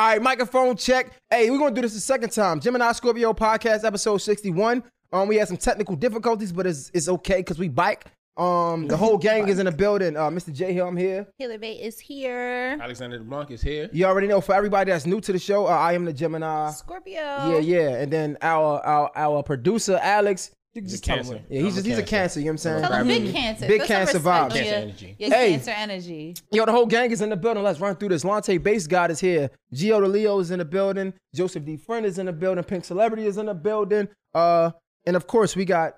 All right, microphone check. Hey, we're gonna do this the second time. Gemini Scorpio podcast episode 61. Um, we had some technical difficulties, but it's it's okay because we bike. Um, the whole gang is in the building. Uh, Mr. J Hill, I'm here. Hiller Bay is here. Alexander DeBlanc is here. You already know. For everybody that's new to the show, uh, I am the Gemini. Scorpio. Yeah, yeah. And then our our our producer Alex. You can He's a just tell him. Cancer. Yeah, he's just a he's a Cancer. cancer. You know what I'm saying? Tell him big cancer. Big Put some cancer respect vibes. on Cancer your- energy. Your Hey. cancer energy. Yo, the whole gang is in the building. Let's run through this. Lante Bass God is here. Gio DeLeo is in the building. Joseph D. Friend is in the building. Pink Celebrity is in the building. Uh, and of course, we got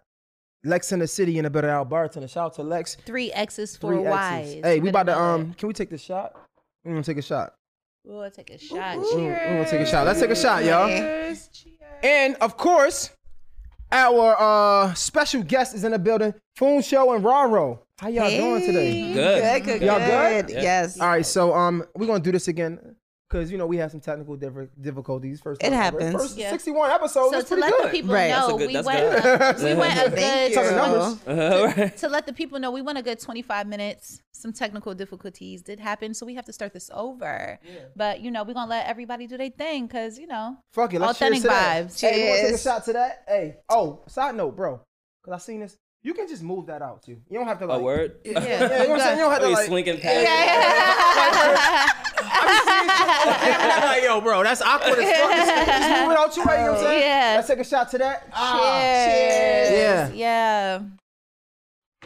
Lex in the city in the building. Al Barton. Shout out to Lex. Three X's, four Three Y's. X's. Hey, we about to um. Can we take the shot? We gonna take a shot. We'll take a shot. We Cheers. gonna take a shot. Let's take a shot, y'all. Cheers. And of course, our uh special guest is in the building. Funsho and Raro. How y'all doing today? Good, good, Y'all good. good? Yes. All right, so um, we're gonna do this again because you know we have some technical diffi- difficulties. First, It time- happens. First Yeah. 61 episodes. So to let good. the people Right. know, good- we went good. we went a Thank good you. Talking numbers. Uh-huh, right. to let the people know we went a good 25 minutes some technical difficulties did happen so we have to start this over but you know we're gonna let everybody do their thing because you know Fuck it, let's authentic cheers to that. vibes Hey, you take a shot to that? Hey, oh, side note, bro, because I seen this. You can just move that out too. You don't have to like. A word? Yeah, you know what I'm saying. You don't have Oh, to you like. slinking past I'm like, yo, bro, that's awkward as fuck. Just, just move it out your way. You know what I'm saying? Yeah. Let's take a shot to that. cheers Yeah. yeah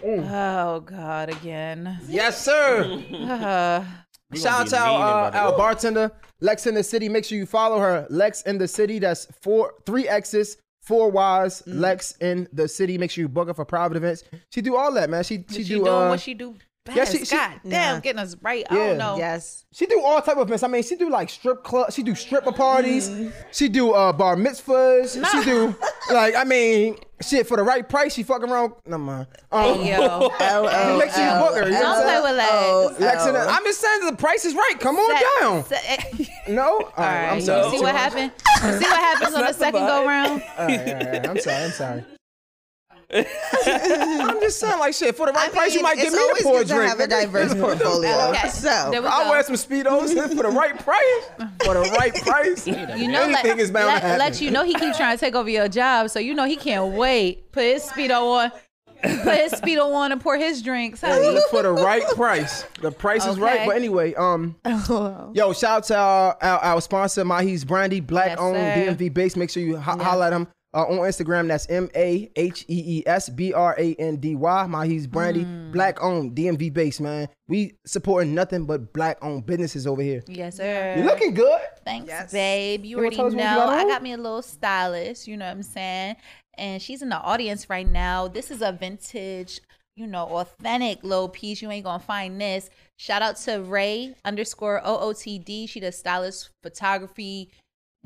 Mm. oh god again Yes, sir. Uh, Shout out gonna to be mean our, uh, our bartender, Lex in the City. Make sure you follow her, Lex in the City. That's four, three X's, four Wise, Mm. Lex in the City. Make sure you book her for private events. She do all that, man. She she, she, do doing uh, what she do best. yeah, she- she- god damn Yeah. getting us right i don't know Yes. she do all type of events. I mean, she do like strip club. She do stripper parties. Mm. She do uh bar mitzvahs. She do like I mean shit for the right price. She fucking around. No man. Um, yo Oh, make sure you book her. You know don't what play I'm with saying? Lex in I'm just saying the price is right. Come on down. Se- No, all right, All right, I'm you sorry. see what happened? You see what happens on the second go round? All right, all right, all right. I'm sorry. I'm sorry. I'm just saying, like shit. For the right I price, you might give me always to pour a good to have a diverse portfolio. Okay. So we I'll go. wear some speedos for the right price. For the right price. You know, anything let, is bound let, to happen. let you know he keeps trying to take over your job, so you know he can't wait. Put his speedo on, put his speedo on, and pour his drinks. honey. For the right price. The price is right. But anyway, um, yo, shout out to our, our, our sponsor, Mahee's Brandy, black Yes, owned sir. DMV base. Make sure you ho- holla at him uh, on Instagram. That's M A H E E S B R A N D Y. Mahee's Brandy, Mm. black owned DMV base, man. We supporting nothing but black owned businesses over here. Yes, sir. You looking good. Thanks, Yes. babe. You wanna already know. you got I got me a little stylist. You know what I'm saying? And she's in the audience right now. This is a vintage, you know, authentic little piece. You ain't gonna find this. Shout out to Ray underscore OOTD. She does stylist photography.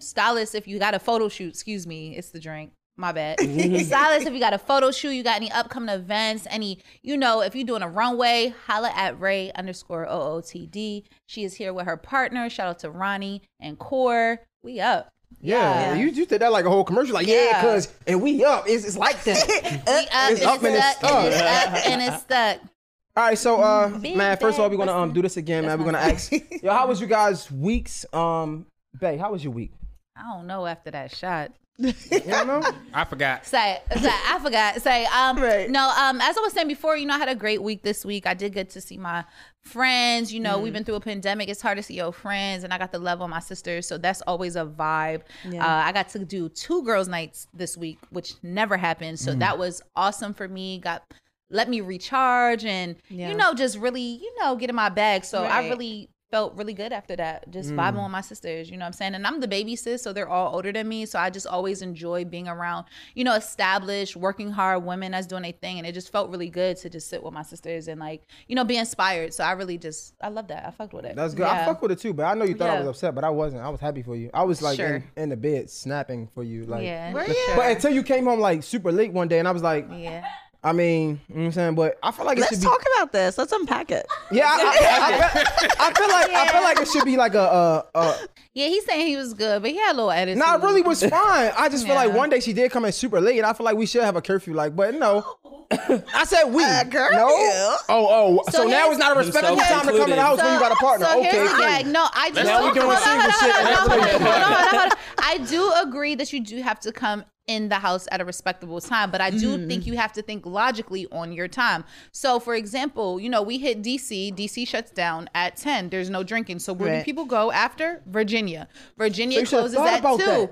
Stylist, if you got a photo shoot, excuse me, it's the drink. My bad. Stylist, if you got a photo shoot, you got any upcoming events, any, you know, if you're doing a runway, holla at Ray underscore OOTD. She is here with her partner. Shout out to Ronnie and Core. We up. Yeah, You, you did that like a whole commercial. Like, yeah, Yeah. cause and we up. It's, it's like that. We up, It's and up and it's it's stuck, and it's stuck. up, and it's stuck. All right, so uh, Big man, first of all, we're gonna um do this again, man. We're gonna ask, yo, how was you guys' weeks? Um, Bay, how was your week? I don't know after that shot. You don't know? I forgot. Say, say, I forgot. Say, um, Right. no, um, as I was saying before, you know, I had a great week this week. I did get to see my friends. You know, Mm-hmm. we've been through a pandemic. It's hard to see your friends, and I got to love on my sisters, so that's always a vibe. Yeah. Uh, I got to do two girls' nights this week, which never happened. So Mm. that was awesome for me. Got let me recharge and Yeah. you know just really you know get in my bag. So I really felt really good after that. Just vibing mm. with my sisters, you know what I'm saying? And I'm the baby sis, so they're all older than me. So I just always enjoy being around, you know, established, working hard women that's doing a thing. And it just felt really good to just sit with my sisters and like, you know, be inspired. So I really just I love that. I fucked with it. That's good. I Yeah. fuck with it too, but I know you thought I was upset, but I wasn't. I was happy for you. I was like Sure. in, in the bed snapping for you. Like Yeah. Were for you? sure. But until you came home like super late one day and I was like, yeah. I mean, you know what I'm saying? But I feel like it Let's should be talk about this. Let's unpack it. Yeah, I, I, I, feel, I feel like I feel like it should be like a uh uh Yeah, he's saying he was good, but he had a little attitude. no, it really was fine. I just feel like one day she did come in super late and I feel like we should have a curfew like but no. I said we. A curfew? No. Oh, oh. So, So now it's not a respectable Himself time to come in the house when you got a partner. So okay, here's the cool. gag. No, I do. Now we doing hold single shit. hold on, That's hold on, what hold we on, doing. hold on, hold on. I do agree that you do have to come in the house at a respectable time, but I do Mm-hmm. think you have to think logically on your time. So, for example, you know, we hit DC. DC shuts down at ten. There's no drinking. So where Right. do people go after? Virginia. Virginia So closes at two. that.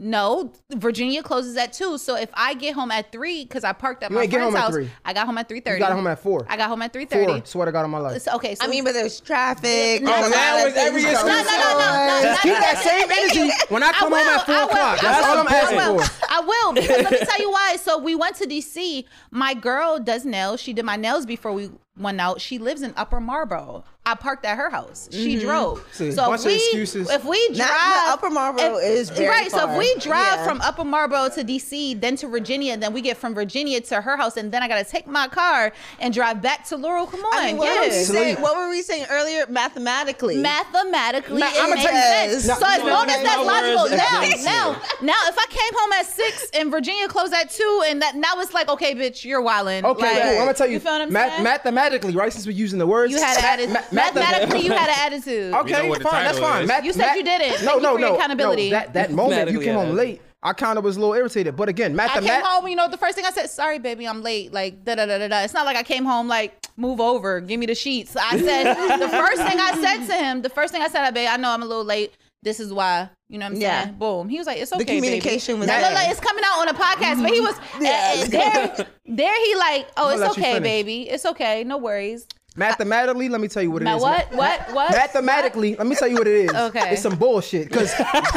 No, Virginia closes at two. So if I get home at three because I parked at You my ain't get friend's home at house, three. I got home at three thirty. You got home at four. I got home at three thirty. Four. Swear to God on my life. Okay, so I mean, but there's traffic. No, there's a now it's every excuse. No, no, no, no, no, Just keep that same energy when I come home at four will, o'clock. I That's will, all I'm asking I will. for. I will because let me tell you why. So we went to DC. My girl does nails. She did my nails before we went out. She lives in Upper Marlboro. I parked at her house. She drove. Mm-hmm. See, so bunch if we, if we drive, Not- Upper Marlboro is very right. So if we drive Yeah. from Upper Marlboro to DC, then to Virginia, then we get from Virginia to her house, and then I gotta take my car and drive back to Laurel. Come on, I mean, what, were we saying, what were we saying earlier? Mathematically. Mathematically, Ma- it makes sense. No, so as no, long as that's logical, now, now, now, if I came home at six and Virginia closed at two, and that now it's like, okay, bitch, you're wilding. Okay, like, cool. I'm gonna tell you. You feel what I'm math- saying? mathematically, right? Since we're using the words, you had an ma- attitude. ma- math- Mathematically, you had an attitude. We Okay, know fine. That's fine. is. Math- You said math- you didn't. No, no, you for your no. accountability. No, that that moment you came home late, I kind of was a little irritated. But again, I came home, you know, the first thing I said, sorry, baby, I'm late. Like, da da da da da. It's not like I came home like, move over, give me the sheets. I said, the first thing I said to him, the first thing I said, "I babe, I know I'm a little late. This is why. You know what I'm Yeah. saying? Boom. He was like, it's okay. The communication baby. was Now, there. look, like, it's coming out on a podcast, but he was Yeah. and- and there. There he like, oh, I'm it's gonna let you okay, baby. It's okay. No worries. Mathematically, let me tell you what it is. Now what? What? What? Mathematically, let me tell you what it is. Okay. It's some bullshit. Cause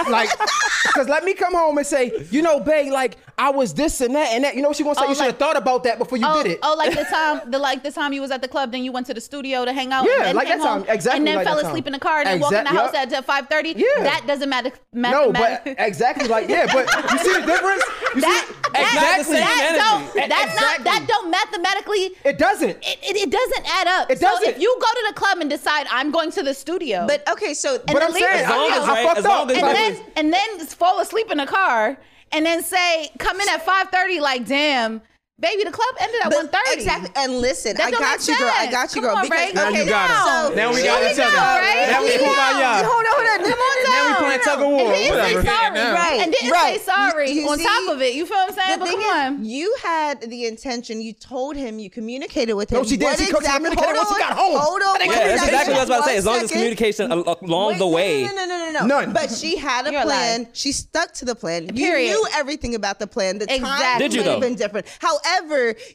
like, cause let me come home and say, you know, babe, like I was this and that and that. You know what she gonna say? Oh, you should have like- thought about that before you Oh, did it. oh, like the time, the like the time you was at the club, then you went to the studio to hang out. Yeah, and then like that time. Exactly And then like fell asleep in the car and then walked in the house at five thirty. Yeah. That doesn't matter. no, but exactly like yeah, but you see the difference? You that, see Exactly. that don't that's Exactly. not that don't mathematically it doesn't. it, it, it doesn't add up. It So doesn't. if you go to the club and decide I'm going to the studio, But okay, so and But then I'm leave saying, the I- long as, right, fucked as long up. as and Like- then and then fall asleep in the car and then say come in at five thirty like damn baby the club ended at one thirty Exactly. And listen, I got make you, girl. I got you, Come girl. on, because Ray. Now you got us. so- Now we got each other. right? Now we Here we kumbaya. go. Hold on, hold on. Come on Now we down. playing tug of war. And didn't Whatever. say sorry, Right, And didn't right. say sorry You- you on see, top of it. You feel what I'm saying? The But thing come is, on. you had the intention. You told him. You communicated with him. No, she didn't. What She exact- communicated once she got home. Hold on. That ain't one Yeah, that's exactly what I was about to say. As long as one it's second. communication along the way. No, no, no, no, no. None. But she had a plan. She stuck to the plan. Period. You knew everything about the plan. The time Exactly. Did you, might have been different. However,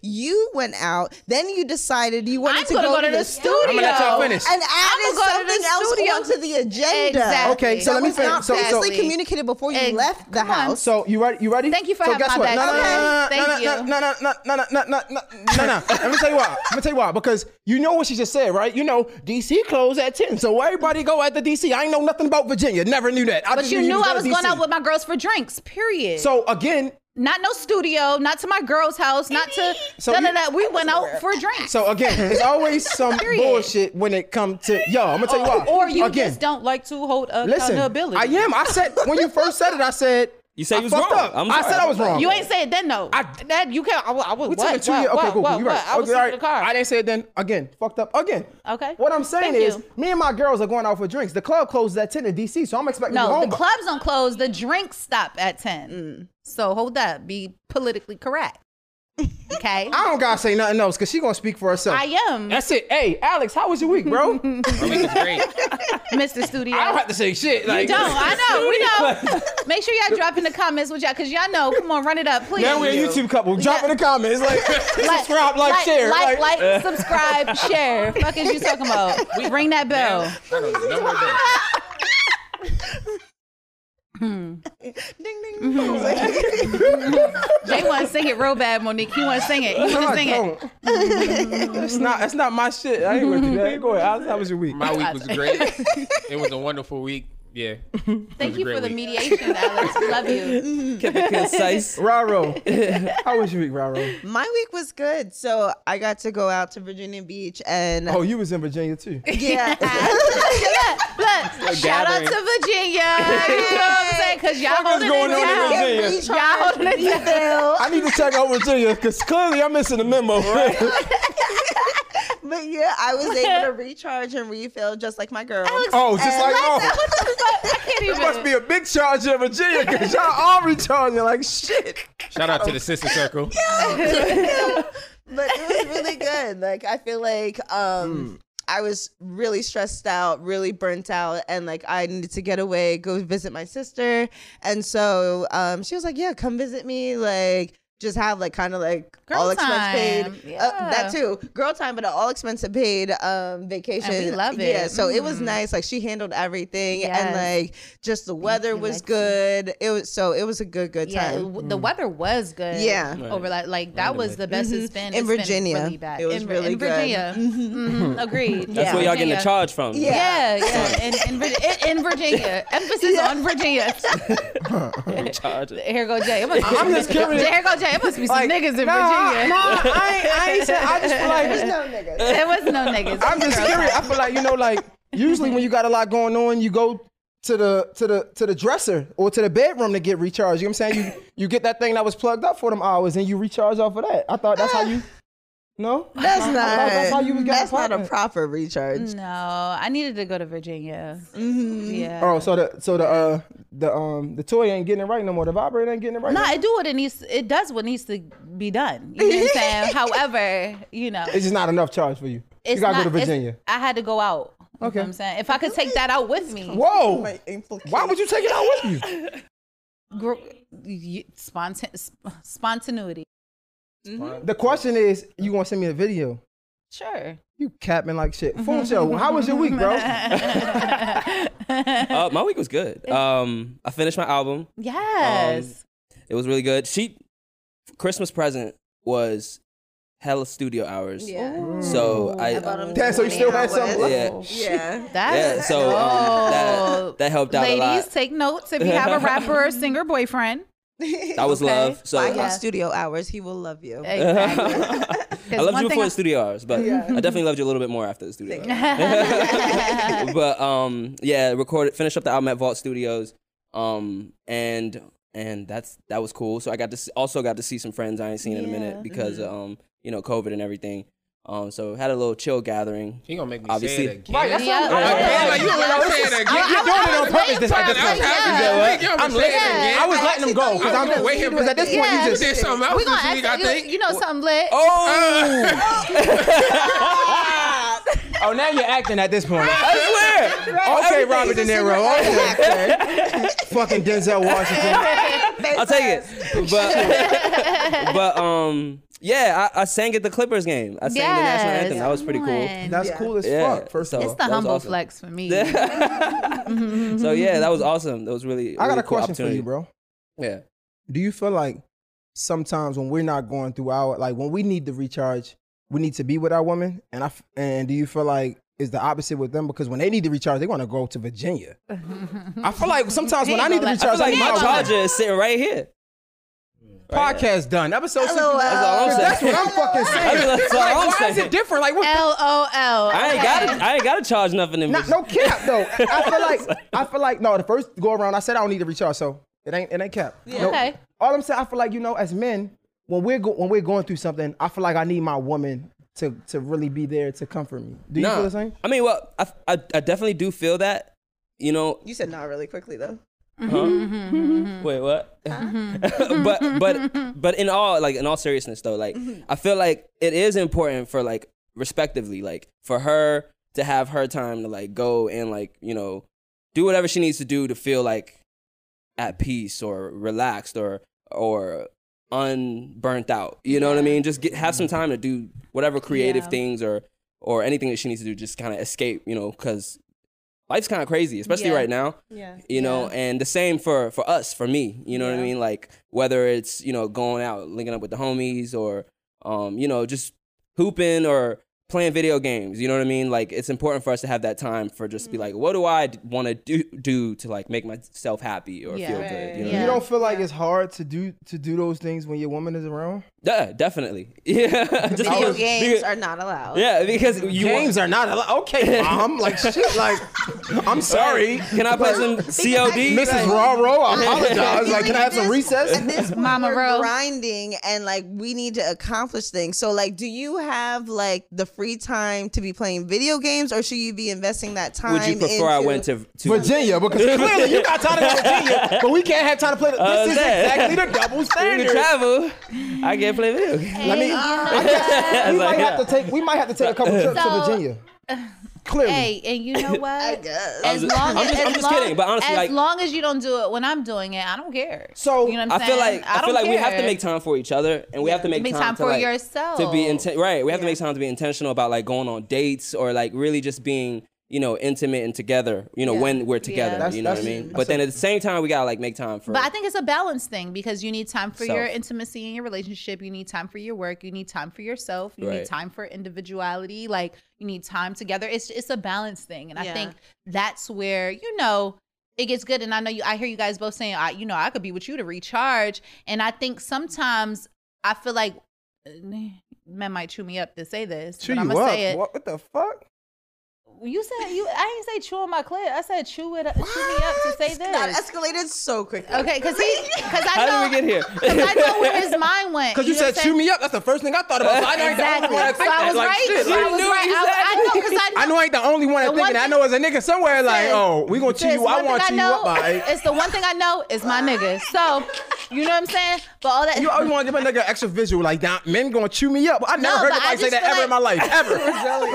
you went out. Then you decided you wanted I'm to go, go to the studio. I'm gonna let y'all finish. and I'ma added go to the something else studio. onto the agenda. Exactly. Okay, so that let me was finish. not So- so- previously communicated before you Ex- left the come on. house. So you ready? You ready? Thank you for so having guess my what? back. No, no, no, Okay. no, no, Thank no, you. no, no, no, no, no, no, no, no, no, no. Let me tell you why. Let me tell you why. Because you know what she just said, right? You know, DC closed at ten, so everybody go at the DC. I ain't know nothing about Virginia. Never knew that. I But you knew knew I was going out with my girls for drinks. Period. So again, not no studio, not to my girl's house, not to So none you- of that. We went out for a drink. so again, it's always some bullshit when it come to yo. I'm gonna tell you why. or you again, just don't like to hold listen. accountability. I am. I said when you first said it, I said You said I you was fucked wrong. up. I'm I said I was wrong. You ain't say it then, though. I- that you can't. I, I was. We what? took it two what, years. Okay, what, cool. what, cool. You're right. I was okay, all in the car. I didn't say it then. Again, fucked up again. Okay. What I'm saying Thank is, you. me and my girls are going out for drinks. The club closes at 10 in DC, so I'm expecting to be No, home. the by- clubs don't close. The drinks stop at ten. Mm. So hold up. Be politically correct. Okay. I don't gotta say nothing else because she gonna speak for herself. I am That's it. Hey, Alex, how was your week, bro? My week was great. Mr. Studio. I don't have to say shit. Like, don't. I know. We know. Make sure y'all drop in the comments with y'all, cause y'all know. Come on, run it up, please. Now we're a YouTube couple. Drop in the comments. Like, Like- subscribe, like, share. like, like, like, subscribe, share. Fuck is you talking about? We ring that bell. I don't know. No more days. Hmm. Ding ding. Jay want to sing it real bad, Monique. He want to sing it. He want to sing it. it. That's not. That's not my shit. I ain't gonna do that. Go ahead. How was your week? My week was great. It was a wonderful week. Yeah. Thank you great for the mediation, Alex. Love you. Kept it concise. Raro, how was your week, Raro? My week was good. So I got to go out to Virginia Beach and Oh, you was in Virginia too. yeah. Look, shout out to Virginia. You know what I'm saying? Because y'all Fuck holding going it on in. Virginia? Y'all holding it down. I need to check out Virginia because clearly I'm missing the memo. But yeah, I was able to recharge and refill just like my girl. oh, just like oh, What the fuck? I can't even. it must be a big charge in Virginia because y'all all recharging like shit. Shout out to the sister circle. Yeah, but it was really good. Like I feel like um I was really stressed out, really burnt out, and like I needed to get away, go visit my sister. And so um she was like, Yeah, come visit me. Like just have like kind of like Girl all expense time. paid. Uh, that too. Girl time, but an all expense paid um vacation. And we love it. Yeah. So it was Mhm. nice. Like she handled everything and like just the weather you, was Lexi. good. It was so it was a good, good Yeah, time. w- the weather was good. Yeah. over like like that was the best it's been In It's been Virginia. Really bad. It was in, really in good. Virginia. Mhm, Agreed. That's where y'all getting the charge from. Yeah. Yeah, yeah, in, in, in, in Virginia. Emphasis on Virginia. Here go Jay. It must I'm some- just curious. Here go Jay. It must be some Like, niggas in nah, Virginia. Nah, I ain't, I ain't saying. I just feel like There's no niggas. There was no niggas. I'm just curious. I feel like you know, like usually when you got a lot going on, you go to the to the to the dresser or to the bedroom to get recharged. You know what I'm saying? You you get that thing that was plugged up for them hours and you recharge off of that. I thought that's how uh, you. No, That's not. thought that's how you was getting that's not a proper recharge. No, I needed to go to Virginia. Yeah. Oh, so the so the uh the um the toy ain't getting it right no more. The vibrator ain't getting it right. No, no more? it do what it needs. It does what needs to be done. You know what I'm saying? However, you know, It's just not enough charge for you. it's you gotta not, go to Virginia. I had to go out. You know Okay. what I'm saying if I could take that out with me, Whoa! Why would you take it out with you? gr- y- spontan- sp- spontaneity. The question is, you gonna send me a video? Sure. You capping like shit. Phone show. How was your week, bro? Uh, my week was good. Um, I finished my album. Yes. It was really good. She Christmas present was hella studio hours. Yeah. So I, bought Damn, so you still had 20 something hours. yeah. Yeah. Yeah, so um, that, that helped out Ladies, a lot. take notes if you have a rapper or singer boyfriend. That was okay. love. So Find Yeah. your studio hours. He will love you. Exactly. I loved you thing before I- the studio hours, but I definitely loved you a little bit more after the studio hours. but um, yeah, recorded, finished up the album at Vault Studios, um, and and that's that was cool. So I got to see, also got to see some friends I ain't seen in a minute because of, um, you know, COVID and everything. Um, so had a little chill gathering. He gonna make me Obviously. say it again. Right, that's Yeah. what I'm Again, like you Yeah. gonna say it again. You're doing it on purpose this at this I'm point. Yeah. this week. You I'm gonna say it listening. again. I was letting him go because I I'm was gonna wait here because at this point Yeah. you You just did something else we gonna week, I ask you, think. you know something lit. Oh, oh now you're acting at this point. I swear. Okay, Robert De Niro. Okay. Fucking Denzel Washington. I'll take it. But but um yeah, I, I sang at the Clippers game. I sang the national anthem. That was pretty cool. on. That's cool as Yeah, fuck. First so- of It's the humble awesome. flex for me. so yeah, that was awesome. That was really. I got really a cool question for you, bro. Yeah. Do you feel like sometimes when we're not going through our like when we need to recharge, we need to be with our woman? And I and do you feel like is the opposite with them because when they need to recharge, they want to go to Virginia. I feel like sometimes when I need to recharge, I feel like my charger is sitting right here. podcast done. Episode 60. LOL. That's all I'm saying. That's what I'm fucking saying. That's all like, I'm why is it different? Like, what? L O L. I ain't got to I ain't got to charge nothing in Not, this. no cap though. I feel like I feel like no. The first go around, I said I don't need to recharge. So It ain't it ain't cap. Yeah. Okay. All I'm saying, I feel like you know, as men, when we're go- when we're going through something, I feel like I need my woman to to really be there to comfort me. Do you Nah. feel the same? I mean, well, I, I I definitely do feel that. You know, You said not really quickly though. Mm-hmm, mm-hmm, mm-hmm. Wait, what? but but but in all like in all seriousness though, like I feel like it is important for like respectively, like for her to have her time to like go and like, you know, do whatever she needs to do to feel like at peace or relaxed or or unburnt out. You know what I mean? Just get have some time to do whatever creative Yeah. things or or anything that she needs to do just kind of escape, you know, cuz life's kind of crazy, especially Yeah. right now Yeah. you know and the same for for us for me you know what i mean like whether it's you know going out linking up with the homies or um you know just hooping or playing video games you know what i mean like it's important for us to have that time for just to be like mm-hmm. what do i want to do do to like make myself happy or Yeah. feel Right. good you know Yeah. You don't feel like it's hard to do to do those things when your woman is around? Yeah definitely yeah just Video because- games because- are not allowed. yeah because you Games are not allowed. Okay, mom. Like shit. Like I'm sorry, can i play some cod Mrs. Raro. I apologize. Like, can I have some recess? At this Mama we're grinding and like we need to accomplish things. So like, do you have like the free time to be playing video games, or should you be investing that time? would you prefer i went to, to Virginia, because clearly you got time to Virginia, but we can't have time to play. The, Uh, this is that- exactly the double When you standard. travel i can't play video games Let me. I guess we might have to take. We might have to take a couple trips to Virginia. Clearly. Hey, and you know what? I guess. As I'm just- long I'm as, just- as I'm just long, kidding, but honestly, as like- long as you don't do it when I'm doing it, I don't care. So, you know what I'm I saying? feel like I, don't feel like we have to make time for each other, and we have to make, Make time, time to, for like, yourself. To be inten- right, we have to make time to be intentional about like going on dates or like really just being you know intimate and together. You know Yeah. when we're together. That's- you know what I mean. But then at the same time, we gotta like make time for. But I think it's a balance thing because you need time for your intimacy in your relationship. You need time for your work. You need time for yourself. You need time for individuality. Like you need time together. It's it's a balance thing, and I think that's where you know it gets good. And I know you. I hear you guys both saying, I, you know, I could be with you to recharge. And I think sometimes I feel like uh, men might chew me up to say this, chew but I'm you gonna up. say it. What, what the fuck? You said you. I didn't say chew on my clit. I said chew it. Chew me up to say this. That escalated so quickly. Okay, because he, because I How know, did we get here? Because I know where his mind went. Because you, know said chew me up. That's the first thing I thought about. So I know ain't the only Exactly. one that So I was Like, right. shit, So I was knew right. I, exactly. I know because I, I know I ain't the only one that The one thinking. I know as a nigga somewhere like, oh, we gonna chew you. I want to chew you up. Right? It's the one thing I know is my nigga. So, you know what I'm saying? But all that. You always want to give a nigga extra visual, like men gonna chew me up. I never No, heard but I nobody say that feel ever in my life, ever.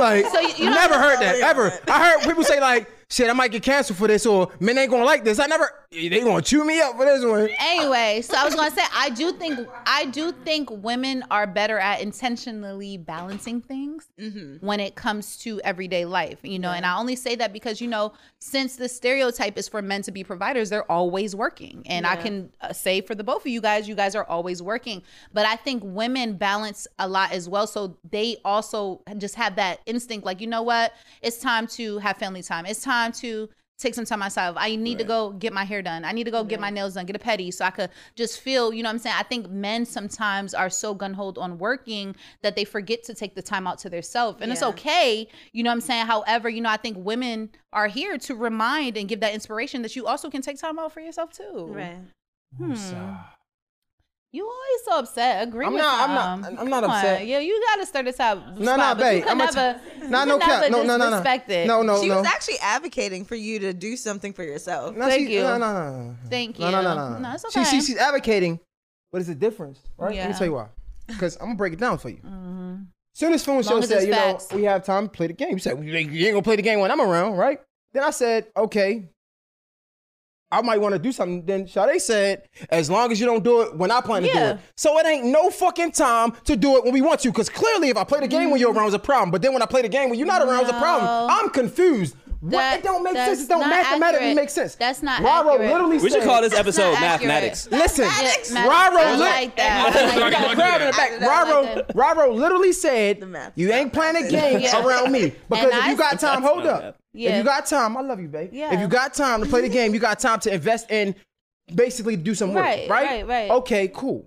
like, So you- you never heard that ever. I heard people say like, shit, I might get canceled for this, or men ain't gonna like this. I never. They gonna chew me up for this one. anyway, so I was gonna say I do think I do think women are better at intentionally balancing things Mm-hmm. when it comes to everyday life. You know, and I only say that because you know, since the stereotype is for men to be providers, they're always working, and I can uh, say for the both of you guys, you guys are always working. But I think women balance a lot as well, so they also just have that instinct, like you know what, it's time to have family time. It's time to take some time myself. I need to go get my hair done. I need to go get my nails done, get a pedi so I could just feel, you know what I'm saying? I think men sometimes are so gun hold on working that they forget to take the time out to themselves. And it's okay, you know what I'm saying? However, you know, I think women are here to remind and give that inspiration that you also can take time out for yourself too. Right. You always so upset. Agree I'm with not- I'm not- I'm not Come on. upset. Yeah, you gotta start this out. No, no, babe. I'm I'm never, gonna you Nah, can no cap. No, no, no, no. it. No, no, She no. was actually advocating for you to do something for yourself. No, Thank she- you. No, no, no, no. Thank you. No, no, no, no. No, it's okay. she, she's advocating, but it's a difference, right? Let me tell you why. Because I'm gonna break it down for you. Mm-hmm. Soon as Funsho as said, it's you know, we have time to play the game. You said, you ain't gonna play the game when I'm around, right? Then I said, okay. I might want to do something. Then Sade said, as long as you don't do it when I plan to do it. So it ain't no fucking time to do it when we want to. Because clearly, if I play the game when you're around, it's a problem. But then when I play the game when you're not around, it's a problem. I'm confused. What? That- It don't make sense. It don't not mathematically accurate. make sense. That's not Raro accurate. literally we should said, call this episode mathematics. Listen, Yeah, Raro, I lit- like that. I like that. Grab it in the back. I Raro, that. Raro literally said, The math "You ain't playing a game Yeah. around me because if I- you got time, hold not up. Yeah. If you got time, I love you, babe. Yeah. If you got time to play the game, you got time to invest in, basically do some work, Right, right? right, right. Okay, cool.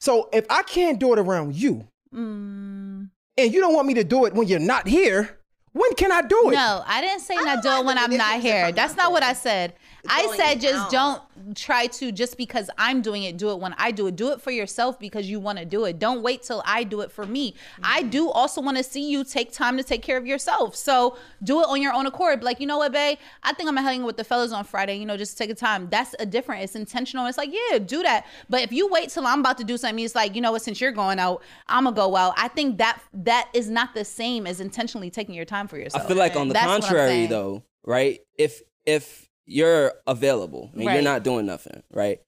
So if I can't do it around you, Mm, and you don't want me to do it when you're not here, when can I do it? no, I didn't say not don't do it when I'm not here. That's not not what. I said. I said just don't try to just because I'm doing it, do it when I do it. Do it for yourself because you want to do it. Don't wait till I do it for me. I do also want to see you take time to take care of yourself. So do it on your own accord. Like, you know what, babe? I think I'm gonna hang with the fellas on Friday, you know, just take a time. That's a different, it's intentional. It's like, yeah, do that. But if you wait till I'm about to do something, it's like, you know what, since you're going out, I'm gonna go out. I think that that is not the same as intentionally taking your time for yourself. I feel like on the That's contrary, though, right? If if you're available and you're not doing nothing, right?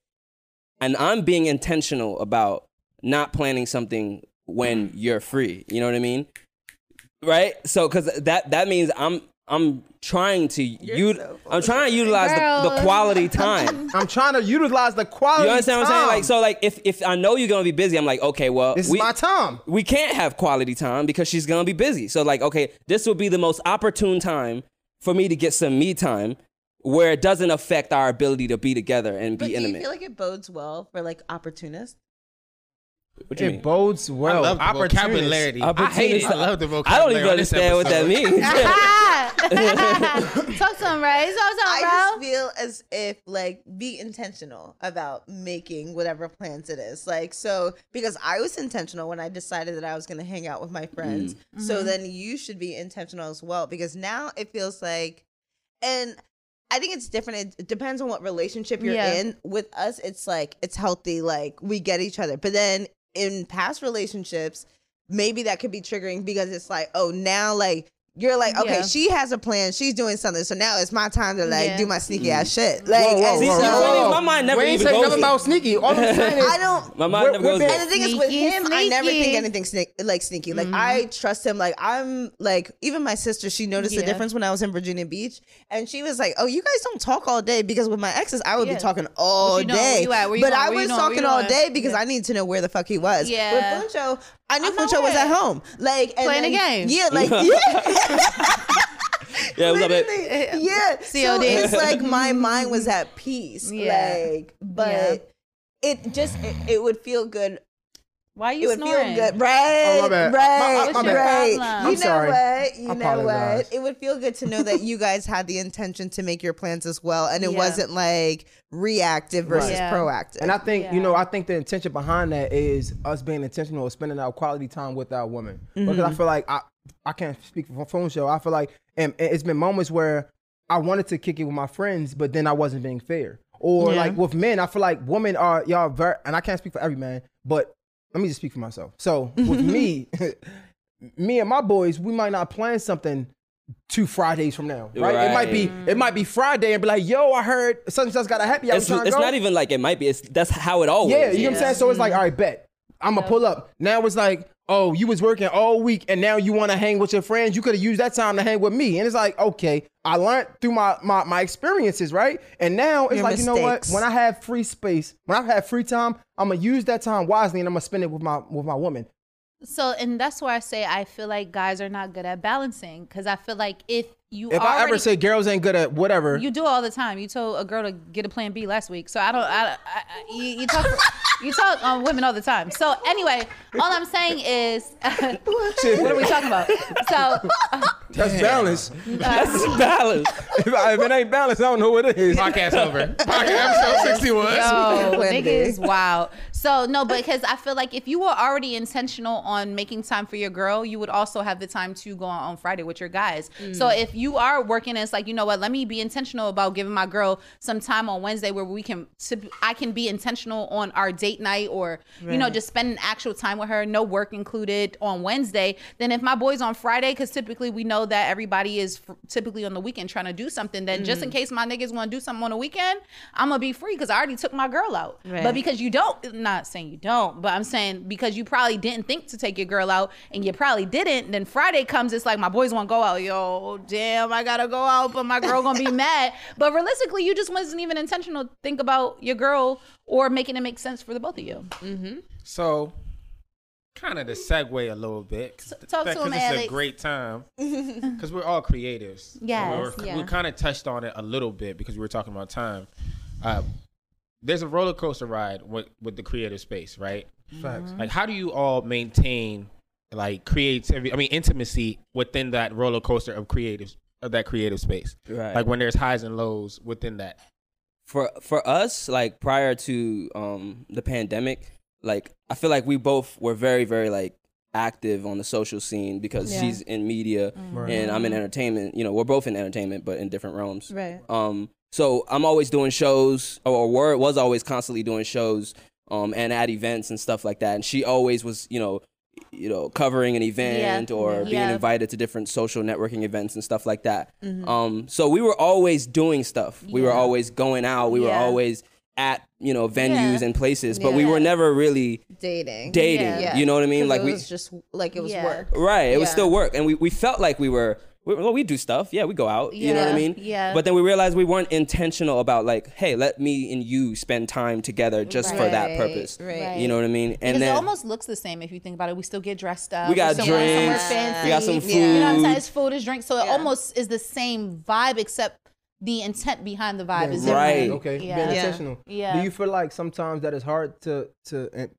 And I'm being intentional about not planning something when you're free. You know what I mean? Right? So cuz that that means I'm I'm trying to you I'm trying to utilize the, the quality time. I'm trying to utilize the quality. Time. You understand what I'm saying? Like so like if if I know you're going to be busy, I'm like, "Okay, well, this we, is my time. we can't have quality time because she's gonna be busy. So like, okay, this will be the most opportune time for me to get some me time where it doesn't affect our ability to be together and But be do you intimate. feel like it bodes well for like opportunists? what you It mean? bodes well. I love the Opportunist. vocabulary. I hate Opportunist. it. I love the I don't even understand what that means. Talk to him, right? Talk to him, I bro. just feel as if like be intentional about making whatever plans it is. Like so because I was intentional when I decided that I was going to hang out with my friends. So Mm-hmm. then you should be intentional as well because now it feels like and I think it's different. It- depends on what relationship you're Yeah. in. With us, it's like it's healthy, like we get each other. But then in past relationships, maybe that could be triggering because it's like, oh, now like you're like, okay, Yeah. she has a plan, she's doing something, so now it's my time to like Yeah. do my sneaky mm. ass shit. Like, Whoa, whoa, and whoa, so- my mind never we ain't even saying goes nothing about sneaky. All I'm saying is I don't. My mind never goes there. And the thing is, with Sneaky, him, I never think anything sne- like sneaky. Like I mm-hmm. trust him. Like I'm like even my sister. She noticed the difference when I was in Virginia Beach, and she was like, "Oh, you guys don't talk all day because with my exes, I would Yeah. be talking all What you doing? day. Where you at? Where you but going? I was doing? Where you talking all day because Yeah. I need to know where the fuck he was. Yeah. With Funsho, I knew I'm not Funsho was at home. Like and Playing a game. Yeah, like yeah. Yeah, what's up, babe? Literally, yeah. So it's like my mind was at peace. Yeah. Like, but it just it, it would feel good. Why are It you would snoring? feel good, right? Oh, my bad. Right, My- my- my right. What's You I'm know sorry. what? You I know apologize. what? It would feel good to know that you guys had the intention to make your plans as well, and it Yeah. wasn't like reactive versus Yeah. proactive. And I think, you know, I think the intention behind that is us being intentional of spending our quality time with our women. Because I mm-hmm. feel like I I can't speak for Funsho. I feel like and, and it's been moments where I wanted to kick it with my friends, but then I wasn't being fair. Or Yeah. like with men, I feel like women are y'all very and I can't speak for every man, but let me just speak for myself. So with me, me and my boys, we might not plan something two Fridays from now, right? It might be it might be Friday and be like, yo, I heard such and such got a happy hour. It's, it's not even like it might be. It's that's how it always. Yeah, you know what I'm saying? So it's like, all right, bet. I'm gonna pull up. Now it's like, oh, you was working all week and now you want to hang with your friends. You could have used that time to hang with me. And it's like, okay, I learned through my my, my experiences, right? And now it's Your like, you know what? When I have free space, when I have free time, I'm gonna use that time wisely and I'm gonna spend it with my with my woman. So, and that's why I say I feel like guys are not good at balancing because I feel like if you If I ever say girls ain't good at whatever, you do all the time. You told a girl to get a plan B last week, so I don't. I, I, I you, you talk. you talk on women all the time. So anyway, all I'm saying is, what are we talking about? So that's balance. That's balance. if, I- if it ain't balance, I don't know what it is. Podcast over. Podcast episode 61. Yo, Wendy. niggas, wow. So no, because I feel like if you were already intentional on making time for your girl, you would also have the time to go on, on Friday with your guys. So Mm. if you are working, it's like you know what, let me be intentional about giving my girl some time on Wednesday where we can, I can be intentional on our date night or you know just spending actual time with her, no work included on Wednesday. Then if my boys on Friday, because typically we know that everybody is f- typically on the weekend trying to do something. Then just in case my niggas want to do something on the weekend, I'm gonna be free because I already took my girl out. Right. But because you don't, not saying you don't, but I'm saying because you probably didn't think to take your girl out and you probably didn't, then Friday comes, it's like my boys want to go out. Yo, damn, I gotta go out, but my girl gonna be mad. But realistically, you just wasn't even intentional to think about your girl or making it make sense for the both of you. Mm-hmm. So, kind of to segue a little bit. talk to because him, it's Alex. a great time. Because we're all creatives. Yes, We're- yeah. We kind of touched on it a little bit because we were talking about time. Uh, there's a roller coaster ride with, with the creative space, right? Facts. Like, how do you all maintain like creativity? I mean, intimacy within that roller coaster of creative of that creative space. Right. Like when there's highs and lows within that. for for us, like prior to um the pandemic, like I feel like we both were very very like active on the social scene because Yeah. she's in media and I'm in entertainment. You know, we're both in entertainment, but in different realms. Right. Um, so I'm always doing shows, or were was always constantly doing shows, um, and at events and stuff like that. And she always was, you know, you know, covering an event Yeah. or Yeah. being invited to different social networking events and stuff like that. Um, so we were always doing stuff. We were Mm-hmm. Always going out. We were always at you know venues Yeah. and places, but we were never really Dating. dating. Yeah. You know what I mean? Like it we was just like it was Yeah. work. Right. It was still work, and we, we felt like we were. We, well, we do stuff. Yeah, we go out. You know what I mean? yeah. But then we realized we weren't intentional about like, hey, let me and you spend time together just for that purpose. right. You know what I mean? And because then it almost looks the same if you think about it. We still get dressed up. we got We're drinks. somewhere fancy. We got some food. Yeah. You know what I'm saying? It's food, it's drink. So it almost is the same vibe, except the intent behind the vibe is different. Right. different. Okay. Yeah. Being intentional. Yeah. Do you feel like sometimes that it's hard to to in,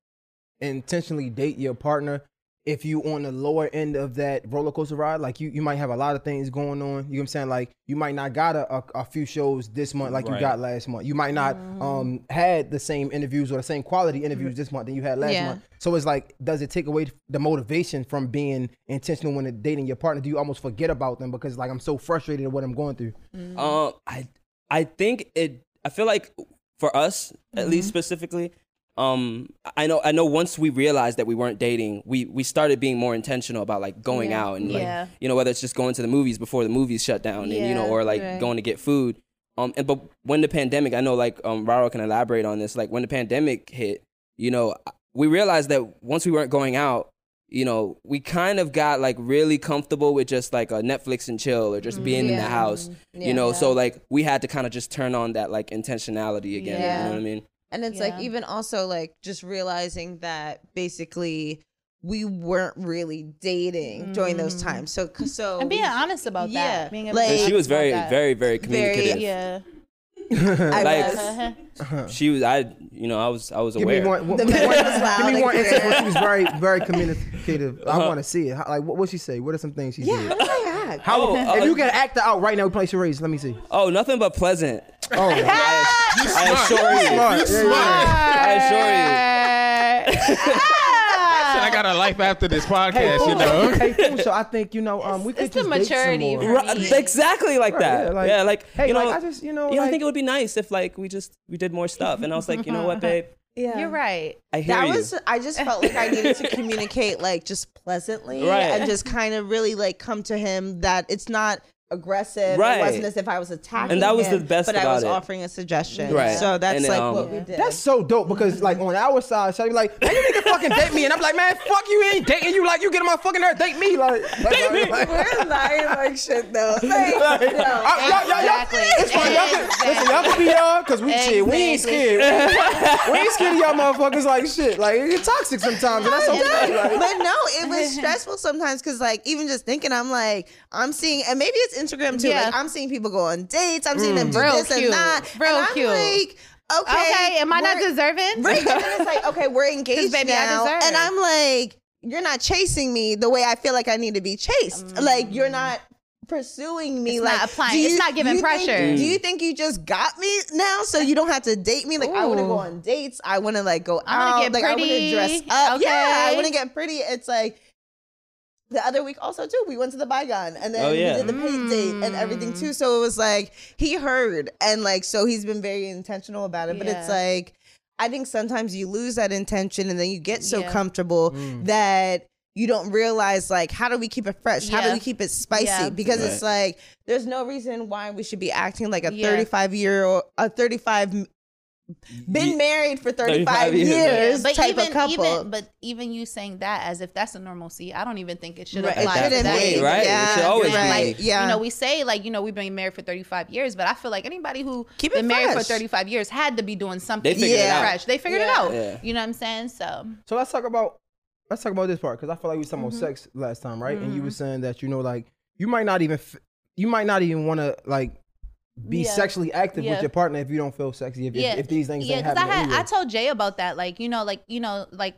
intentionally date your partner if you on the lower end of that roller coaster ride? Like you, you might have a lot of things going on. You know what I'm saying? Like you might not got a, a, a few shows this month like you got last month. You might not um had the same interviews or the same quality interviews this month than you had last Yeah. month. So it's like, does it take away the motivation from being intentional when it- dating your partner? Do you almost forget about them because like I'm so frustrated at what I'm going through? Um, I I think it. I feel like for us, at Mm-hmm. least specifically, um, I know I know once we realized that we weren't dating, we we started being more intentional about like going Yeah. out and Yeah. like you know whether it's just going to the movies before the movies shut down and you know or like right. going to get food. Um, and but when the pandemic, I know like um, Raro can elaborate on this. Like when the pandemic hit, you know, we realized that once we weren't going out, you know, we kind of got like really comfortable with just like a Netflix and chill or just being in the Yeah. house, you know. So like we had to kind of just turn on that like intentionality again. Yeah. You know what I mean? And it's Yeah. like even also like just realizing that basically we weren't really dating during those times. So so And being honest about Yeah. that. Being able Like- to And talk she was about very, very, very Very- communicative. Yeah. I like- was. Uh-huh. She was, I, you know, I was, I was Give aware. me one. one The give me one- was give me and one instance where she was very, very communicative. I Uh-huh. want to see it. How, like, what what she say? What are some things she Yeah, did? how did I act? How, Oh, if uh, you can act out right now, we play charades. Let me see. Oh, nothing but pleasant. Oh, I assure you. smart. Yeah, yeah, yeah. I assure you. I got a life after this podcast, you know. Hey, cool. So I think you know, um, we could It's the just date some maturity more. Right, exactly like that. yeah, Yeah, like- like, hey, you know, like, I just, you know, yeah, I like- think it would be nice if like we just we did more stuff. And I was like, you know what, babe, Yeah. You're right. I hear That you. was I just felt like I needed to communicate like just pleasantly Right. and just kind of really like come to him that it's not aggressive. Right. It wasn't as if I was attacking And that was him, the best but I was it. offering a suggestion. Right. So that's And, like um, what we did. That's so dope because like on our side, she'll be like, man, you need to fucking date me. And I'm like, man, fuck you, ain't dating you like you get on my fucking nerve, date me. Like, date me. Like, We're lying like shit though. Like, like, yo. uh, y'all, y'all, y'all, Exactly. it's fine. Y'all can, listen, y'all can be y'all because we shit. We ain't scared. We ain't scared of y'all motherfuckers like shit. Like it's toxic sometimes, and that's okay. Like, but no, it was stressful sometimes because, like, even just thinking, I'm like, I'm seeing, and maybe it's Instagram too. Yeah. Like, I'm seeing people go on dates. I'm seeing them do Real this cute. and that. Real and I'm cute. Like, okay, Okay, am I not deserving? Right, and then it's like, okay, we're engaged baby, now, deserve. and I'm like, you're not chasing me the way I feel like I need to be chased. Like, you're mm. not pursuing me. It's like, not applying- do it's not giving you think- pressure. do you think you just got me now, so you don't have to date me? Like, I want to go on dates. I want to like go I out. get like, I want to dress up. Yeah, I okay. want to get pretty. It's like. The other week also too, we went to the Bygone and then Oh, yeah. we did the paint date and everything mm. too. So it was like he heard and like so he's been very intentional about it. But it's like I think sometimes you lose that intention and then you get so Yeah. comfortable mm. that you don't realize like how do we keep it fresh? How do we keep it spicy? Yeah. Because it's like there's no reason why we should be acting like a Yeah. 35 year old a 35 m- been Ye- married for 35, 35 years. years, but type even of couple. even but even you saying that as if that's a normalcy, I don't even think it should Right, it apply to shouldn't that. be, age. right? It should always you're be. Like, Yeah. you know, we say like, you know, we've been married for 35 years, but I feel like anybody who Keep it been married for 35 years had to be doing something They figured it out. fresh. They figured Yeah. it out. Yeah. You know what I'm saying? So So let's talk about let's talk about this part because I feel like we was talking Mm-hmm. about sex last time, right? And you were saying that you know, like you might not even f- you might not even want to like be Yeah. sexually active Yeah. with your partner if you don't feel sexy if, if- yeah, if, these things yeah, ain't because I happening. had anyway. I told Jay about that. Like, you know, like you know, like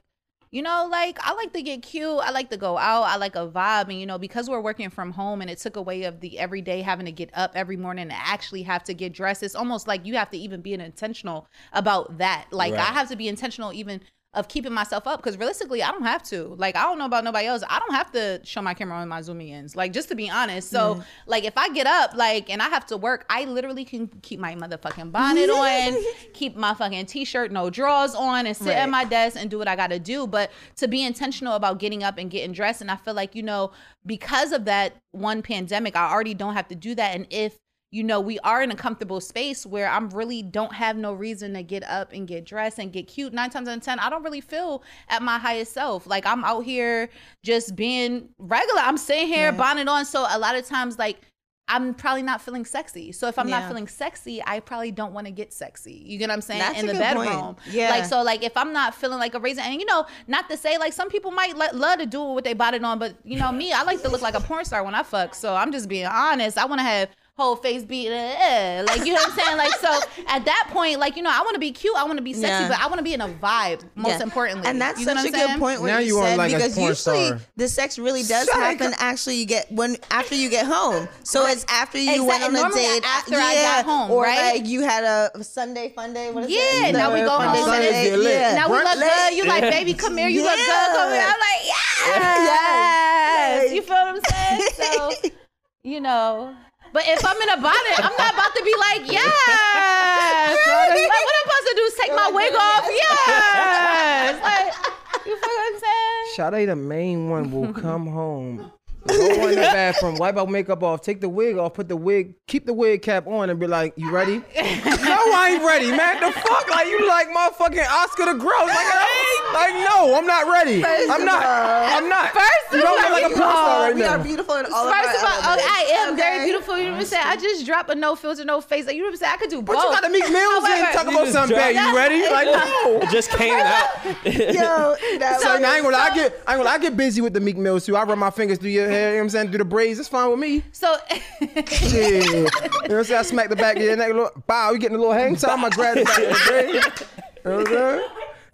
you know, like I like to get cute. I like to go out. I like a vibe. And, you know, because we're working from home and it took away of the everyday having to get up every morning and actually have to get dressed, it's almost like you have to even be intentional about that. Like Right. I have to be intentional even of keeping myself up because realistically I don't have to. Like I don't know about nobody else. I don't have to show my camera on my zoom ins. Like just to be honest. So mm-hmm. like if I get up like and I have to work, I literally can keep my motherfucking bonnet on, keep my fucking t-shirt, no drawers on, and sit at my desk and do what I gotta do. But to be intentional about getting up and getting dressed. And I feel like, you know, because of that one pandemic, I already don't have to do that. And if you know, we are in a comfortable space where I'm really don't have no reason to get up and get dressed and get cute. Nine times out of ten, I don't really feel at my highest self. Like I'm out here just being regular. I'm sitting here bonnet on. So a lot of times, like I'm probably not feeling sexy. So if I'm not feeling sexy, I probably don't want to get sexy. You get what I'm saying? That's in the good point. bedroom. Yeah. Like so like if I'm not feeling like a raisin and you know, not to say like some people might let, love to do it with they body on, but you know, me, I like to look like a porn star when I fuck. So I'm just being honest. I want to have whole face beat uh, like you know what I'm saying? Like so at that point, like, you know, I want to be cute, I want to be sexy, Yeah. but I want to be in a vibe, most Yeah. importantly. And that's You know such what a I'm good point what Now you, you said like, a because porn usually star. the sex really does Shut happen it. actually you get when after you get home. So it's after you went on a Normally date after I got home, or right? like you had a Sunday fun day. What is Yeah, it? now we go home fun and day. Yeah. Now we Brunch look good. You like, baby, come here. You look good. Come here. Yeah. I'm like, yes. Yes. You feel what I'm saying? So, you know. But if I'm in a bonnet, I'm not about to be like, yes. like, what I'm supposed to do is take my wig off? Yes. Like, you feel what I'm saying? Sade, the main one, will come home, go in the bathroom, wipe out makeup off, take the wig off, put the wig, keep the wig cap on, and be like, "You ready?" no, I ain't ready, man. The fuck, like you like motherfucking Oscar the Grouch? Like, I- like no, I'm not ready. I'm not. I'm not. First you don't look like a porn star right we now. are beautiful in all First of of our all, okay, I am very beautiful. You know what I'm saying? I just drop a no filter, no face. Like, you know what I'm saying? I could do But both. you got to meet Mills in However- talk about something bad. You ready? Like no. It just came out. Yo, that So, was- I ain't gonna lie, I get, I ain't gonna I get busy with the Meek Mills too. I run my fingers through your hair, you know what I'm saying, Do the braids. It's fine with me. So, Yeah. you know what I'm saying? I smack the back of your neck, a little, bow, you getting a little hang time, I grab the back of the braid. You know what I'm saying?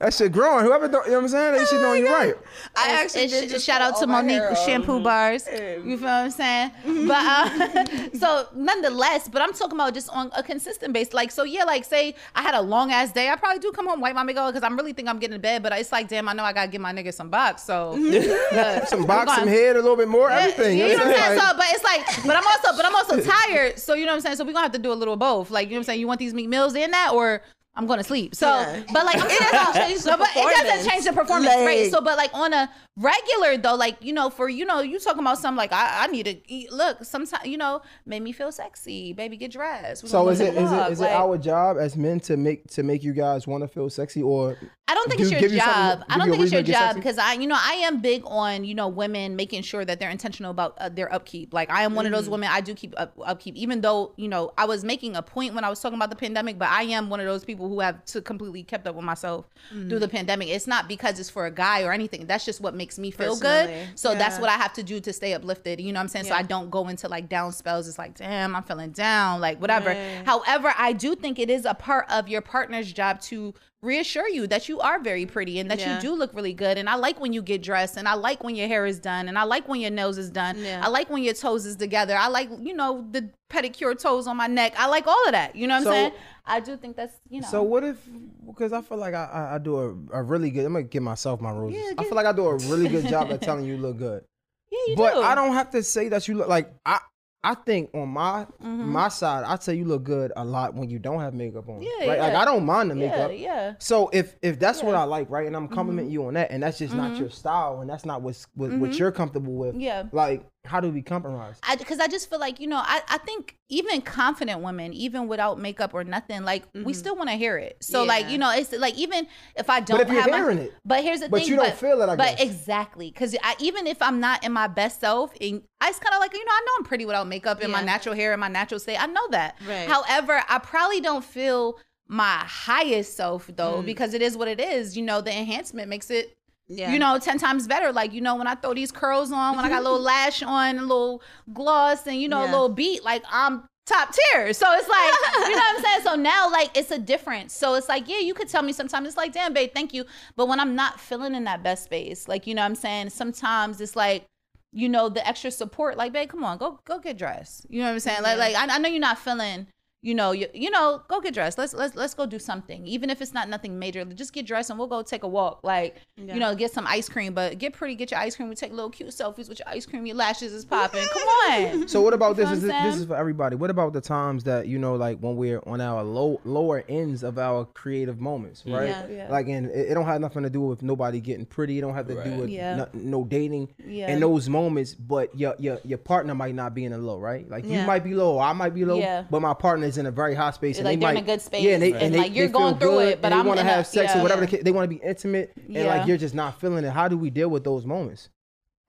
That shit growing. Whoever, do, you know what I'm saying? They should know you right. I actually did just shout out to my Monique hair with on. shampoo bars. You feel what I'm saying? But uh, so nonetheless, but I'm talking about just on a consistent base. Like so, yeah. Like say I had a long ass day, I probably do come home wipe my makeup because I'm really think I'm getting to bed. But it's like, damn, I know I gotta give my nigga some box. So look, Some box, some head, a little bit more, Yeah, everything. You know what I'm saying? Like, So, but it's like, but I'm also, but I'm also tired. So you know what I'm saying? So we're gonna have to do a little both. Like you know what I'm saying? You want these meat meals in that, or I'm gonna sleep. So, Yeah. but like, I'm It talking doesn't change the no, but it doesn't performance. change the performance, right? So, but like on a regular though, like you know, for you know, you talking about something like I, I need to eat. Look, sometimes you know, make me feel sexy, baby, get dressed. We so is go it to it it Like, our job as men to make to make you guys want to feel sexy or I don't think do it's your you job. I don't think it's your reason to get job because I, you know, I am big on you know women making sure that they're intentional about uh, their upkeep. Like I am one of Mm-hmm. those women. I do keep up, upkeep, even though you know I was making a point when I was talking about the pandemic. But I am one of those people who have to completely kept up with myself Mm-hmm. through the pandemic. It's not because it's for a guy or anything. That's just what makes me feel Personally, good. So that's what I have to do to stay uplifted. You know what I'm saying? So I don't go into like down spells. It's like, damn, I'm feeling down, like whatever. However, I do think it is a part of your partner's job to reassure you that you are very pretty and that Yeah. you do look really good. And I like when you get dressed and I like when your hair is done and I like when your nose is done. Yeah. I like when your toes is together. I like, you know, the pedicure toes on my neck. I like all of that. You know what So- I'm saying? I do think that's, you know. So what if? Because I feel like I, I, I do a, a really good. I'm gonna give myself my roses. I feel like I do a really good job at telling you look good. yeah, you but do. I don't have to say that you look like I. I think on my Mm-hmm. my side, I'd say you look good a lot when you don't have makeup on. Yeah, right? Like. I don't mind the makeup. yeah. yeah. So if if that's what I like, right, and I'm Mm-hmm. complimenting you on that, and that's just not your style, and that's not what's what, what you're comfortable with. Mm-hmm. Yeah. Like how do we compromise? Because I just feel like you know I, I think even confident women even without makeup or nothing like we still want to hear it so like you know it's like even if I don't but if you're have my- hearing it. but here's the thing. But thing you don't feel it, I but guess. exactly because I even if I'm not in my best self and I just kind of like you know I know I'm pretty without makeup and my natural hair and my natural state I know that Right. however I probably don't feel my highest self though Mm. because it is what it is you know the enhancement makes it Yeah. you know, 10 times better. Like, you know, when I throw these curls on, when I got a little lash on, a little gloss, and, you know, a little beat, like, I'm top tier. So it's like, you know what I'm saying? So now like it's a difference. So it's like, yeah, you could tell me sometimes it's like, damn, babe, thank you. But when I'm not feeling in that best space, like, you know what I'm saying? Sometimes it's like, you know, the extra support, like, babe, come on, go go get dressed. You know what I'm saying? Like, like I, I know you're not feeling you know, you, you know, go get dressed. Let's let's let's go do something. Even if it's not nothing major, just get dressed and we'll go take a walk. Like, you know, get some ice cream, but get pretty, get your ice cream. We take little cute selfies with your ice cream. Your lashes is popping. Come on. So what about this? Is this, this is for everybody. What about the times that you know, like when we're on our low lower ends of our creative moments, mm. right? Yeah, yeah. Like, and it, it don't have nothing to do with nobody getting pretty. It don't have to do with Yeah. no, no dating. Yeah. In those moments, but your your your partner might not be in a low, right? Like you might be low, I might be low, Yeah. but my partner is in a very hot space. and Like, they they're in a good space, Yeah, and they and, and they, like, you're they going through it, but I'm they want to in a- have sex yeah. or whatever. The, they want to be intimate, and Yeah. like you're just not feeling it. How do we deal with those moments?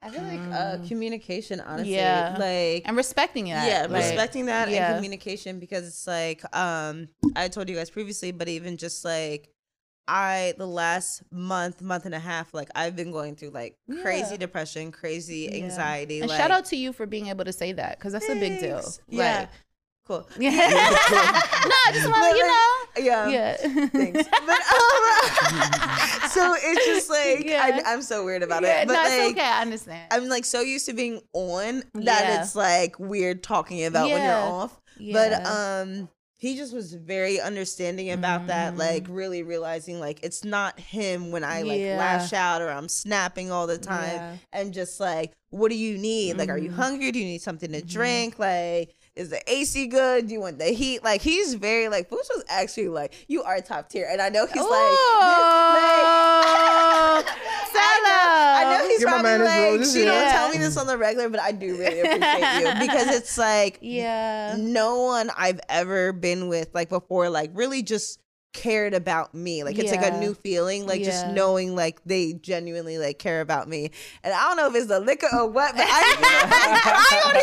I feel like uh, communication, honestly. Yeah. Like and respecting that. yeah, like, respecting that yeah. and communication because it's like um I told you guys previously, but even just like I the last month, month and a half, like I've been going through like crazy depression, crazy Yeah. anxiety. And like, shout out to you for being able to say that because that's a big deal. Yeah. Like, Cool. yeah. no, I just want to, you know. Yeah. Yeah. Thanks. But um, so it's just like Yeah. I, I'm so weird about Yeah, it. But no, it's like okay. I understand. I'm like so used to being on that Yeah. it's like weird talking about when you're Yeah. off. But um he just was very understanding about that, like really realizing like it's not him when I like Mm-hmm. Yeah. lash out or I'm snapping all the time Yeah. Mm-hmm. and just like, what do you need? Like, are you hungry? Do you need something to drink? Like, is the AC good? Do you want the heat? Like, he's very like, Boots was actually like, you are top tier. And I know he's Ooh. like, I know, I know he's Give my probably like, roses, she don't tell me this on the regular, but I do really appreciate you because it's like, yeah. no one I've ever been with like before like really just cared about me. Like it's like a new feeling, like just knowing like they genuinely like care about me. And I don't know if it's the liquor or what, but I cry on here.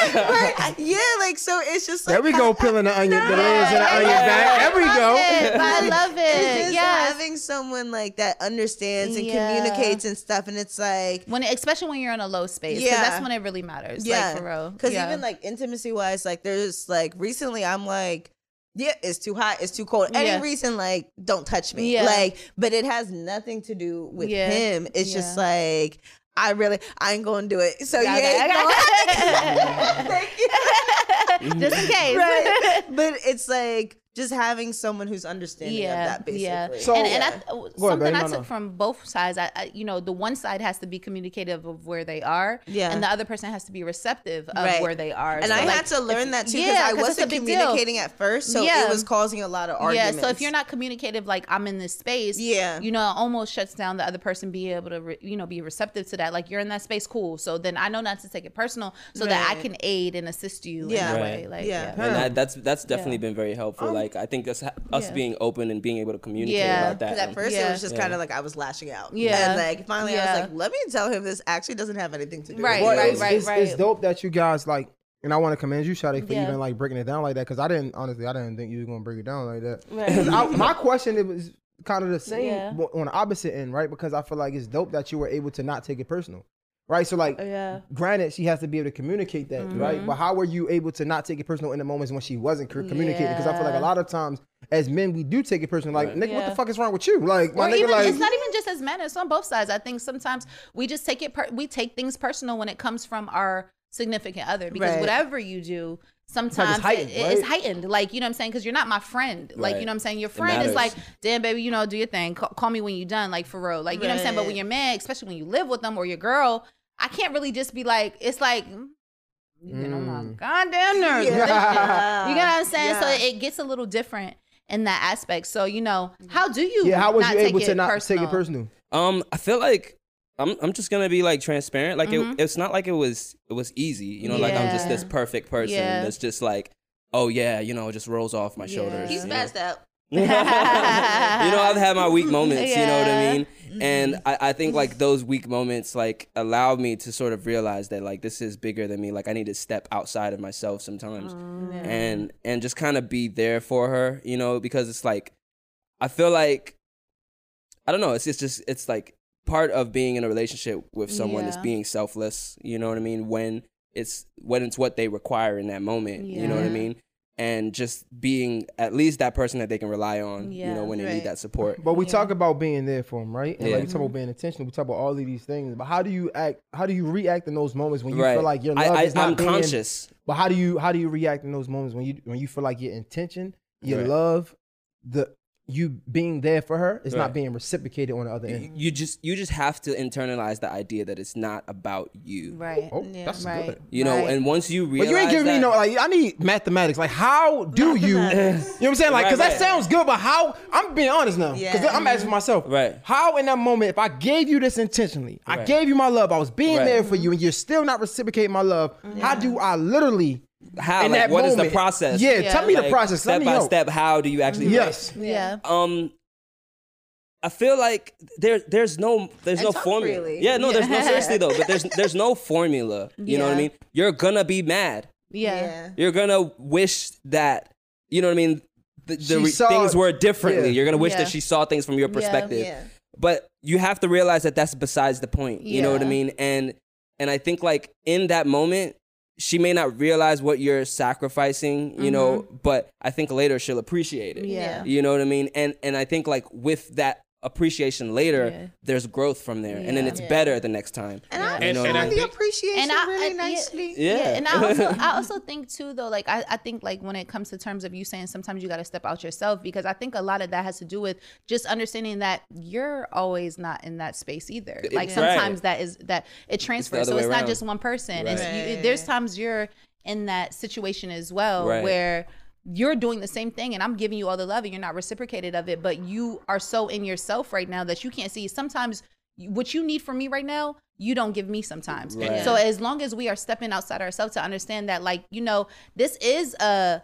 But yeah, like so it's just like There we go, peeling the onion, the layers of the onion love back. There we go. I love it. just Yes. having someone like that understands and Yeah. communicates and stuff, and it's like When, especially when you're in a low space, 'cause Yeah. that's when it really matters. Yeah, like for real. Because yeah. even like intimacy wise, like there's like recently, I'm like, yeah, it's too hot, it's too cold. Any Yeah. reason, like, don't touch me. Yeah. Like, but it has nothing to do with Yeah. him. It's just like. I really, I ain't gonna do it. So Okay, yeah, okay. thank you. just in case. right. But it's like just having someone who's understanding yeah, of that, basically. yeah. So- and, and I, Go ahead, something babe. I took no. from both sides, I, I, you know, the one side has to be communicative of where they are, Yeah. and the other person has to be receptive of Right. where they are. and So, I like, had to learn if- that too because yeah, I 'cause it's wasn't big deal. communicating at first, so Yeah. it was causing a lot of arguments. Yeah, so if you're not communicative, like I'm in this space, Yeah. you know, it almost shuts down the other person being able to, re- you know, be receptive to that. Like you're in that space, cool. So then I know not to take it personal, so that I can aid and assist you in Yeah. that Right. way. Like, Yeah. yeah. and that, that's that's definitely been very helpful. Um, Mm-hmm. like I think us us Yeah. being open and being able to communicate Yeah. about that. Because at and- first it was just Yeah. kind of like I was lashing out. Yeah. And like finally I was like, let me tell him this actually doesn't have anything to do Right, with Well, it. right, it's, right, it's, it's dope that you guys like, and I want to commend you, Shadi, for Yeah. even like breaking it down like that. Because I didn't honestly, I didn't think you were gonna break it down like that. Right. 'Cause I, my question it was kind of the same Yeah. but on the opposite end, right? Because I feel like it's dope that you were able to not take it personal, right? So like, Yeah. granted, she has to be able to communicate that, Mm-hmm. right? But how were you able to not take it personal in the moments when she wasn't communicating? Because I feel like a lot of times as men we do take it personal. Like, Right. nigga, what the fuck is wrong with you? Like, my or nigga, even like, it's not even just as men; it's on both sides. I think sometimes we just take it. Per- we take things personal when it comes from our significant other because Right. whatever you do, sometimes heightened, it- it- it's right? heightened. Like you know what I'm saying? Because you're not my friend. Like Right. you know what I'm saying? Your friend is like, damn baby, you know, do your thing. Call, call me when you're done. Like for real. Like you know what I'm saying? But when you're man, especially when you live with them or your girl, I can't really just be like. It's like. mm, You get on my Mm. goddamn nerves. with this shit. Yeah. You get what I'm saying? So it gets a little different in that aspect. So you know, how do you? yeah, how was not you able to not personal? take it personal? Um, I feel like I'm I'm just gonna be like transparent. Like Mhm. it, it's not like it was it was easy. You know, like I'm just this perfect person Yeah. that's just like, oh yeah, you know, it just rolls off my shoulders. He's messed know? You know, I've had my weak moments, you know what I mean? Mm-hmm. And I, I think like those weak moments like allowed me to sort of realize that like this is bigger than me. Like I need to step outside of myself sometimes oh, and and just kind of be there for her, you know, because it's like I feel like I don't know, it's, it's just it's like part of being in a relationship with someone is being selfless, you know what I mean? When it's when it's what they require in that moment. You know what I mean? And just being at least that person that they can rely on. You know when they Right. need that support. But we talk about being there for them, right? And Yeah. like we talk about being intentional. We talk about all of these things. But how do you act? How do you react in those moments when you right. feel like your I, love I, is not I'm being, conscious. But how do you how do you react in those moments when you when you feel like your intention, your Right. love, the you being there for her is not being reciprocated on the other end? You just you just have to internalize the idea that it's not about you. Right. Oh, Yeah. that's Right. good. You know, Right. and once you realize, But you ain't giving that, me no like I need mathematics. Like how do you? You know what I'm saying? Like because Right, that sounds good, but how? I'm being honest now because Yeah. I'm asking myself. Right. How in that moment, if I gave you this intentionally, I Right. gave you my love, I was being Right. there for you, and you're still not reciprocating my love. How do I literally? How in like that what is the process? Yeah, Yeah. tell me the process. Step by know. step, how do you actually Yes. Yeah. um I feel like there there's no there's And no formula. freely. Yeah, no, there's no seriously though, but there's there's no formula. You know what I mean? You're gonna be mad. Yeah. You're gonna wish that you know what I mean. The, the re- saw- things were differently. Yeah. You're gonna wish Yeah. that she saw things from your perspective. Yeah. But you have to realize that that's besides the point. You know what I mean? And and I think like in that moment, she may not realize what you're sacrificing. You know, but I think later she'll appreciate it. Mm-hmm. Yeah. You know what I mean? And and I think like with that appreciation later, Yeah. there's growth from there, and then Yeah. it's better the next time. And I And- and, and I the think- appreciation And I- really I- yeah. nicely. Yeah. and I also I also think too though like I, I think like when it comes to terms of you saying sometimes you got to step out yourself because I think a lot of that has to do with just understanding that you're always not in that space either. Like Right. sometimes that is that it transfers, other so way it's not just one person. It's Right. you, there's times you're in that situation as well Right. where you're doing the same thing and I'm giving you all the love and you're not reciprocated of it, but you are so in yourself right now that you can't see. Sometimes what you need from me right now, you don't give me sometimes. Right. So as long as we are stepping outside ourselves to understand that, like, you know, this is a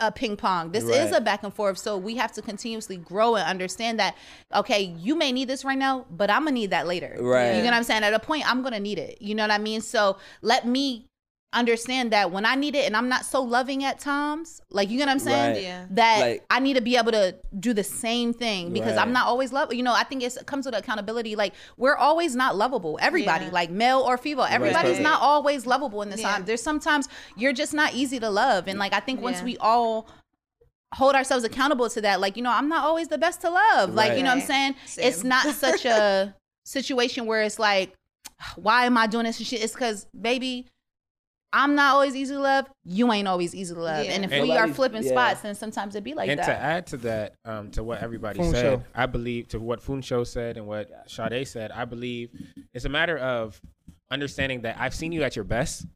a ping pong. This is a back and forth. So we have to continuously grow and understand that, okay, you may need this right now, but I'm gonna need that later. Right. You know what I'm saying? At a point, I'm gonna need it. You know what I mean? So let me understand that when I need it and I'm not so loving at times, like you know what I'm saying? Right. Yeah. That Like- I need to be able to do the same thing because I'm not always love. You know, I think it's, it comes with accountability. Like we're always not lovable. Everybody, Yeah. like male or female, everybody's right. not always lovable in this Yeah. time. There's sometimes you're just not easy to love, and like I think once Yeah. we all hold ourselves accountable to that, like you know, I'm not always the best to love. Like you know what I'm saying? Same. It's not such a situation where it's like, why am I doing this and shit? It's because baby. I'm not always easy to love. You ain't always easy to love. Yeah. And if And- we are flipping yeah. spots, then sometimes it'd be like and that. to add to that, um, to what everybody Funsho. said, I believe to what Funsho said and what Sade said, I believe it's a matter of understanding that I've seen you at your best,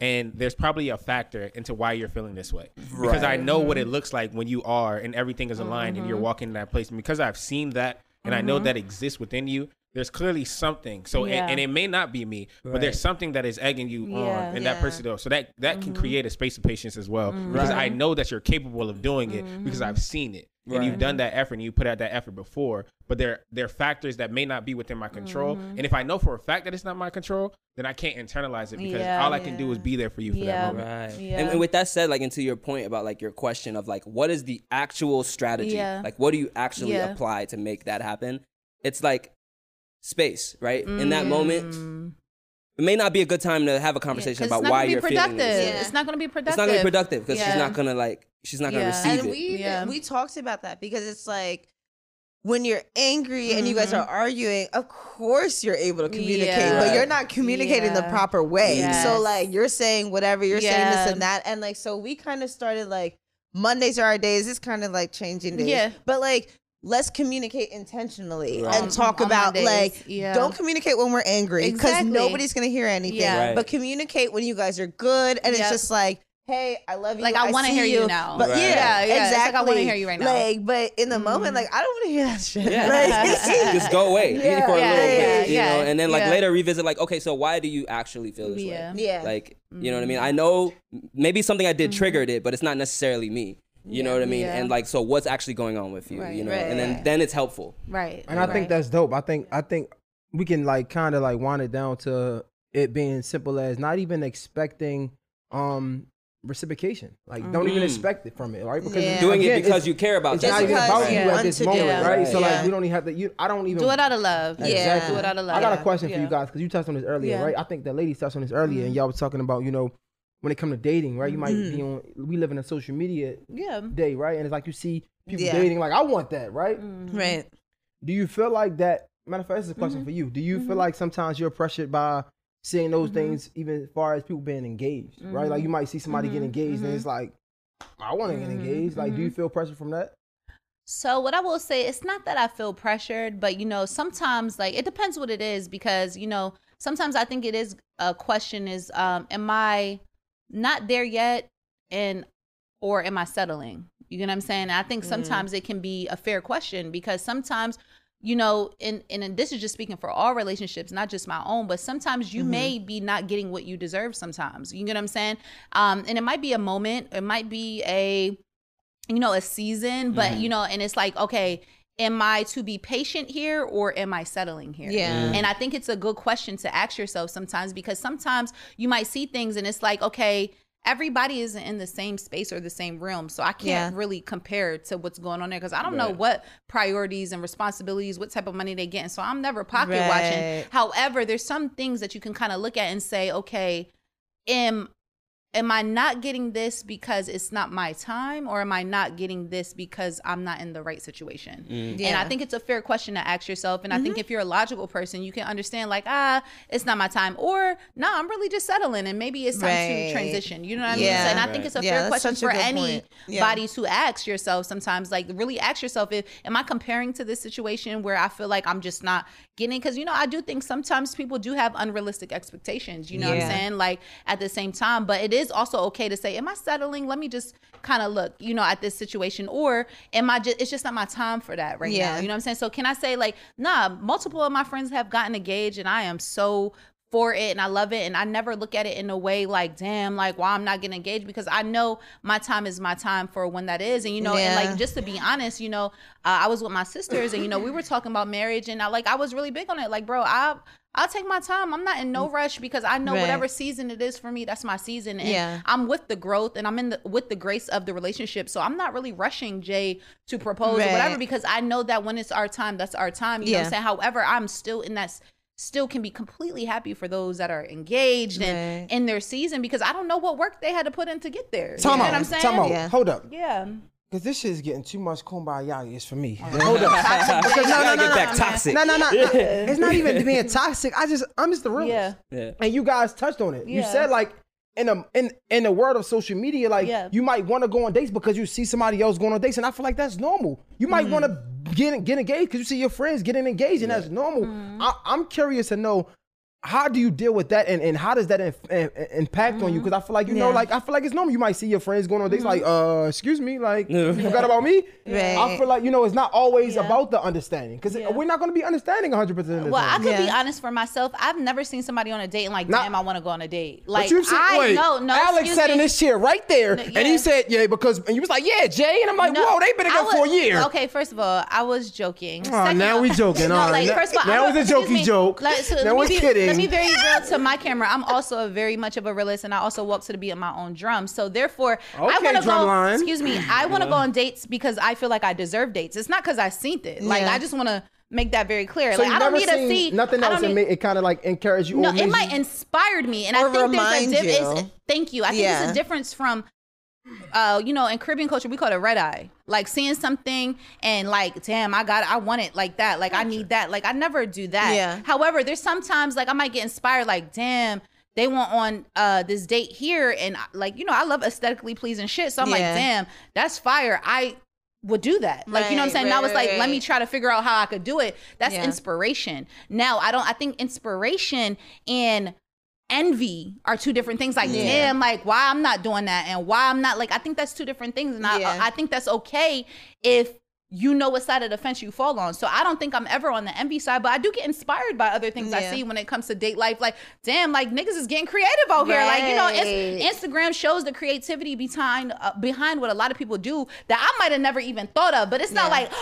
and there's probably a factor into why you're feeling this way because I know what it mm-hmm. looks like when you are and everything is aligned and you're mm-hmm. walking in that place. And because I've seen that and I know mm-hmm. that exists within you. There's clearly something. So, and- Yeah. and, it may not be me, but there's something that is egging you Yeah. on in that person. though. So that that can mm-hmm. create a space of patience as well, mm-hmm. because I know that you're capable of doing it because I've mm-hmm. seen it and you've done that effort and you put out that effort before. But there there are factors that may not be within my control, and if I know for a fact that it's not my control, then I can't internalize it because Yeah. all I can do is be there for you for Yeah. that moment. Right. Yeah. And, and with that said, like into your point about like your question of like what is the actual strategy? Yeah. Like what do you actually Yeah. apply to make that happen? It's like space, right? In that moment, Mm. it may not be a good time to have a conversation 'Cause about why you're productive. feeling this. Yeah. It's not gonna be productive. It's not gonna be productive because Yeah. she's not gonna like she's not gonna Yeah. receive and it. we even- Yeah. we talked about that because it's like when you're angry and you guys Mm-hmm. are arguing, of course you're able to communicate, Yeah. but you're not communicating the proper way. Yes. So like you're saying whatever, you're saying this and that, and like so we kind of started like Mondays are our days. It's kind of like changing days. Yeah. but like. Let's communicate intentionally Right. and talk On about Mondays, like yeah. don't communicate when we're angry because Exactly. nobody's gonna hear anything. Yeah. Right. But communicate when you guys are good and Yep. it's just like, hey, I love you. Like, I wanna hear you now. But Right. yeah, Yeah, yeah. Exactly. like, I wanna hear you right now. Like, but in the moment, like I don't want to hear that shit. Yeah. Like, Just go away Leave it for a Yeah, little yeah, bit, you yeah, know, and then like yeah. later revisit like, okay, so why do you actually feel this Yeah. way? Yeah. Like, you know what I mean? I know maybe something I did Mm-hmm. triggered it, but it's not necessarily me. You know what I mean? Yeah. And like, so what's actually going on with you? Right, you know, right, and then right. then it's helpful. Right. And I think that's dope. I think I think we can like kind of like wind it down to it being simple as not even expecting um reciprocation. Like, don't even expect it from it, right? Because Yeah. Doing again, it because you care about It's not even because, about you at this Unto moment, do. right? So Yeah. like, we don't even have to. You, I don't even Do it out of love. Exactly. Do it out of love. I got a question for you guys because you touched on this earlier, Yeah. Mm-hmm. right? I think the ladies touched on this earlier, and y'all was talking about, you know, when it come to dating, right? You might be on. We live in a social media Yeah. day, right? And it's like you see people Yeah. dating, like I want that, right? Mm-hmm. Right. Do you feel like that? Matter of fact, this is a question Mm-hmm. for you. Do you feel like sometimes you're pressured by seeing those things, even as far as people being engaged, right? Like you might see somebody Mm-hmm. get engaged, and it's like, I want to get engaged. Like, do you feel pressure from that? So what I will say, it's not that I feel pressured, but you know, sometimes like it depends what it is because you know, sometimes I think it is a question is um am I not there yet and or am I settling? You get what I'm saying? I think mm-hmm. sometimes it can be a fair question because sometimes you know, and and this is just speaking for all relationships, not just my own, but sometimes you mm-hmm. may be not getting what you deserve sometimes. You get what I'm saying? Um, and it might be a moment, it might be a you know, a season, but mm-hmm. you know, and it's like, okay, am I to be patient here or am I settling here? Yeah. Mm. And I think it's a good question to ask yourself sometimes because sometimes you might see things and it's like, okay, everybody isn't in the same space or the same realm. So I can't Yeah. really compare to what's going on there because I don't know what priorities and responsibilities, what type of money they getting. So I'm never pocket watching. However, there's some things that you can kind of look at and say, okay, am am I not getting this because it's not my time or am I not getting this because I'm not in the right situation? Yeah, And I think it's a fair question to ask yourself. And I think if you're a logical person, you can understand like, ah, it's not my time or no, I'm really just settling and maybe it's time Right. to transition. You know what I Yeah. mean? So, and I think it's a Yeah, fair that's question such a for good anybody point. Yeah. to ask yourself sometimes like really ask yourself if am I comparing to this situation where I feel like I'm just not getting because you know I do think sometimes people do have unrealistic expectations. You know what I'm Yeah. saying? Like at the same time, but it is also okay to say, Am I settling? Let me just kind of look, you know, at this situation. Or am I just it's just not my time for that right now. You know what I'm saying? So can I say like, nah, multiple of my friends have gotten engaged and I am so for it and I love it and I never look at it in a way like damn like why I'm not getting engaged because I know my time is my time for when that is and you know and like just to be honest you know uh, I was with my sisters and you know we were talking about marriage and I like I was really big on it like bro I I'll take my time I'm not in no rush because I know Right. whatever season it is for me that's my season and Yeah. I'm with the growth and I'm in the with the grace of the relationship so I'm not really rushing Jay to propose or whatever because I know that when it's our time that's our time you know what I'm saying however I'm still in that still can be completely happy for those that are engaged and in their season because I don't know what work they had to put in to get there. Time you know out. what I'm saying? Time out. Yeah. Hold up. Yeah. Because this shit is getting too much kumbaya is for me. Hold up. Because no, no, no, no, back toxic. No, no, no, no. It's not even being toxic. I just, I'm just the realist. Yeah. Yeah. And you guys touched on it. You said like in a in in the world of social media, like Yeah. you might want to go on dates because you see somebody else going on dates, and I feel like that's normal. You Mm-hmm. might want to get get engaged because you see your friends getting engaged, and that's normal. Mm-hmm. I, I'm curious to know. How do you deal with that, and, and how does that inf- in- in- impact on you? Because I feel like you know, like I feel like it's normal. You might see your friends going on dates, like, Mm-hmm. uh, excuse me, like you forgot about me. Right. I feel like you know, it's not always Yeah. about the understanding, because Yeah. we're not going to be understanding 100 percent of the Well, I time. could be honest for myself. I've never seen somebody on a date and like, Not- damn, I want to go on a date. Like, But you said, I wait, no, no. Alex excuse sat in me. this chair right there, and yeah. he said, "Yeah," because and you was like, "Yeah, Jay," and I'm like, No, "Whoa, they been together for a year." Okay, first of all, I was joking. Oh, Second now of- we joking. No, All right. like, Now- first of all, now I'm it's a jokey joke. Like, so Now we're kidding. Let me very real to my camera. I'm also a very much of a realist, and I also walk to the beat of my own drum. So therefore, I want to go. drumline. Excuse me. I want to go on dates because I feel like I deserve dates. It's not because I seen it. Like Yeah. I just want to make that very clear. So like you I don't never need to see nothing I else don't that need- made it kind of like encourage you. no, or it might you, inspired me, and Or I think there's a difference. Thank you. I think Yeah. it's a difference from, uh, you know, in Caribbean culture we call it red eye. Like seeing something and like, damn, I got, it. I want it like that. Like I need that. Like I never do that. Yeah. However, there's sometimes like I might get inspired. Like, damn. They want on uh this date here, and like you know, I love aesthetically pleasing shit. So I'm like, damn, that's fire. I would do that. Like, you know what I'm saying? right, Now it's like, right, let me try to figure out how I could do it. That's Yeah. inspiration. Now, I don't I think inspiration and envy are two different things. Like, Yeah. damn, like why I'm not doing that and why I'm not like I think that's two different things. And Yeah. I I think that's okay if you know what side of the fence you fall on. So I don't think I'm ever on the envy side, but I do get inspired by other things I see when it comes to date life. Like, damn, like niggas is getting creative out here. Like, you know, it's, Instagram shows the creativity behind uh, behind what a lot of people do that I might have never even thought of. But it's not Yeah. like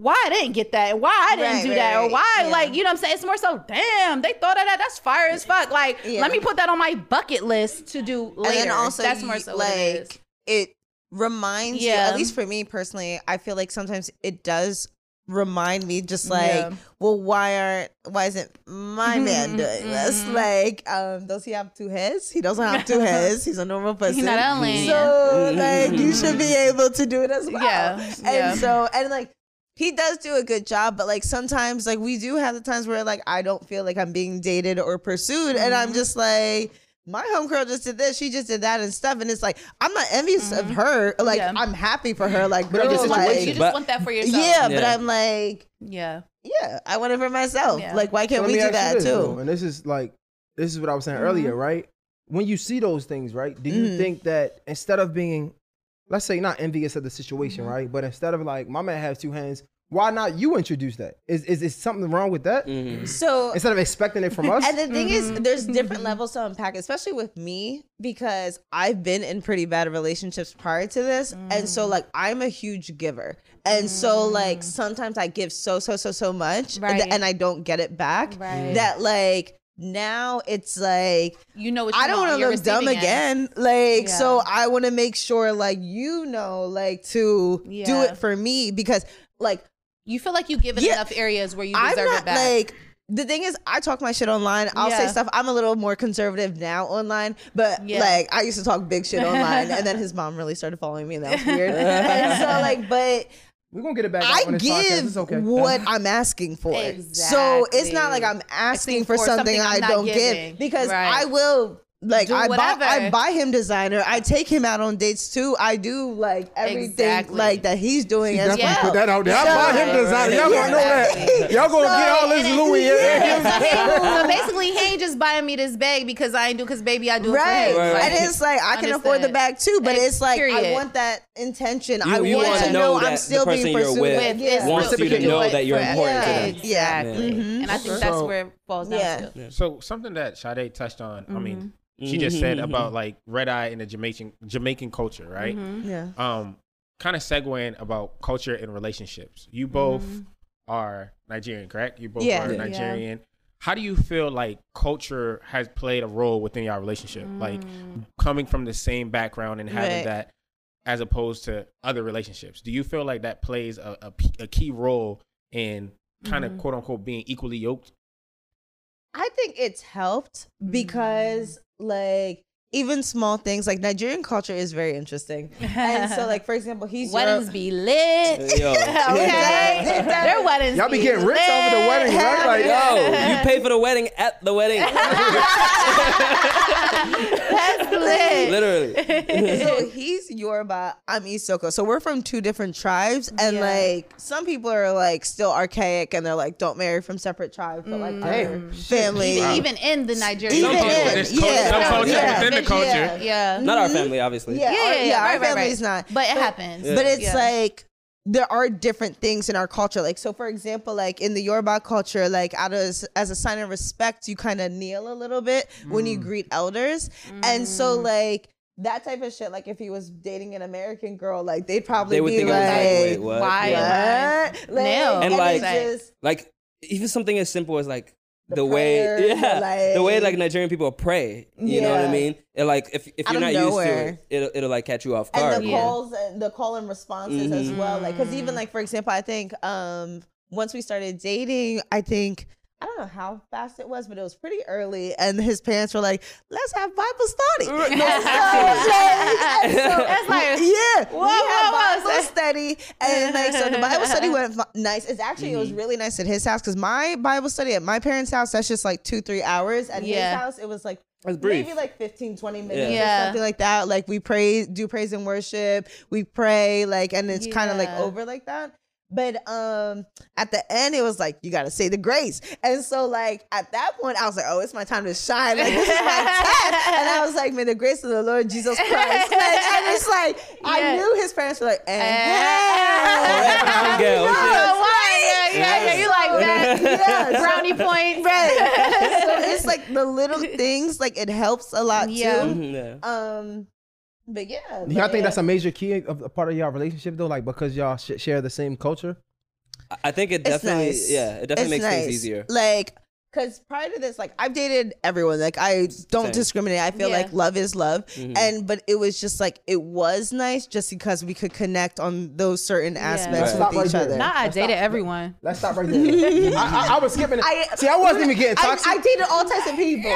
why I didn't get that and why I didn't Right, do right, that or why Yeah. like you know what I'm saying it's more so damn they thought of that that's fire as fuck like Yeah. let me put that on my bucket list to do later And also, that's you- more so what it like it reminds you. Yeah. At least for me personally, I feel like sometimes it does remind me, just like, Yeah. well, why aren't why isn't my man doing this? Mhm. Like, um, does he have two heads? He doesn't have two heads. He's a normal person. He's not alien. So like, you should be able to do it as well. Yeah, And yeah. so and like. He does do a good job, but like sometimes, like we do have the times where like I don't feel like I'm being dated or pursued, and I'm Mm-hmm. just like, my homegirl just did this, she just did that and stuff, and it's like I'm not envious of her. Like Mm-hmm. Yeah. I'm happy for her. Like, But I'm just like, you just But- want that for yourself yeah, but I'm like, yeah yeah, I want it for myself. Yeah. Like, why can't let we do that this, too? though, And this is like, this is what I was saying earlier, Mm-hmm. right? When you see those things, right? Do you Mhm. think that instead of being, let's say, not envious of the situation, Mm-hmm. right? But instead of like, my man has two hands, why not you introduce that? Is is, is something wrong with that? Mhm. So Instead of expecting it from us, And the thing Mm-hmm. is, there's different levels to unpack, especially with me, because I've been in pretty bad relationships prior to this. And Mm. so, like, I'm a huge giver. And so, like, sometimes I give so, so, so, so much, and, Right. and I don't get it back. Right. That, like, now it's like, you know I don't want to look dumb it. again. Like, so I want to make sure, like, you know, like, to do it for me because, like, you feel like you give it Yeah. enough areas where you I'm not it back like the thing is I talk my shit online. I'll say stuff. I'm a little more conservative now online, but Yeah. like I used to talk big shit online, and then his mom really started following me, and that was weird. and so like, but we're gonna get it back. I on give It's okay. what I'm asking for. So it's not like I'm asking for, for something, something I don't giving. give because Right. I will. Like Do I buy. I buy him designer. I take him out on dates too. I do like everything Exactly. like that he's doing as well. put that out there. I So- buy him designer. Y'all gonna know that. Exactly. Y'all gonna get all this and it- Louis. so basically he ain't just buying me this bag because I ain't do because baby I do it Right. for him. Right. And it's like I can afford the bag too, but it's like I period. want that intention. You- I you want wanna know know, that I'm the still person being you're pursued. with With yeah. wants you to know that you're important to Yeah. them. Exactly. Yeah. And I think that's where it falls down Yeah. So something that Sade touched on, I mean, Mm-hmm. she just said Mhm. about like red eye in the Jamaican Jamaican culture, right? Mm-hmm. Yeah. Um, kind of segueing about culture and relationships. You both Mm-hmm. are Nigerian, correct? You both Yeah. are Yeah. Nigerian. How do you feel like culture has played a role within your relationship? Like coming from the same background and having Right. that as opposed to other relationships. Do you feel like that plays a a key role in kind of quote unquote being equally yoked? I think it's helped because mm. like even small things like Nigerian culture is very interesting. and so like for example, he's Weddings Euro- be lit. Yo. okay. Their weddings Y'all be getting rich lit. over the wedding, right? Like, Yo, you pay for the wedding at the wedding. That's lit. Literally. so he's Yoruba, I'm Isoko. So we're from two different tribes, and Yeah. like some people are like still archaic, and they're like, don't marry from separate tribes, but like mm. other family. Even, even in the Nigerian Even Some culture. in, there's culture, yeah. Some culture Yeah. within the culture. Yeah. Yeah. Not our family, obviously. Yeah, Yeah, our, yeah, yeah, our right, family's right. not. But it happens. But it's Yeah. like there are different things in our culture. Like so, for example, like in the Yoruba culture, like out of as a sign of respect, you kind of kneel a little bit when you greet elders, and Mm. so like. That type of shit, like if he was dating an American girl, like they'd probably They would be think like, like, wait, what? Why? Yeah. what? No. And it's like- just- Like even something as simple as like the, The way, yeah, the, the way like- like Nigerian people pray. You know what I mean? And like if if you're of not used to it, it'll it'll like catch you off guard and guard. the Yeah. calls and the call and responses as Mhm. well like because even like for example i think um once we started dating i think I don't know how fast it was, but it was pretty early. And his parents were like, "Let's have Bible study." And so, like, and so- That's like- yeah, Whoa, we had whoa, whoa. Bible study, and like so the Bible study went nice. It's actually it was Mm-hmm. really nice at his house because my Bible study at my parents' house that's just like two three hours. At Yeah. his house, it was like brief. maybe like 15 20 minutes Yeah. Yeah. or something like that like we pray do praise and worship we pray like and it's kind of like over like that but um at the end it was like you gotta say the grace and so like at that point i was like oh it's my time to shine like this is my test and i was like may the grace of the lord jesus christ like, and it's like i knew his parents were like eh, Brown girl, no, shit. why? Yeah, yeah, yeah. You like that? Yeah, so- Brownie point. right so it's like the little things like it helps a lot Yeah. too Mhm, yeah. um, but yeah. Do y'all but think yeah. that's a major key of a part of y'all relationship though? Like because y'all sh- share the same culture. I think it definitely, nice. yeah, it definitely It's makes things easier. Like, because prior to this, like I've dated everyone. Like I don't Same. discriminate. I feel Yeah. like love is love, Mm-hmm. and but it was just like it was nice just because we could connect on those certain aspects Right. with Stop right each there. other. Nah, I Let's dated stop. everyone. Let's stop right there. I, I, I was skipping it. I- See, I wasn't even getting toxic. I dated all types of people.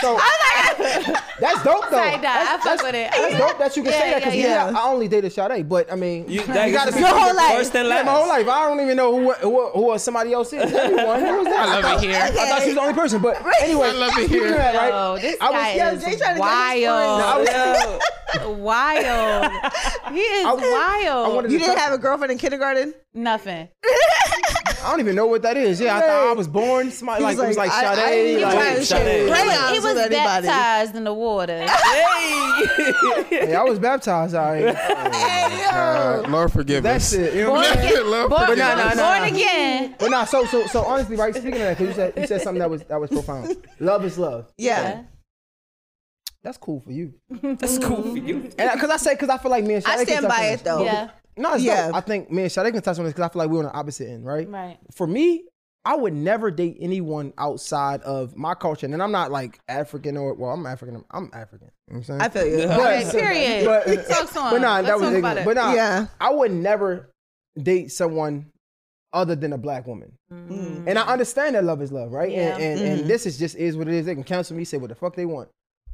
so that's dope though. Sorry, nah, I that's, fuck that's- with it. That's dope that you can Yeah, say that because yeah, yeah. I only dated Sade, but I mean, You, you, gotta be Your whole life. First and Yeah, last. my whole life. I don't even know who who, who somebody else is. Everyone. Who was that? I love it here. I thought she was the only person, but anyway, I love it here. of that, right? Oh, this I was- guy yeah, is Jay trying to get wild. I was- wild. He is I- wild. I You didn't talk- have a girlfriend in kindergarten? Nothing. I don't even know what that is. Yeah, I thought I was born. Somebody like, it was like I- I Sade. ain't like, trying to Sade. share He was baptized in the water. hey, I was baptized. All right. Uh, Lord forgive That's it. You know what Born I'm saying? again. Lord Born, forgive nah, nah, us. born again. But nah, so so so honestly, right? Speaking of that, because you said you said something that was that was profound. Love is love. Yeah. That's cool for you. That's cool for you. And because I say because I feel like me and Sade I can stand touch by on it this. though. Yeah. No, it's Yeah. dope. I think me and Sade can touch on this because I feel like we're on the opposite end, right? Right. For me, I would never date anyone outside of my culture, and I'm not like African or well, I'm African. I'm African. You know what I'm saying? I feel you. But- Period. But, Talk to him. but nah, Let's that was talk about ignorant. it. But nah, Yeah. I would never date someone other than a black woman. Mm. And I understand that love is love, right? Yeah. And and, and this is just is what it is. They can cancel me, say what the fuck they want.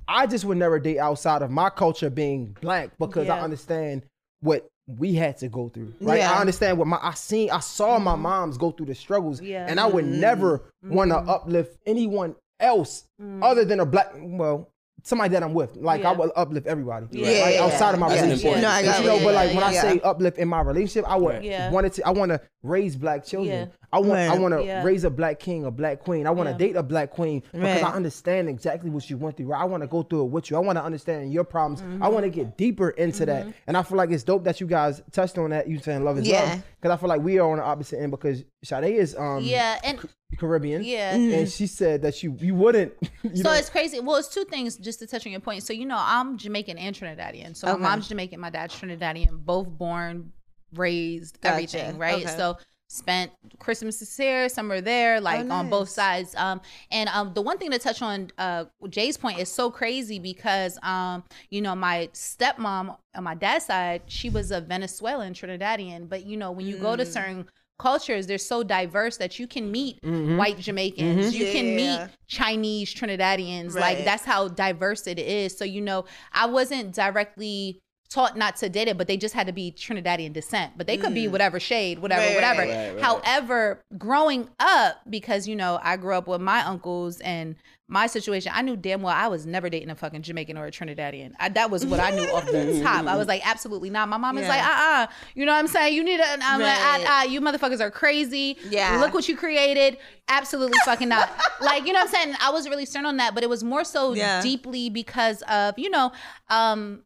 I just would never date outside of my culture being black because I understand what we had to go through. Right. Yeah. I understand what my I seen I saw my moms go through the struggles. Mm-hmm. Yeah. Mm-hmm. And I would never want to uplift anyone else other than a black well, somebody that I'm with. Like I will uplift everybody. Yeah. Right? Yeah. Outside of my That's relationship. important No, I got But you know, but like when I say uplift in my relationship, I would Yeah. wanted to I want to raise black children. Yeah. I want I want to Yeah. raise a black king, a black queen. I want to Yeah. date a black queen because Right. I understand exactly what you went through. I want to go through it with you. I want to understand your problems. Mm-hmm. I want to get deeper into that. And I feel like it's dope that you guys touched on that. You saying love is Yeah. love because I feel like we are on the opposite end because Sade is um Yeah, and Caribbean. yeah. And she said that you you wouldn't. You so know, it's crazy. Well, it's two things just to touch on your point. So you know, I'm Jamaican and Trinidadian. So Okay. my mom's Jamaican, my dad's Trinidadian. Both born, raised, Gotcha. everything. Right. Okay. So spent Christmas is here, summer there, like on both sides. Um, and um, the one thing to touch on uh Jay's point is so crazy because um, you know, my stepmom on my dad's side, she was a Venezuelan Trinidadian. But you know, when you Mm. go to certain cultures, they're so diverse that you can meet white Jamaicans, you can Mm-hmm. Yeah. meet Chinese Trinidadians. Right. Like that's how diverse it is. So you know, I wasn't directly taught not to date it, but they just had to be Trinidadian descent. But they could be whatever shade, whatever, Mm. Right, whatever. right, right. However, growing up, because you know, I grew up with my uncles and my situation, I knew damn well I was never dating a fucking Jamaican or a Trinidadian. I, that was what I knew off the top. I was like, absolutely not. My mom is Yeah. like, uh uh You know what I'm saying? You need to, I'm like, uh, uh, you motherfuckers are crazy. Yeah. Look what you created. Absolutely fucking not. like, you know what I'm saying? I was really stern on that, but it was more so Yeah. deeply because of, you know, um,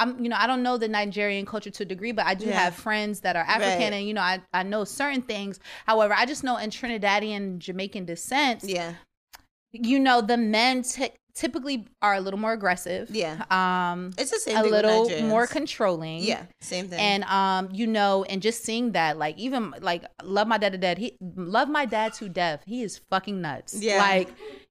I'm, you know, I don't know the Nigerian culture to a degree, but I do Yeah. have friends that are African, Right. and you know, I, I know certain things. However, I just know in Trinidadian, Jamaican descent, Yeah. you know, the men ty- typically are a little more aggressive. Yeah. Um, It's the same a little more controlling. Yeah. Same thing. And um, you know, and just seeing that, like, even like, love my dad to death. He love my dad to death. He is fucking nuts. Yeah. like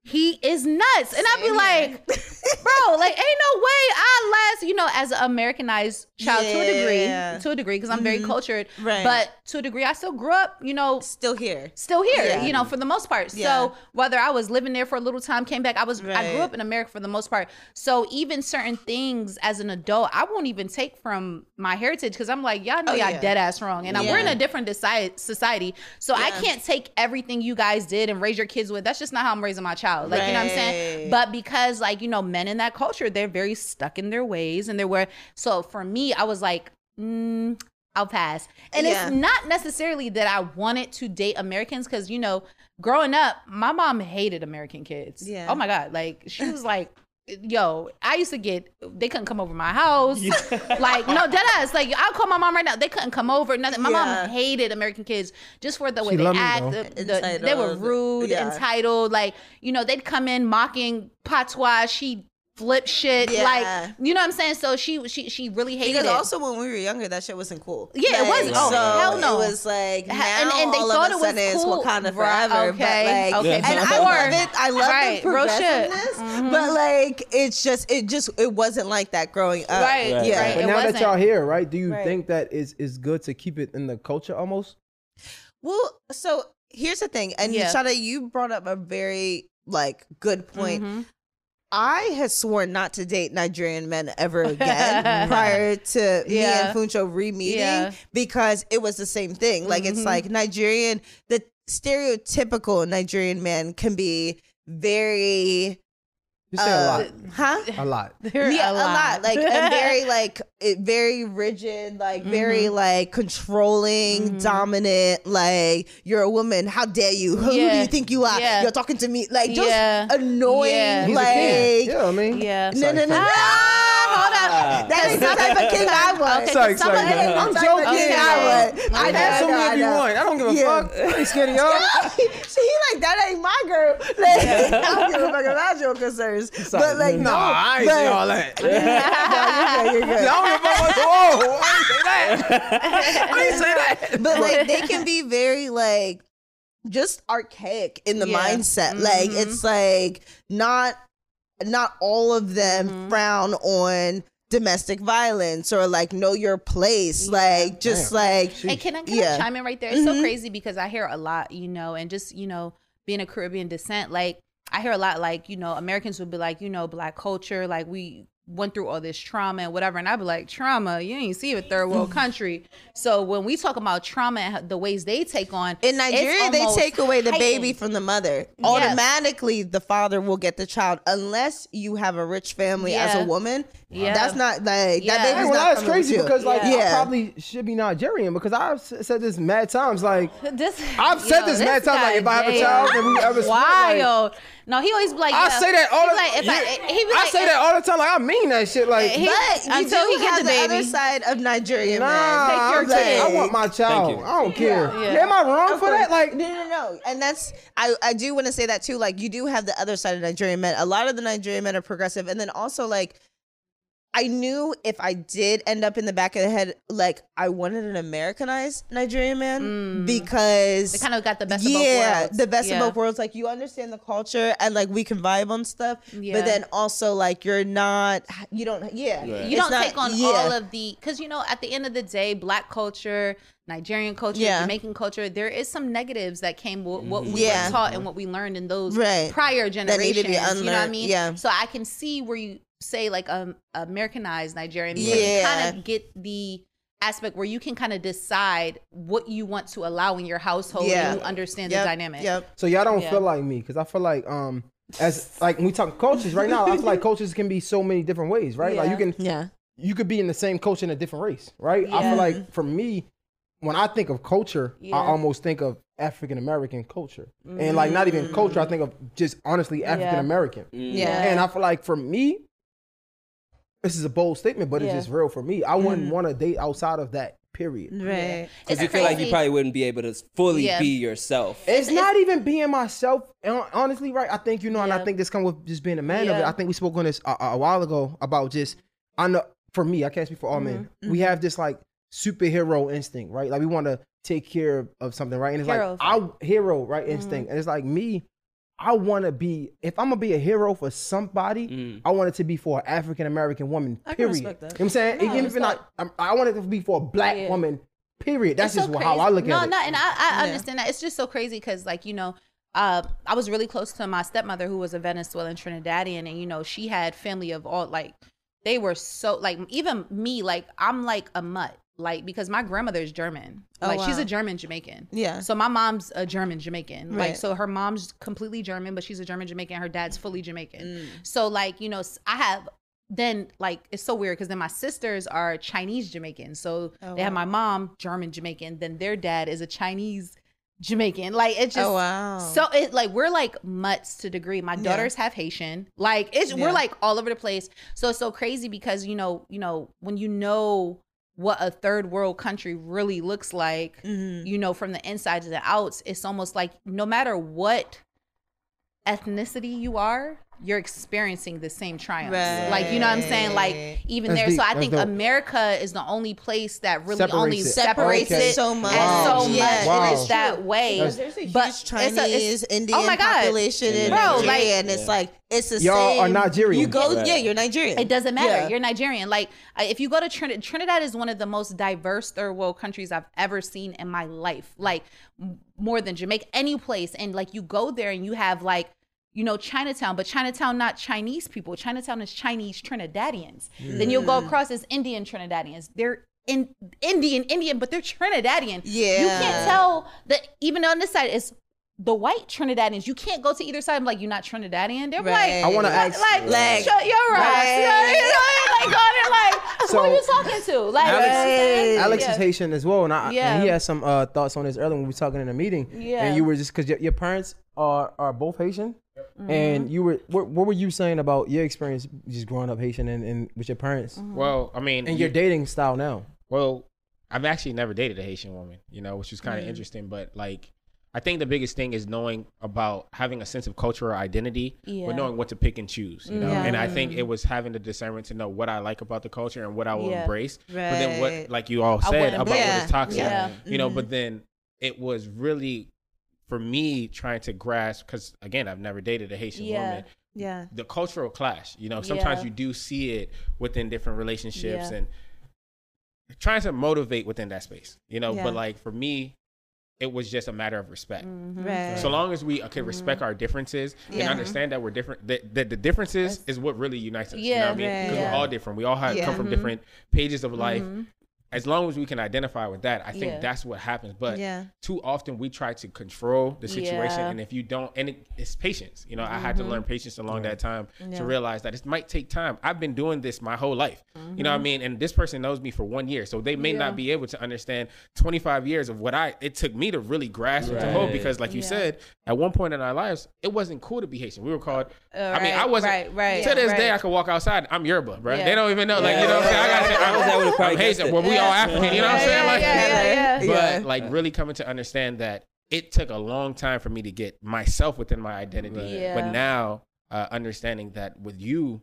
he is nuts. And I'd be like, bro, like, ain't no way I last, you know, as an Americanized child to a degree, to a degree, because I'm very mm-hmm. cultured. Right. But to a degree, I still grew up, you know, Still here. still here, Yeah. you know, for the most part. Yeah. So whether I was living there for a little time, came back, I was I grew up in America for the most part. So even certain things as an adult, I won't even take from my heritage because I'm like, y'all know Oh, y'all yeah. dead ass wrong, and we're in a different society. So I can't take everything you guys did and raise your kids with. That's just not how I'm raising my child. Like you know what I'm saying. But because like you know, men in that culture, they're very stuck in their ways, and they were. So for me, I was like. Mm, I'll pass. And Yeah. it's not necessarily that I wanted to date Americans because, you know, growing up, my mom hated American kids. Yeah. Oh my God. Like, she was like, yo, I used to get, they couldn't come over my house. like, no, dead ass. Like, I'll call my mom right now. They couldn't come over. Nothing. My Yeah. mom hated American kids just for the way She they loved act. the- the- they were rude, Yeah. entitled. Like, you know, they'd come in mocking patois. She flip shit. Yeah. Like you know what I'm saying? So she she she really hated Because it. also when we were younger, that shit wasn't cool. Yeah, it wasn't. Oh, so hell no. It was like now Ha- and- and they all thought of it was sudden it's cool. Wakanda Right, forever. okay, but like, okay, and I love it. I love Right, the real shit. progressiveness, but like it's just it just it wasn't like that growing up. Right, Right. Yeah. right. But It now wasn't. that y'all here, right? Do you Right. think that is is good to keep it in the culture almost? Well, so here's the thing, and Yeah. Shada, you brought up a very like good point. Mhm. I had sworn not to date Nigerian men ever again prior to me Yeah. and Funsho re-meeting Yeah. because it was the same thing. Like it's Mhm. like Nigerian, the stereotypical Nigerian man can be very, You say uh, a lot, huh? A lot. There yeah, are a lot. Like and very like it, very rigid, like very Mm-hmm. like controlling, dominant. Like you're a woman. How dare you? Who do you think you are? Yeah. You're talking to me like just Yeah. annoying. Yeah. He's Like a king. Yeah, I mean. yeah. no, no, no. Sorry, Ah, hold up. That ain't the type of king I want. Okay, Sorry, sorry, of man. them- I'm joking. king I want. I know, Ask I me know, I if you want. I don't give a Yeah. fuck. I ain't scared of y'all. See, he like that ain't my girl. Like, I don't give a fuck about your concerns. But like, nah, no, I ain't but, say all that. No, you're good, you're good. I don't give a fuck. Whoa, I ain't say that. I ain't say that. but like they can be very like just archaic in the Yeah. mindset like Mhm. it's like not not all of them Mhm. frown on domestic violence or like know your place like just Damn. like And can I, can Yeah. I chime in right there? It's so Mhm. crazy because I hear a lot, you know, and just, you know, being a Caribbean descent, like I hear a lot like, you know, Americans would be like, you know, black culture, like we went through all this trauma and whatever. And I'd be like, trauma, you ain't see a third world country. So when we talk about trauma and the ways they take on in Nigeria, they take away the baby from the mother. Yes. Automatically, the father will get the child unless you have a rich family as a woman. Yeah. That's not like Yeah. that Hey, baby's well, not that's crazy because like I yeah. probably should be Nigerian because I've said this mad times. Like This, I've said yo, this mad times. Like if I have a child and we ever split, like, wild. No, he always be like. I yeah. say that all the be like, if yeah, I, he I like, say that all the time. Like I mean that shit. Like He- But until he get have the the, other side of Nigerian nah, men. Take your I'm saying, I want my child. I don't care. Yeah. Yeah, am I wrong Of for that? course. Like no, no, no. And that's I, I do want to say that too. Like you do have the other side of Nigerian men. A lot of the Nigerian men are progressive, and then also like I knew if I did end up in the back of the head, like I wanted an Americanized Nigerian man mm. because They kind of got the best of both yeah, worlds. the best Yeah. of both worlds. Like you understand the culture and like we can vibe on stuff, Yeah. but then also like you're not, you don't, yeah, You It's don't not- take on yeah. all of the because you know at the end of the day, black culture, Nigerian culture, Yeah. Jamaican culture, there is some negatives that came with what we mm-hmm. Yeah. were taught and what we learned in those Right. prior need generations. to be You know what I mean? yeah. So I can see where you say like um Americanized Nigerian, because Yeah. you kind of get the aspect where you can kind of decide what you want to allow in your household Yeah. and you understand Yep, the dynamic. Yep. So y'all don't Yeah. feel like me because I feel like um as like when we talk cultures right now, I feel like cultures can be so many different ways, right? Like you can Yeah. you could be in the same culture in a different race, right? I feel like for me, when I think of culture, Yeah. I almost think of African American culture, and like not even culture. I think of just honestly African American. Yeah. And I feel like for me, this is a bold statement, but Yeah. it's just real for me. I wouldn't mm-hmm. want to date outside of that. Period. Right. Because It's you feel like you probably wouldn't be able to fully Yeah. be yourself. It's, not even being myself. Honestly, right? I think you know, and I think this comes with just being a man of it. I think we spoke on this a, a while ago about just. I know for me, I can't speak for all men. Mm-hmm. We mm-hmm. have this like superhero instinct, right? Like we want to take care of something, right? And it's Hero like our hero, right? Instinct, mm-hmm. and it's like me. I want to be. If I'm gonna be a hero for somebody, Mm. I want it to be for an African American woman. I can Period. respect that. You know what I'm saying? Even if it's not, I'm- I want it to be for a black Yeah. woman. Period. That's It's just so how I look no, at it. No, no, and I, I understand that. It's just so crazy because, like, you know, uh, I was really close to my stepmother who was a Venezuelan Trinidadian, and you know, she had family of all like they were so like even me, like I'm like a mutt. Like because my grandmother is German, Oh, like she's a German Jamaican. Yeah. So my mom's a German Jamaican. Like Right. so her mom's completely German, but she's a German Jamaican. Her dad's fully Jamaican. Mm. So like you know, I have then like it's so weird because then my sisters are Chinese Jamaican. So Oh, they have my mom German Jamaican. Then their dad is a Chinese Jamaican. Like it's just Oh, wow. so it like we're like mutts to degree. My Yeah. daughters have Haitian. Like it's Yeah. we're like all over the place. So it's so crazy because you know you know when you know what a third world country really looks like Mhm. you know, from the inside to the outs, it's almost like no matter what ethnicity you are, you're experiencing the same triumphs. Like you know what I'm saying? Like even That's there. deep. So I That's think dope. America is the only place that really Separates only it. separates Okay. it so much. and so Wow. much Wow. is that way. That's- There's a huge But it's a- it's- Chinese, Indian oh my God. population in Bro, Nigeria, like- and it's like it's the Y'all same. are Nigerian. You go, Right. yeah, you're Nigerian. It doesn't matter. Yeah. You're Nigerian. Like uh, if you go to Trinidad, Trinidad is one of the most diverse third world countries I've ever seen in my life. Like more than Jamaica, any place. And like you go there and you have like you know Chinatown, but Chinatown not Chinese people. Chinatown is Chinese Trinidadians. Then you'll go across as Indian Trinidadians. They're in Indian Indian, but they're Trinidadian. Yeah. you can't tell that even on this side is. The white Trinidadians, you can't go to either side. I'm like, you're not Trinidadian. They're Right. like, I wanna ask- like, Like- shut your ass. Right. You know, like there, like, So- who are you talking to? Like, Alex- you know what I'm saying? Alex yeah. is Haitian as well, and, I, Yeah. and he had some uh, thoughts on this earlier when we were talking in a meeting. Yeah. And you were just because your, your parents are are both Haitian, Mm-hmm. and you were what, what were you saying about your experience just growing up Haitian and, and with your parents Mm-hmm. Well, I mean, and you- your dating style now? Well, I've actually never dated a Haitian woman, you know, which was kind of Mm. interesting. But like, I think the biggest thing is knowing about having a sense of cultural identity, Yeah. but knowing what to pick and choose, you know. Yeah. And I think it was having the discernment to know what I like about the culture and what I will Yeah. embrace. But then what, like you all said about what embrace. toxic, Yeah. you know. But then it was really for me trying to grasp because again, I've never dated a Haitian Yeah. woman yeah. the cultural clash. You know, sometimes Yeah. you do see it within different relationships Yeah. and trying to motivate within that space. You know, Yeah. but like for me, it was just a matter of respect. Mm-hmm. Right. So long as we uh, can mm-hmm. respect our differences and understand that we're different, that, that the differences is what really unites us. you know Yeah, what I mean? right. Because Yeah. we're all different. We all have, Yeah. come from mm-hmm. different pages of life. Mm-hmm. As long as we can identify with that, I think Yeah. that's what happens. But Yeah. too often we try to control the situation, Yeah. and if you don't, and it, it's patience. You know, I had to mm-hmm. learn patience along that time to realize that it might take time. I've been doing this my whole life. You know what I mm-hmm. mean? And this person knows me for one year, so they may not be able to understand 25 years of what I. It took me to really grasp and to hold because, like you Yeah. said, at one point in our lives, it wasn't cool to be Haitian. We were called. Uh, I mean, I wasn't. right, right, to this day. I could walk outside. I'm Yoruba, bro. Yeah. They don't even know. Like you know what I'm saying? I got. I was- I would've I'm, probably I'm Haitian. Well, we all African. You know what I'm saying? Like, yeah, yeah, yeah. but like really coming to understand that it took a long time for me to get myself within my identity. Yeah. But now uh, understanding that with you,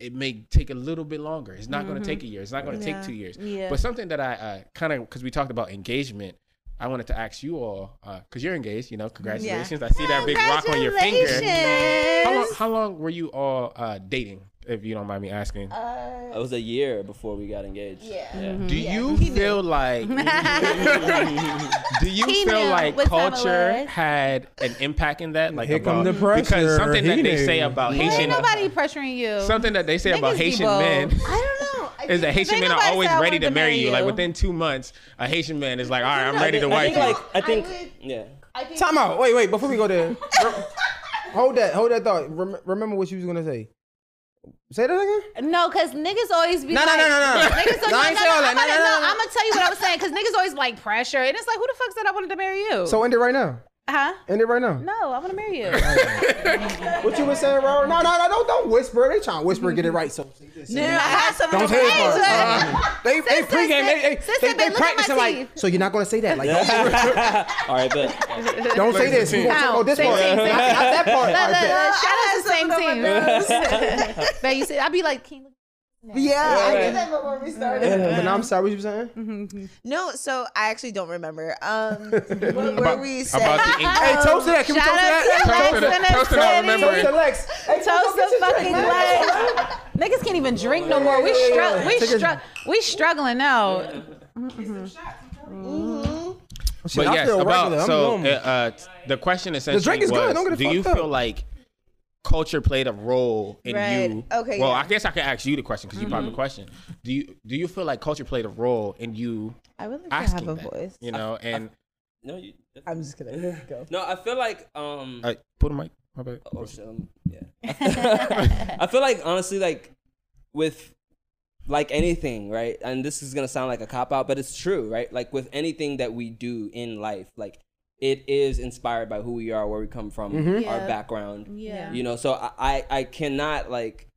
it may take a little bit longer. It's not going to take a year. It's not going to Yeah. take two years. Mm-hmm. Yeah. But something that I uh, kind of because we talked about engagement. I wanted to ask you all because you're engaged. You know, congratulations! I see that big rock on your finger. How long, how long were you all uh, dating, if you don't mind me asking? Uh, It was a year before we got engaged. Yeah. Do you feel like do you He feel knew like what culture had an impact in that? Like Here come about the pressure. because something that He they say about Ain't Haitian nobody pressuring you. something that they say about Niggas be Haitian bold. men I don't know. I is that Haitian Ain't men are always ready to to marry marry you. Like within two months, a Haitian man is like, all right, I'm I ready think, to I wife think you. like I think would- yeah. I think Time out. Wait, wait. Before we go there, hold that. Hold that thought. Rem- remember what you was gonna say. Say that again. No, because niggas always be No, no, like, no, no, no. Niggas always No, I ain't no, no, all that. I'ma no, no, no, no. I'm gonna tell you what I was saying because niggas always like pressure, and it's like, who the fuck said I wanted to marry you? So end it right now. Huh? End it right now. No, I want to marry you. What you was saying, Robert? No, no, no, don't, don't whisper. They trying to whisper, get it right. So no, no, I had something. don't say it. say. part. Hey, Uh, they they pregame. They they, sister, they, they look at my practicing like. So you're not gonna say that. Like don't, All right, but don't say this. We gonna talk this Same part. team, Not, that part. All Look, right, look, bet. look, shout out to the same team. But you see, I'd be like, King. Yeah, I did that before we started. But now I'm sorry. What you saying? No, so I actually don't remember. Um, what were About, we about the ink- Hey, toast to that. Can we toast to out that? to Toast to the- Lex toast to not city. Toast to Lex. Hey, Toast go the fucking drink, man. Lex. Niggas can't even drink no more. We strugg we Take a- strugg we struggling now. Shit, But I yes, feel about regular. I'm so normal. uh, uh, the question essentially drink is was, good. Don't get it do you fucked feel like culture played a role in Right. you? Okay, Well, yeah. I guess I could ask you the question because you Mm-hmm. brought the question. Do you do you feel like culture played a role in you I would like to asking have a that? voice. You know, and no, you, I'm just kidding. Go. no. I feel like um. put a mic. My bad. Oh, shit, um, yeah. I feel like honestly, like with like anything, right? And this is gonna sound like a cop out, but it's true, right? Like with anything that we do in life, like it is inspired by who we are, where we come from, mm-hmm. our Yeah. background. Yeah. You know, so I, I I cannot like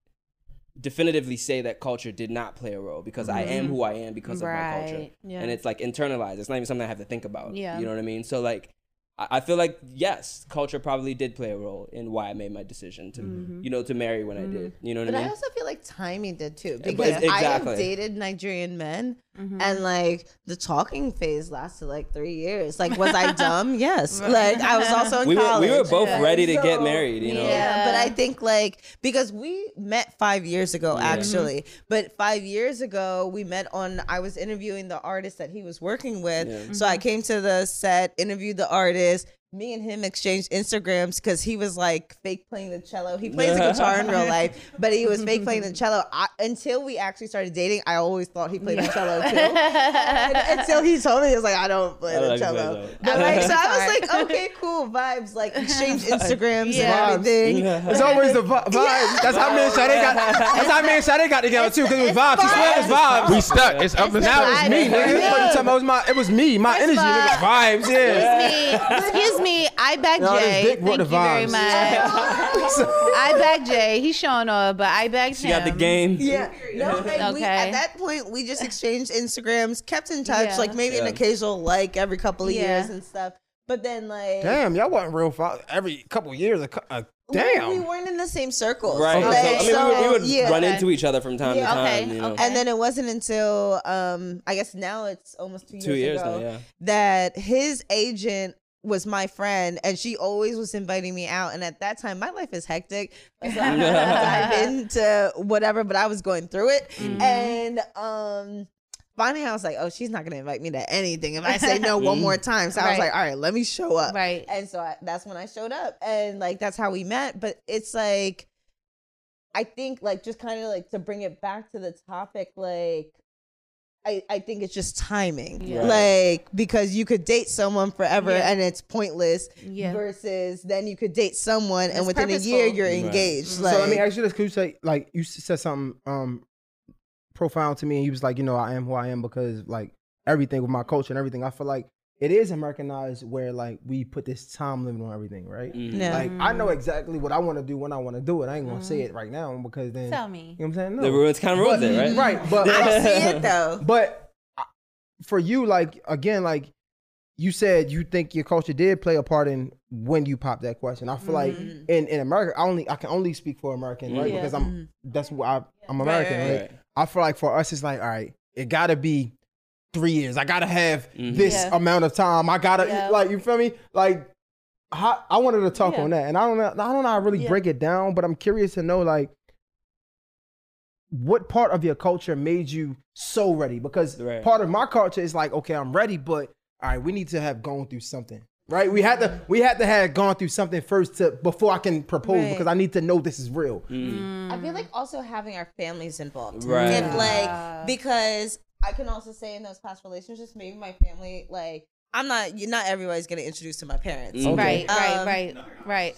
definitively say that culture did not play a role because I am mm-hmm. who I am because of my culture. Yeah. And it's like internalized. It's not even something I have to think about. Yeah. You know what I mean? So like I I feel like yes, culture probably did play a role in why I made my decision to, Mm-hmm. you know, to marry when I mm-hmm. did. You know what But I mean? But I also feel like timing did too but because I exactly. have dated Nigerian men and mm-hmm. like the talking phase lasted like three years. Like, was I dumb? yes. Like, I was also in we were college. we were both And ready to get married. You know. Yeah, but I think like because we met five years ago actually, but five years ago we met on. I was interviewing the artist that he was working with, so I mm-hmm. came to the set, interviewed the artist. Me and him exchanged Instagrams because he was like fake playing the cello. He plays the guitar in real life, but he was fake playing the cello. I, until we actually started dating, I always thought he played the cello too. And until he told me, he was like, "I don't play I the like to play cello." cello. But like, so I was like, "Okay, cool vibes." Like exchange Instagrams Yeah. and everything. It's always the vi- vibes. That's how me and Sade got. That's how me and Sade got together too, because it was vibes. She swear it was vibes. We stuck. It's up and now down. it's me, nigga. Yeah. What you talking about? It was my, it was me, my energy. Vibes, yeah. me. Excuse me. I back No, this Jay. Thank the you very much. I back Jay. He's showing off, but I backed She him. got the game. Yeah, no, and we, Okay. at that point we just exchanged Instagrams, kept in touch, Yeah. like maybe an occasional like every couple of Yeah. years and stuff. But then like, Damn, y'all wasn't real fi- every couple of years. A, cou- uh, we- damn. we, weren't in the same circles, Right. Like, So, I mean, we would, we would yeah. run Okay. into each other from time Yeah. to time. Okay, You know. okay. And then it wasn't until um I guess now it's almost two years, Two years ago now, yeah. that his agent was my friend and she always was inviting me out and at that time my life is hectic. So I'm not gonna dive into whatever but I was going through it. Mm-hmm. and um finally I was like oh she's not gonna invite me to anything if I say no one more time. So I was like all right let me show up. Right. and so I, that's when I showed up and like that's how we met but it's like I think like just kind of like to bring it back to the topic like I, I think it's just timing. Yeah. Like because you could date someone forever Yeah. and it's pointless Yeah. versus then you could date someone and It's within a year you're Right. engaged. so Like let me ask you this: Could you say like you said something um profound to me, and you was like, you know, I am who I am because like everything with my culture and everything. I feel like it is Americanized where like we put this time limit on everything, right? Mhm. Yeah. Like I know exactly what I want to do when I want to do it. I ain't gonna say it right now because then Tell me. you know what I'm saying. No. The ruins kind of ruins it, right? Right, but I see it though. But for you, like again, like you said, you think your culture did play a part in when you popped that question. I feel like Mm-hmm. in, in America, I only I can only speak for American, right? Mhm. Because I'm that's what I, I'm American, right, right, right. I feel like for us, it's like all right, it gotta be three years. I gotta have Mhm. this Yeah. amount of time. I gotta Yeah. like you feel me, like. How, I wanted to talk Yeah. on that, and I don't know. I don't know how to really Yeah. break it down, but I'm curious to know, like, what part of your culture made you so ready? Because Right. part of my culture is like, okay, I'm ready, but all right, we need to have gone through something. Right? We had to we had to have gone through something first to before I can propose Right. because I need to know this is real. I feel like also having our families involved. Right. If like because I can also say in those past relationships, maybe my family like I'm not you not everybody's getting introduced to my parents. Mm. Right, right, Um, right, right.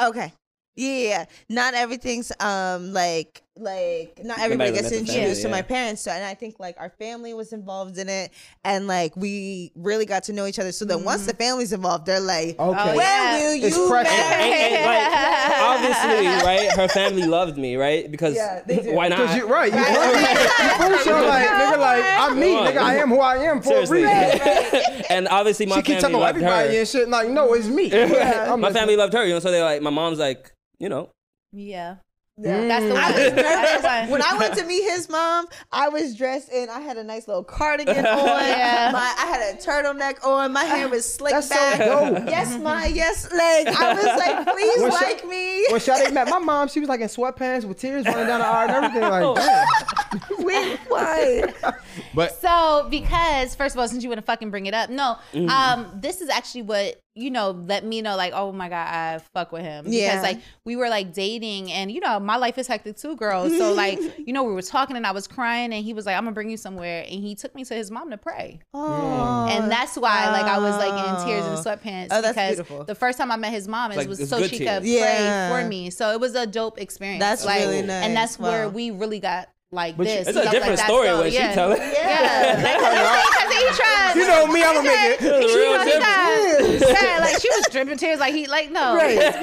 Okay. Yeah, not everything's um like like not everybody Everybody gets introduced family, to my parents. So and I think like our family was involved in it and like we really got to know each other. So then once the mm-hmm. family's involved, they're like, Okay. When yeah. will It's you pressure. marry? And, and, like, obviously, right? Her family loved me, right? Because Yeah, they why Because not? you right, you, you first you're like, nigga, like I'm me, nigga, I am who I am for Seriously. a reason. and obviously, my She keep family talking about loved everybody her. and shit. Like, no, it's me. I'm my family loved her, you know. So they're like, my mom's like, you know, Yeah. Yeah. That's the mm. one. I was nervous. one. when I went to meet his mom, I was dressed in. I had a nice little cardigan on. Yeah. My, I had a turtleneck on. My hair was slicked That's so back. dope. Yes, my yes, like I was like, please When like me. When Sade met my mom, she was like in sweatpants with tears running down her aisle and everything. Like, damn. Wait, what? But So, because first of all, since you want to fucking bring it up, no, um, this is actually what you know let me know, like, oh my god, I fuck with him because Yeah. like we were like dating, and you know my life is hectic too, girl. So like you know we were talking, and I was crying, and he was like, I'm gonna bring you somewhere, and he took me to his mom to pray. Oh, and that's why like I was like in tears in sweatpants Oh, that's because beautiful. the first time I met his mom it Like, was so she tears. could Yeah. pray for me. So it was a dope experience. That's like, really nice. And that's where we really got like But this. it's So a I was different like, story dope. when yeah. she tell it. Yeah, like, because he tried. You know me, I'ma make it. It's a You real know, he difference. got, yeah, like she was dripping tears. Like he, like no, Right.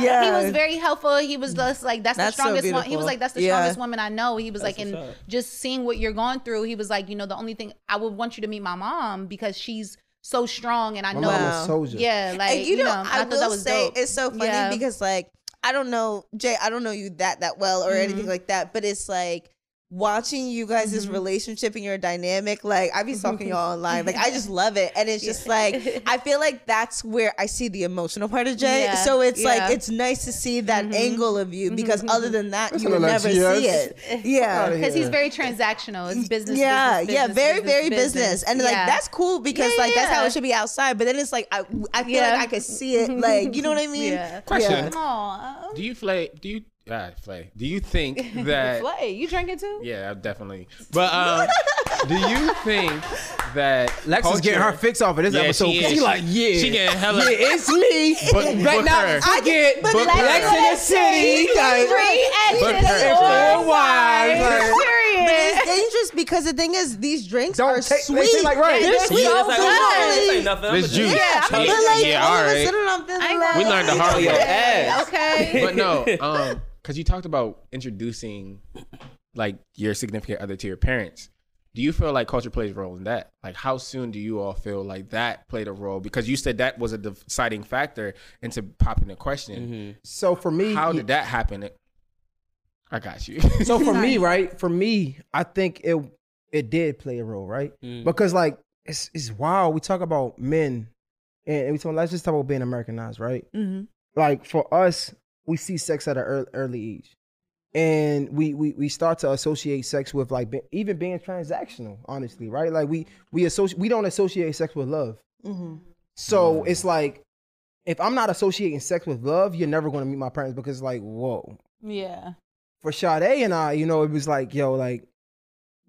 Yeah. he was very helpful. He was just like that's, That's the so strongest one. He was like that's the Yeah. strongest woman I know. He was like, That's and up. just seeing what you're going through. He was like, you know, the only thing I would want you to meet my mom because she's so strong, and I My know, mom Wow. was soldier. yeah, like and you know, I, thought will that was say dope. it's so funny because like I don't know Jay, I don't know you that that well or anything Mm-hmm. like that, but it's like watching you guys' this relationship and your dynamic like i be stalking y'all online like i just love it and it's just like i feel like that's where i see the emotional part of jay Yeah, so it's yeah. Mm-hmm. like it's nice to see that angle of you because other than that That's you would never she see it yeah because he's very transactional. It's business. yeah, business, yeah, business, very, business, very business, and like that's cool because Yeah, like that's how it should be outside. But then it's like I, I feel Yeah. like I could see it, like you know what I mean? Yeah. Question. Aw. Do you play? Do you? Ah, play. Do you think that? Flay, you drinking too? yeah, definitely. But um, do you think that Lex is getting her fix off of this Yeah, episode. she 'cause is. She like, yeah, She getting hella- Yeah, it's me. But, right book now, her. forget but book Lex- Lex in the city. like, Book Extra her. four wives. like, But it's dangerous because the thing is, these drinks Don't are take- sweet. taste like right. They're Yeah, sweet. Yeah, it's like, oh, this good. ain't. This juice. just- Yeah, Yeah, like yeah, all all of a right. sudden I'm like We learned the hard way. Okay. but no, um, because you talked about introducing like your significant other to your parents. Do you feel like culture plays a role in that? Like, how soon do you all feel like that played a role? Because you said that was a deciding factor into popping the question. So for me, How did that happen? I got you. so for me, right? For me, I think it it did play a role, right? Mm. Because like it's it's wild. We talk about men, and we talk. Let's just talk about being Americanized, right? Mhm. Like for us, we see sex at an early, early age, and we we we start to associate sex with like be, even being transactional. Honestly, right? Like we we associate we don't associate sex with love. Mm-hmm. So it's like if I'm not associating sex with love, you're never going to meet my parents because like whoa. Yeah. For Sade and I, you know, it was like yo, like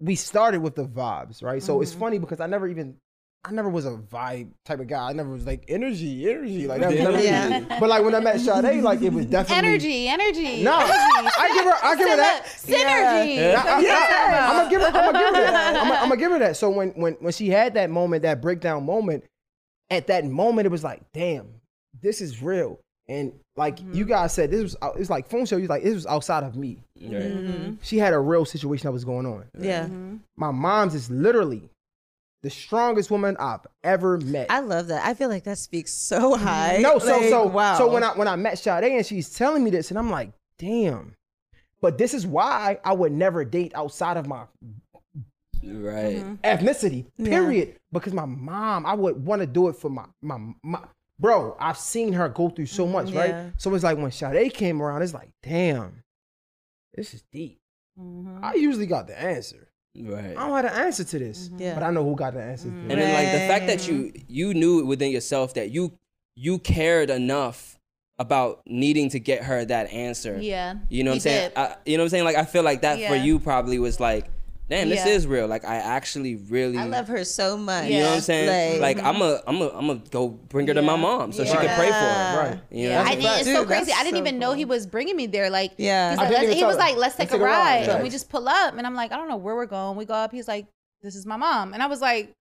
we started with the vibes, right? So it's funny because I never even. I never was a vibe type of guy. I never was like energy, energy, like that. Was never Yeah. me. But like when I met Sade, like it was definitely Energy, energy. No, I give her, I give her that. Synergy. Yeah. I, am gonna give her, I'm gonna give her that. I'm gonna, I'm gonna give her that. So when when when she had that moment, that breakdown moment, at that moment it was like, damn, this is real. And like mm-hmm. you guys said, this was uh, it was like Funsho. You like this was outside of me. Right. Mm-hmm. She had a real situation that was going on. Yeah, mm-hmm. My mom's is literally the strongest woman I've ever met. I love that. I feel like that speaks so high. No, so Like, so wow. so when I when I met Sade and she's telling me this, and I'm like, damn. But this is why I would never date outside of my Right. Mm-hmm. ethnicity. Yeah. Period. Because my mom, I would want to do it for my my my. Bro, I've seen her go through so mm-hmm. much, Yeah. right? So it's like when Sade came around, it's like, damn, this is deep. Mm-hmm. I usually got the answer. Right. I don't have the answer to this, mm-hmm. Yeah. but I know who got the answer. to And it. then like the fact that you you knew within yourself that you you cared enough about needing to get her that answer. Yeah. You know what he I'm saying? I, you know what I'm saying? Like I feel like that for you probably was like, damn, this Yeah. is real. Like I actually really I love her so much. You know what I'm saying? Like, Like- mm-hmm. I'm a I'm a I'm gonna go bring her to my mom so she Yeah. can pray for her. Right. You know? Yeah, That's I a didn't, it's so Dude, crazy. I didn't so even know he was bringing me there. Like, Yeah. like, didn't let's- even he was like, let's take a ride. And we just pull up, and I'm like, I don't know where we're going. We go up. He's like, this is my mom, and I was like,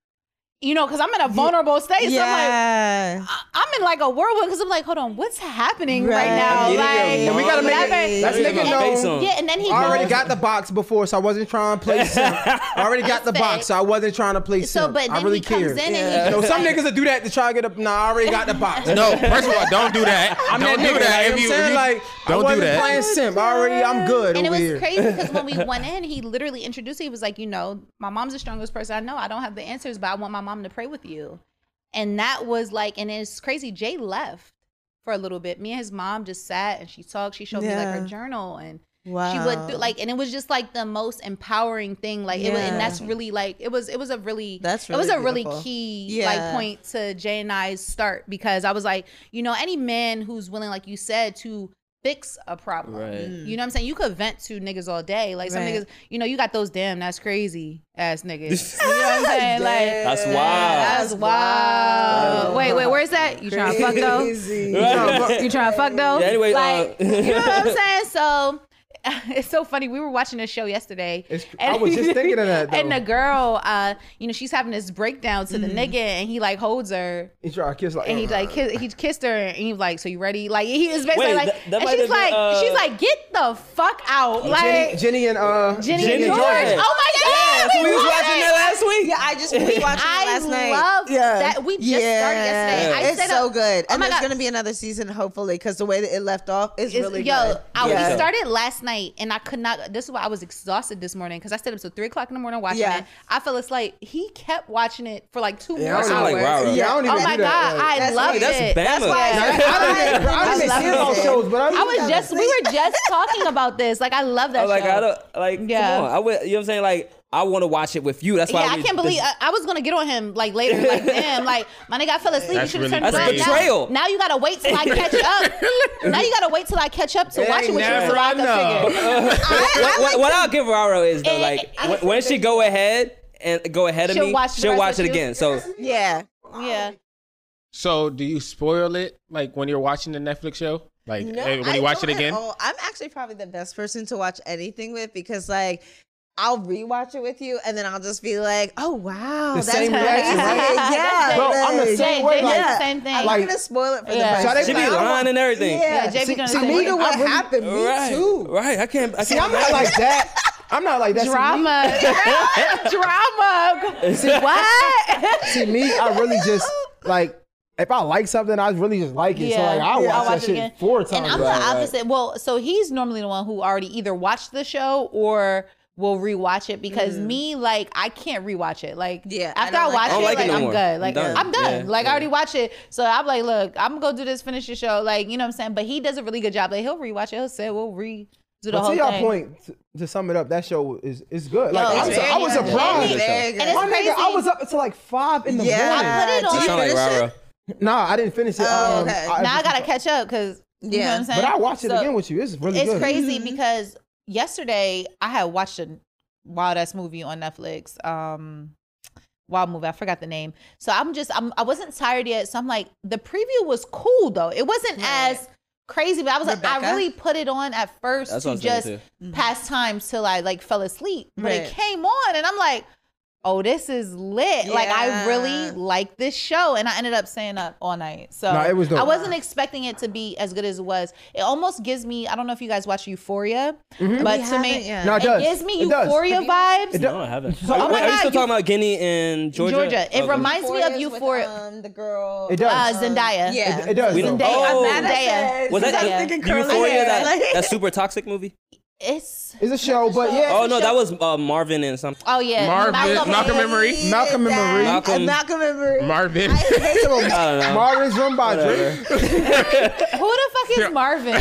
you know, because I'm in a vulnerable state. So I'm like, Yeah. I- I'm in like a whirlwind because I'm like, hold on, what's happening right, Right. now? Yeah, Like, yeah, we gotta make whatever. it- let's Yeah, make it face known. on. Yeah, and then he I already got the box before, so I wasn't trying to play simp. I already got the box, so I wasn't trying to play So, simp. but I really he comes cared. in and Yeah. he You know, some like- niggas that do that to try to get up. Nah, I already got the box. no, first of all, don't do that. I'm don't that do nigga, that. Like, if I'm you, saying, you- like, don't I do wasn't that. playing simp. I already, I'm good And it was here. crazy because when we went in, he literally introduced. He was like, you know, my mom's the strongest person I know. I don't have the answers, but I want my mom to pray with you. And that was like, and it's crazy. Jay left for a little bit. Me and his mom just sat and she talked. She showed me like her journal and she Wow. went through like, and it was just like the most empowering thing. Like, it was, and that's really like it was. It was a really That's it was really a really key Yeah. like point to Jay and I's start because I was like, you know, any man who's willing, like you said, to fix a problem. Right. You know what I'm saying? You could vent to niggas all day. Like some Right. niggas, you know, you got those damn that's crazy ass niggas. you know what I'm saying? Like That's wild. that's wild. Wait, wait, where's that? You trying to fuck though? You trying to fuck- you trying to fuck though? Yeah, anyway, like, uh, you know what I'm saying? So it's so funny. We were watching a show yesterday. It's- I was just thinking of that, And the girl, uh, you know, she's having this breakdown to the Mm-hmm. nigga, and he like holds her, He tried to kiss like, and he like kiss, he kissed her, and he was like, "So you ready?" Like he is basically Wait, like, that- that and she's have been, like, uh, she's like, "Get the fuck out!" Jenny, Like Jenny and uh, Jenny, Jenny and George. George. Oh my god! Yeah, so we was watching that last week. Yeah, I just just rewatching it I last night. I love that. We just started yesterday. I it's so up- good, Oh and my there's God. gonna be another season, hopefully, because the way that it left off is It's- really yo, good. I, Yeah. we started last night and I could not. This is why I was exhausted this morning because I stayed up till three o'clock in the morning watching Yeah. it. I fell asleep. He kept watching it for like two Yeah, more I sound like hours. Rara. Yeah, I don't even oh my do that. god, Like, I That's loved. That's it. Bama. That's why I, I don't I I love see about it. shows, but I, I was just we were just talking about this. Like I love that I'm like show. I don't like. Yeah. I would. You know what I'm saying? Like I want to watch it with you. That's why. yeah, I we- can't believe this- I, I was gonna get on him like later. Like, damn, like my nigga, I fell asleep. That's you should have really turned That's it betrayal. Now, now you gotta wait till I catch up. now you gotta wait till I catch up to It watch it with you never so I can enough. figure. what, what, what I'll give Raro is though, like I when, when she go ahead and go ahead of She'll me, watch she'll watch it you. again. So yeah. Yeah. So, do you spoil it like when you're watching the Netflix show? Like No, eh, when I you watch it again? all. I'm actually probably the best person to watch anything with because like I'll rewatch it with you and then I'll just be like, oh wow, The that's same reaction, crazy. right? Yeah, Bro, I'm the same Jay, way, Jay like- does the same thing. I'm Like- gonna spoil it for Yeah. the So person. she be lying and everything. Yeah, Yeah, Jay be See, doing the see, me, the what happened? Me right, too. right. I can't. I See, can't. I'm not like that. I'm not like that. See, me- Drama. Drama. what? See me, I really just like if I like something, I really just like it. so like I'll Yeah. watch I'll that shit again. four times. And. I'm bro. the opposite. Well, so he's normally the one who already either watched the show or will rewatch it because me, like, I can't rewatch it. Like, Yeah, after I, don't like watch it, like it like, no I'm more. good. I'm Like, done. I'm done. Yeah, like, I already watched it. So I'm like, look, I'm gonna go do this, finish the show. Like, you know what I'm saying? But he does a really good job. Like, he'll rewatch it. He'll say, we'll redo the But whole to your thing. point, to, to sum it up, that show is is good. Like Yo, I'm it's so- very I was surprised. Very. And My crazy. nigga, I was up until like five in the Yeah. morning. I put it Did on. you sound like it? Rara. Nah, I didn't finish it. Oh, um, okay. now I gotta catch up because you know Yeah. what I'm saying. But I watched it So- again with you. It's really it's good. crazy because yesterday I had watched a wild ass movie on Netflix. Um wild movie. I forgot the name. So I'm just I'm I wasn't tired yet. So I'm like, the preview was cool though. It wasn't Right. as crazy, but I was like, I really put it on at first That's to just thinking, pass time till I like fell asleep. But Right. it came on and I'm like, oh, this is lit. Like I really like this show. And I ended up staying up all night. So No, it was dope. I wasn't expecting it to be as good as it was. It almost gives me, I don't know if you guys watch Euphoria, but We to me, yet. No, it it does. gives me It does. Euphoria vibes. It does. No, I haven't. So- Wait, Oh my are you God, still you- talking about Ginny and Georgia? Georgia. It Okay. reminds me of Euphoria's with, Euphoria. um, the girl. It does. uh, Zendaya. Yeah. It, it does. Zendaya. Zendaya. Oh. I'm mad Zendaya. Was that Zendaya. Thinking curly Euphoria? That, that super toxic movie? It's It's a show, but yeah. Oh no, that was uh, Marvin and something. oh yeah, Marvin- Malcolm and Marie? Malcolm and Marie. Malcolm- Malcolm and Marie. Marvin. I hate them. I don't know. Marvin's run by Drake. Who the fuck is Marvin?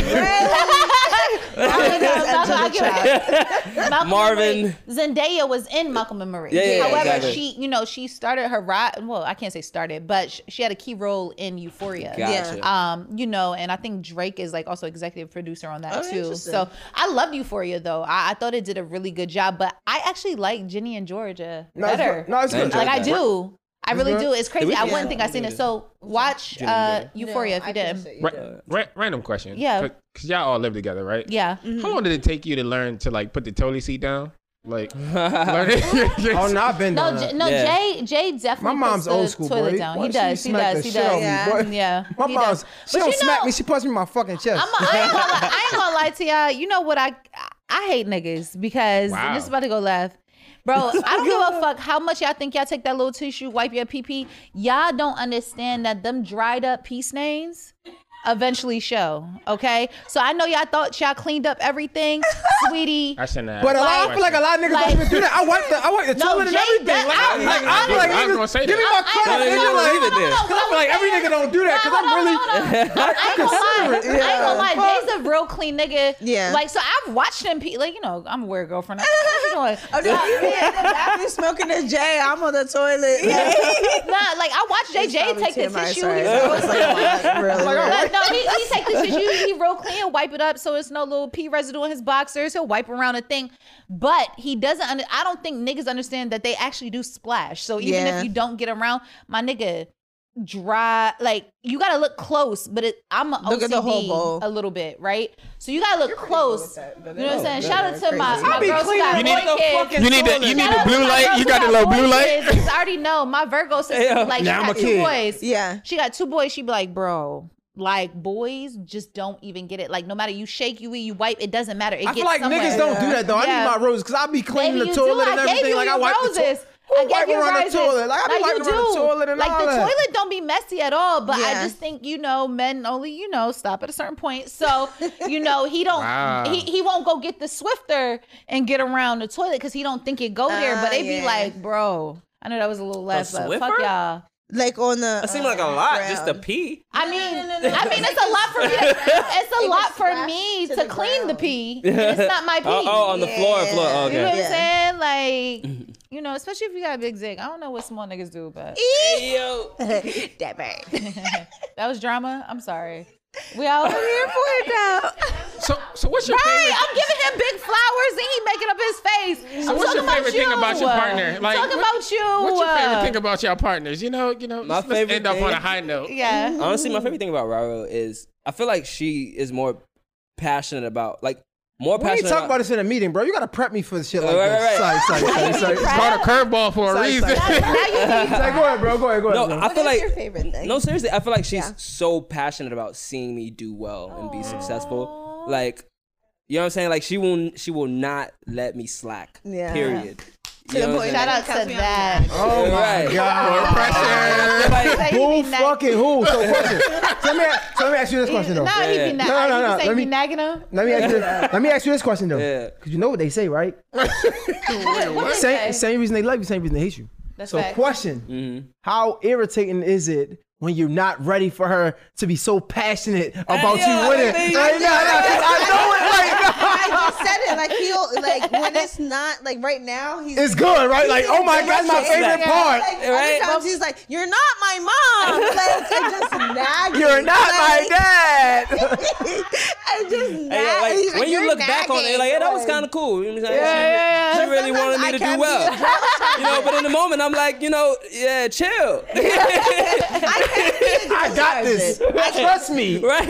Malcolm, Malcolm, I'll give it- Malcolm and Marvin. Marie. Zendaya was in Malcolm and Marie. Yeah, yeah, yeah, However, exactly. she, you know, she started her ride. Well, I can't say started, but sh- she had a key role in Euphoria. Gotcha. Um, you know, and I think Drake is like also executive producer on that Oh, too. So I loved Euphoria though. I, I thought it did a really good job, but I actually like Ginny and Georgia No, better. good. No, it's I good. like I do. I really do. It's crazy. I wouldn't think I seen it. So watch uh, Georgia. Euphoria if you didn't. Ra- ra- random question. Yeah. Because y'all all live together, right? Yeah. How long did it take you to learn to like put the toilet seat down? Like, learn Oh, no, I've been No, J- no, Yeah. Jay, Jay definitely. My mom's puts the old school, toilet boy. down. Why He she does. He smack does. the He shit out does. of me, boy? Yeah. My he mom's, does. she But don't you smack know- me. She punch me in my fucking chest. I'm a, I, ain't gonna lie, I ain't gonna lie to y'all. You know what I I hate niggas because Wow. and this is about to go left. Bro, I don't give a fuck how much y'all think y'all take that little tissue, wipe your pee pee. Y'all don't understand that them dried up pee stains eventually show. Okay? So I know y'all thought y'all cleaned up everything, sweetie. I shouldn't have. But a lot, I feel like a lot of niggas Like- don't even do that. I wipe the, I wipe the No, toilet and Jay, everything. that- Like, I- I, like, I- I, feel like I was gonna say give me my I- credit. I- nigga, no, no, like, leave it there. Cause I feel like every nigga don't do that. Cause I'm really, I ain't gonna lie. I ain't gonna lie. Jay's a real clean nigga. Yeah. Like, so I've watched him, pe- like, you know, I'm a weird girlfriend. I, what you doing? Oh, no, you be in the bathroom smoking a J. I'm on the toilet. Nah, like, I watched Jay. Jay take the tissue. sorry. He's That real was like, really, Like, really. Like, no, he, he take the tissue, he real clean, wipe it up so it's no little pee residue in his boxers. He'll wipe around a thing. But he doesn't, under, I don't think niggas understand that they actually do splash. So even Yeah. if you don't get around, my nigga, dry, like, you gotta look close, but it, I'm a Look at the whole OCD bowl. a little bit, right? So you gotta look close. You know what I'm saying? Shout out to my, I my be girls who cleaning got the boy kids. You need the you need Shout the blue light. You got the little blue light. kids, I already know my Virgo sister, Yeah. like, Now she I'm got a two kid. boys. Yeah. She got two boys. She be like, bro, like boys just don't even get it. Like no matter you shake, you eat, you wipe, it doesn't matter. It I gets feel like somewhere. niggas don't do that though. I need my roses because I be cleaning Baby, the toilet do. and I everything. Like I your wipe the roses. toilet. I get wipe your around the toilet? Like, I be Like, you wiping around the toilet and like all the that. toilet don't be messy at all. But I just think you know men only you know stop at a certain point. So you know he don't Wow. he, he won't go get the Swiffer and get around the toilet because he don't think it go there. But Ah, they be like, bro. I know that was a little less, but fuck y'all. Like on the. That seemed like a lot just to pee. I mean, I mean, it's a lot for me. It's a It lot for me to to the clean the ground. pee. It's not my pee. Oh, oh, on the floor, floor. Oh, You know what okay. I'm saying? Like, you know, especially if you got a big zig. I don't know what small niggas do, but Hey, yo. that bad. that was drama. I'm sorry. We out here for it now. So, so what's your Right, favorite? I'm giving him big flowers and he making up his face. So I'm what's your talking about favorite thing you. about your partner? Like, talking what- about you. What's your favorite thing about y'all partners? You know, you know. My let's, let's favorite end up on a high note. Yeah. Honestly, my favorite thing about Raro is I feel like she is more passionate about like more We ain't passionate. talk about this in a meeting, bro. You gotta prep me for shit like Right, this. right, right. Sorry, sorry, sorry, sorry. Prep? Called a curveball for a reason. sorry. Now you need Sorry, go ahead, bro. Go ahead, go ahead. No, bro. I feel like your favorite thing? No, seriously, I feel like she's Yeah. so passionate about seeing me do well and be successful. Like, you know what I'm saying? Like she won't, she will not let me slack. Yeah. Period. To You the point Shout out to that. Oh my Right. god. Pressure. Like, Who nag- fucking who? So, question. so, let me, so let me ask you this question though. No, he be nag- No, no, no, no. Let me- nagging him. Let me ask you. This, let me ask you this question though. Yeah. Cause you know what they say, right? What Same, say? same reason they love you, same reason they hate you. That's so, facts. question: Mm-hmm. How irritating is it when you're not ready for her to be so passionate about Hey, you winning? I think- Like, nah, nah, 'cause I know it. Like, I just said it. Like he'll like when it's not like right now. He's it's good, right? Like, oh my god, my favorite part. Like, Right? other times he's like, "You're not my mom." Like, I just nag. You're him. not my dad. I just nag. Hey, yo, like, when you "You're look back on it, like, yeah, that was kind of cool. You know what I'm saying? Yeah, she, yeah, yeah. she really Sometimes wanted me to do well. A drama you know, but in the moment, I'm like, you know, yeah, chill. I can't be a drill I got this. sergeant. Trust me. right.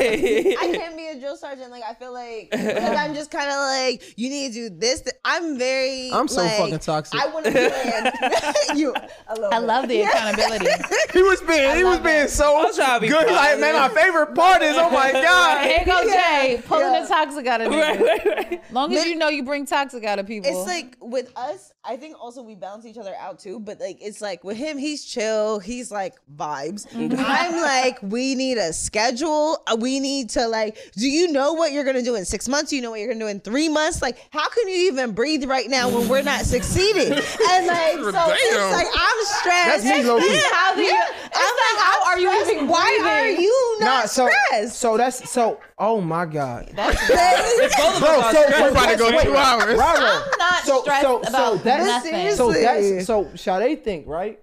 I can't be a drill sergeant. Like I feel like because I'm just kind of like you need to do this. th- I'm very. I'm so like, fucking toxic. I want to be you. I love the accountability. He was being, he was love being it. so I'm trying to be good. He's like, man, my favorite part is, oh my god. Here goes Jay pulling Yeah. the toxic out of right, niggas. right, right. Long as you know you bring toxic out of people. It's like with us, I think also we balance each other out too. But like it's like with him, he's chill. He's like vibes. I'm like, we need a schedule. Uh, We need to like, do you know what you're gonna do in six months? Do you know what you're gonna do in three months? Like, how can you even breathe right now when we're not succeeding? And like, so Damn. it's like I'm stressed. That's me, low-key. Yeah, How do you- yeah. it's I'm like, like, how I'm are you even Why are breathing? you Nah, not so stressed? so that's so. Oh my god. That's If both of Bro, us so, are so We're about to go wait, two hours. Raro. I'm not So- stressed so- so about that's- nothing. So that's so Sade think right.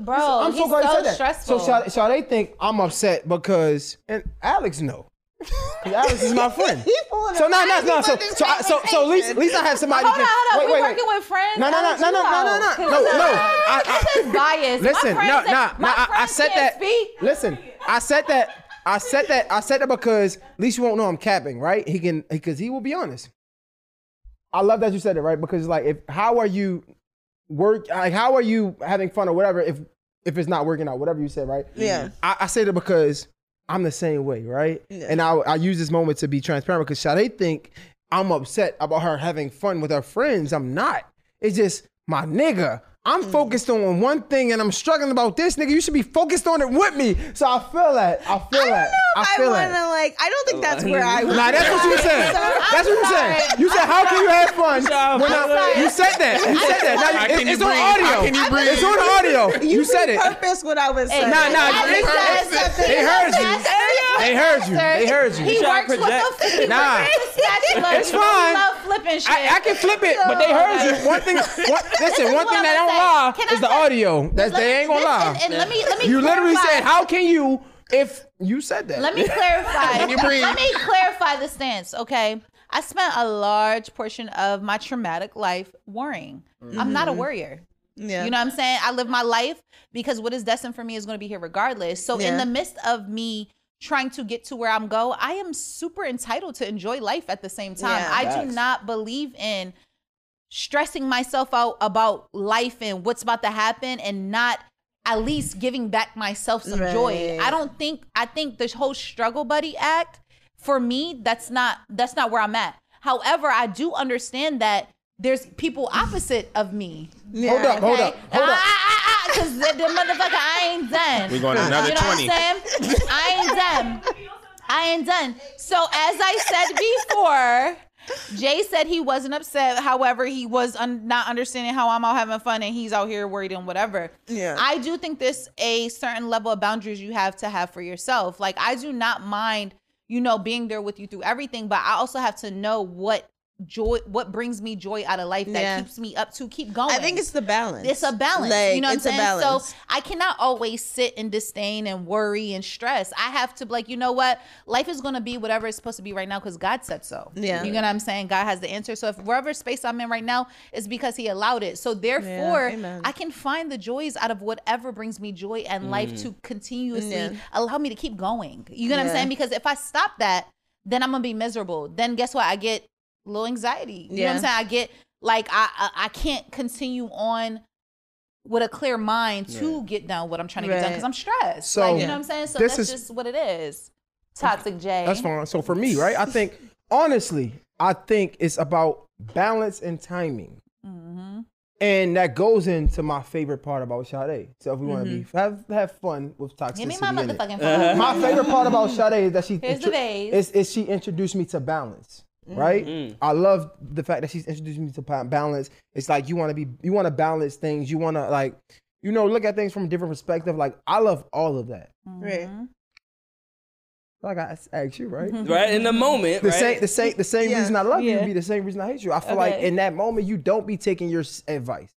Bro, I'm he's so glad you so said that. stressful. So Sade, Sade think I'm upset because and Alex know. 'Cause Alex is my friend. He pulling So a no, no, no. So so I- so so at least at least I have somebody. Hold on, hold on. Wait, we wait, working wait. with friends. No, no, no, Alex, no, no, no, no, no, 'Cause, no, no. I- I- This is biased. Listen, friends no, that- nah, my nah. I, I said that. Speak. Listen, I said that. I said that. I said that because at least you won't know I'm capping, right? He can because he will be honest. I love that you said it, right? Because like, if how are you work? Like, how are you having fun or whatever? If if it's not working out, whatever you said, right? Yeah. I, I say that because I'm the same way, right? Yeah. And I, I use this moment to be transparent because Sade think I'm upset about her having fun with her friends. I'm not. It's just my nigga. I'm Mm. focused on one thing and I'm struggling about this nigga. You should be focused on it with me. So I feel that. I feel I don't know that. if I, feel want to that. like. I don't think that's where I. Nah, that's what you said. That's what you said. You said, "How can you have fun?" When I'm sorry. you said that. You said that. Now, How you- can it's you on audio. can you breathe? It's on audio. You, said it. Purpose what I was saying. Nah, nah. They, just said something. they heard you. They heard you. They heard you. He Trying to works with the Nah. works with the spatula. It's fine. love flipping shit. I, I can flip it, but they heard you. One thing, listen, one thing that I'ma don't say. lie Can I is the say- audio. That's they ain't gonna lie. And, and let me let me You literally said, "How can you?" If you said that, Let me clarify. you breathe? Let me clarify the stance, okay? I spent a large portion of my traumatic life worrying. I'm not a mm-hmm. worrier. Yeah. You know what I'm saying? I live my life because what is destined for me is going to be here regardless. So in the midst of me trying to get to where I'm go, I am super entitled to enjoy life at the same time. Yeah. I do not believe in stressing myself out about life and what's about to happen and not at least giving back myself some joy. I don't think I think this whole struggle buddy act for me that's not that's not where I'm at. However, I do understand that there's people opposite of me. Hold up, hold up, hold up. Ah, ah, ah, because the, the motherfucker, I ain't done. We going another you know 20. What I'm saying? I ain't done. I ain't done. So as I said before, Jay said he wasn't upset. However, he was un- not understanding how I'm out having fun and he's out here worried and whatever. Yeah. I do think there's a certain level of boundaries you have to have for yourself. Like I do not mind, you know, being there with you through everything, but I also have to know what joy what brings me joy out of life that Yeah. keeps me up to keep going. I think it's the balance. It's a balance. Like, you know what it's I'm a saying? balance. So I cannot always sit in disdain and worry and stress. I have to like, you know what? Life is gonna be whatever it's supposed to be right now because God said so. Yeah. You know what I'm saying? God has the answer. So if wherever space I'm in right now is because he allowed it. So therefore amen. I can find the joys out of whatever brings me joy and life mm. to continuously Yeah. allow me to keep going. You know what I'm saying? Because if I stop that, then I'm gonna be miserable. Then guess what? I get low anxiety. You know what I'm saying? I get like I I, I can't continue on with a clear mind to get done what I'm trying to get done because I'm stressed. So, like, you know what I'm saying? So this that's is- just what it is. Toxic Jay. That's fine. So for me, right? I think honestly, I think it's about balance and timing. Mm-hmm. And that goes into my favorite part about Sade. So if we want to be have have fun with toxicity, Give me my in it. motherfucking phone. my favorite part about Sade is that she Here's the vase. is, is she introduced me to balance. Right, mm. I love the fact that she's introducing me to balance. It's like you want to be, you want to balance things. You want to like, you know, look at things from a different perspective. Like I love all of that. Right. Like I asked you, right? right in the moment. The right? same, the same, the same Yeah. reason I love you Yeah. would be the same reason I hate you. I feel like in that moment you don't be taking your advice.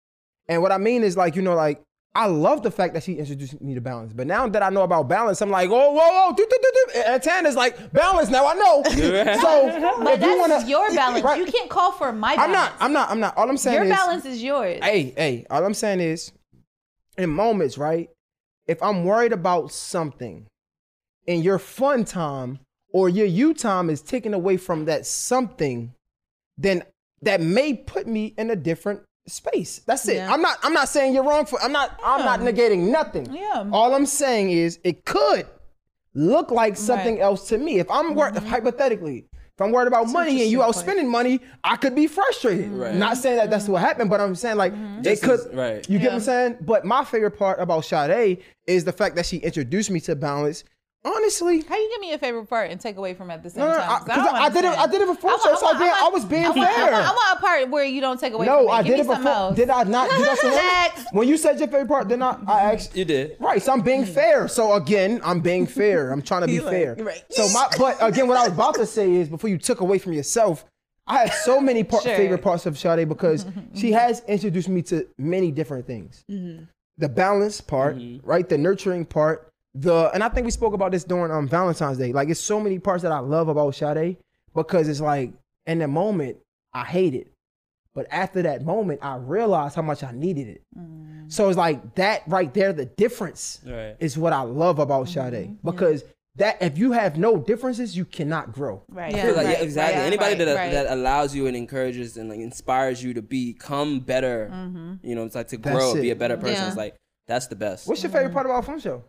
And what I mean is like you know like I love the fact that she introduced me to balance. But now that I know about balance, I'm like, oh, whoa, whoa, do, do, do, do. And Tana's like, balance now, I know. so But if you that's wanna, your balance. Right. You can't call for my balance. I'm not, I'm not, I'm not. All I'm saying is Your is, balance is yours. hey, hey, all I'm saying is, in moments, right? If I'm worried about something, and your fun time or your you time is taken away from that something, then that may put me in a different space. That's it. Yeah. I'm not. I'm not saying you're wrong for. I'm not. I'm not negating nothing. Yeah. All I'm saying is it could look like something Right. Mm-hmm. else to me. If I'm worried, hypothetically. If I'm worried about money and you out spending money, I could be frustrated. Right. Not saying that that's what happened, but I'm saying like it Just could. as- right. You get what I'm saying? But my favorite part about Sade is the fact that she introduced me to balance. Honestly, How you give me your favorite part and take away from it at the same no, no, time? I, 'Cause 'cause don't I, I did it. I did it before, I want- so, so I I, want- being, I I was being I want, fair. I want, I want a part where you don't take away from no. I Give did it before. else. Did I not do that to her? Next. When you said your favorite part, then I, I asked. You did. Right, so I'm being fair. So again, I'm being fair. I'm trying to be like, fair. right. So my, but again, what I was about to say is before you took away from yourself, I have so many part, Sure. favorite parts of Sade because she has introduced me to many different things. Mm-hmm. The balance part, mm-hmm. right? The nurturing part. The and I think we spoke about this during um Valentine's Day. Like it's so many parts that I love about Sade because it's like in the moment I hate it. But after that moment, I realized how much I needed it. So it's like that right there, the difference Right. is what I love about Sade. Because that if you have no differences, you cannot grow. Right. Yeah. I feel like, yeah, exactly. right, Anybody right, that right. that allows you and encourages and like inspires you to become better, Mm-hmm. you know, it's like to That's grow, be a better person. Yeah. It's like that's the best. What's your favorite part about Funsho?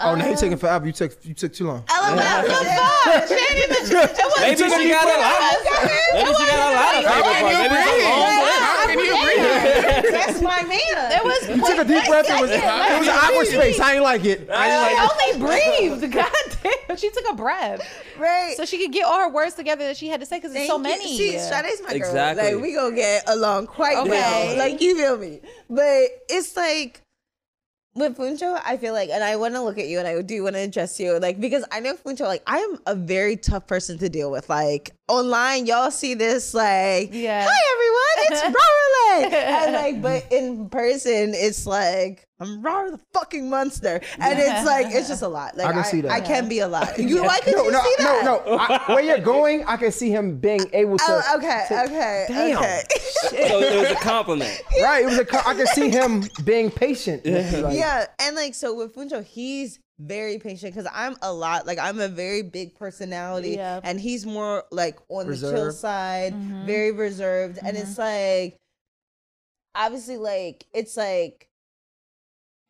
Oh, now you're taking um, forever. You took you took too long. LOL. Yeah. She ain't even. It was Maybe she got a lot. Maybe she got a lot of favorite parts. Maybe it's a long list. How can you breathe? That's my man. It was. You took a deep breath. It was, it was an awkward space. I ain't like it. I ain't like it. only breathed. God damn. She took a breath. Right. So she could get all her words together that she had to say because there's so many. See, Sade's my girl. Exactly. Like we gonna get along quite well. Like you feel me? But it's like with Funsho, I feel like, and I want to look at you, and I do want to address you, like because I know Funsho, like I am a very tough person to deal with. Like online, y'all see this, like, Yeah. hi everyone, it's Rarley, and like, but in person, it's like. I'm Rar the fucking monster, and it's like it's just a lot. Like I can see that. I can be a lot. You why could No, you no, see that? no, no. I, where you're going, I can see him being able to. Oh, okay, okay, Damn. okay. So it was a compliment. Right. It was a. co- I can see him being patient. like- yeah, and like so with Funsho, he's very patient because I'm a lot like I'm a very big personality, Yeah. and he's more like on the chill side, Mm-hmm. very reserved, and it's like obviously like it's like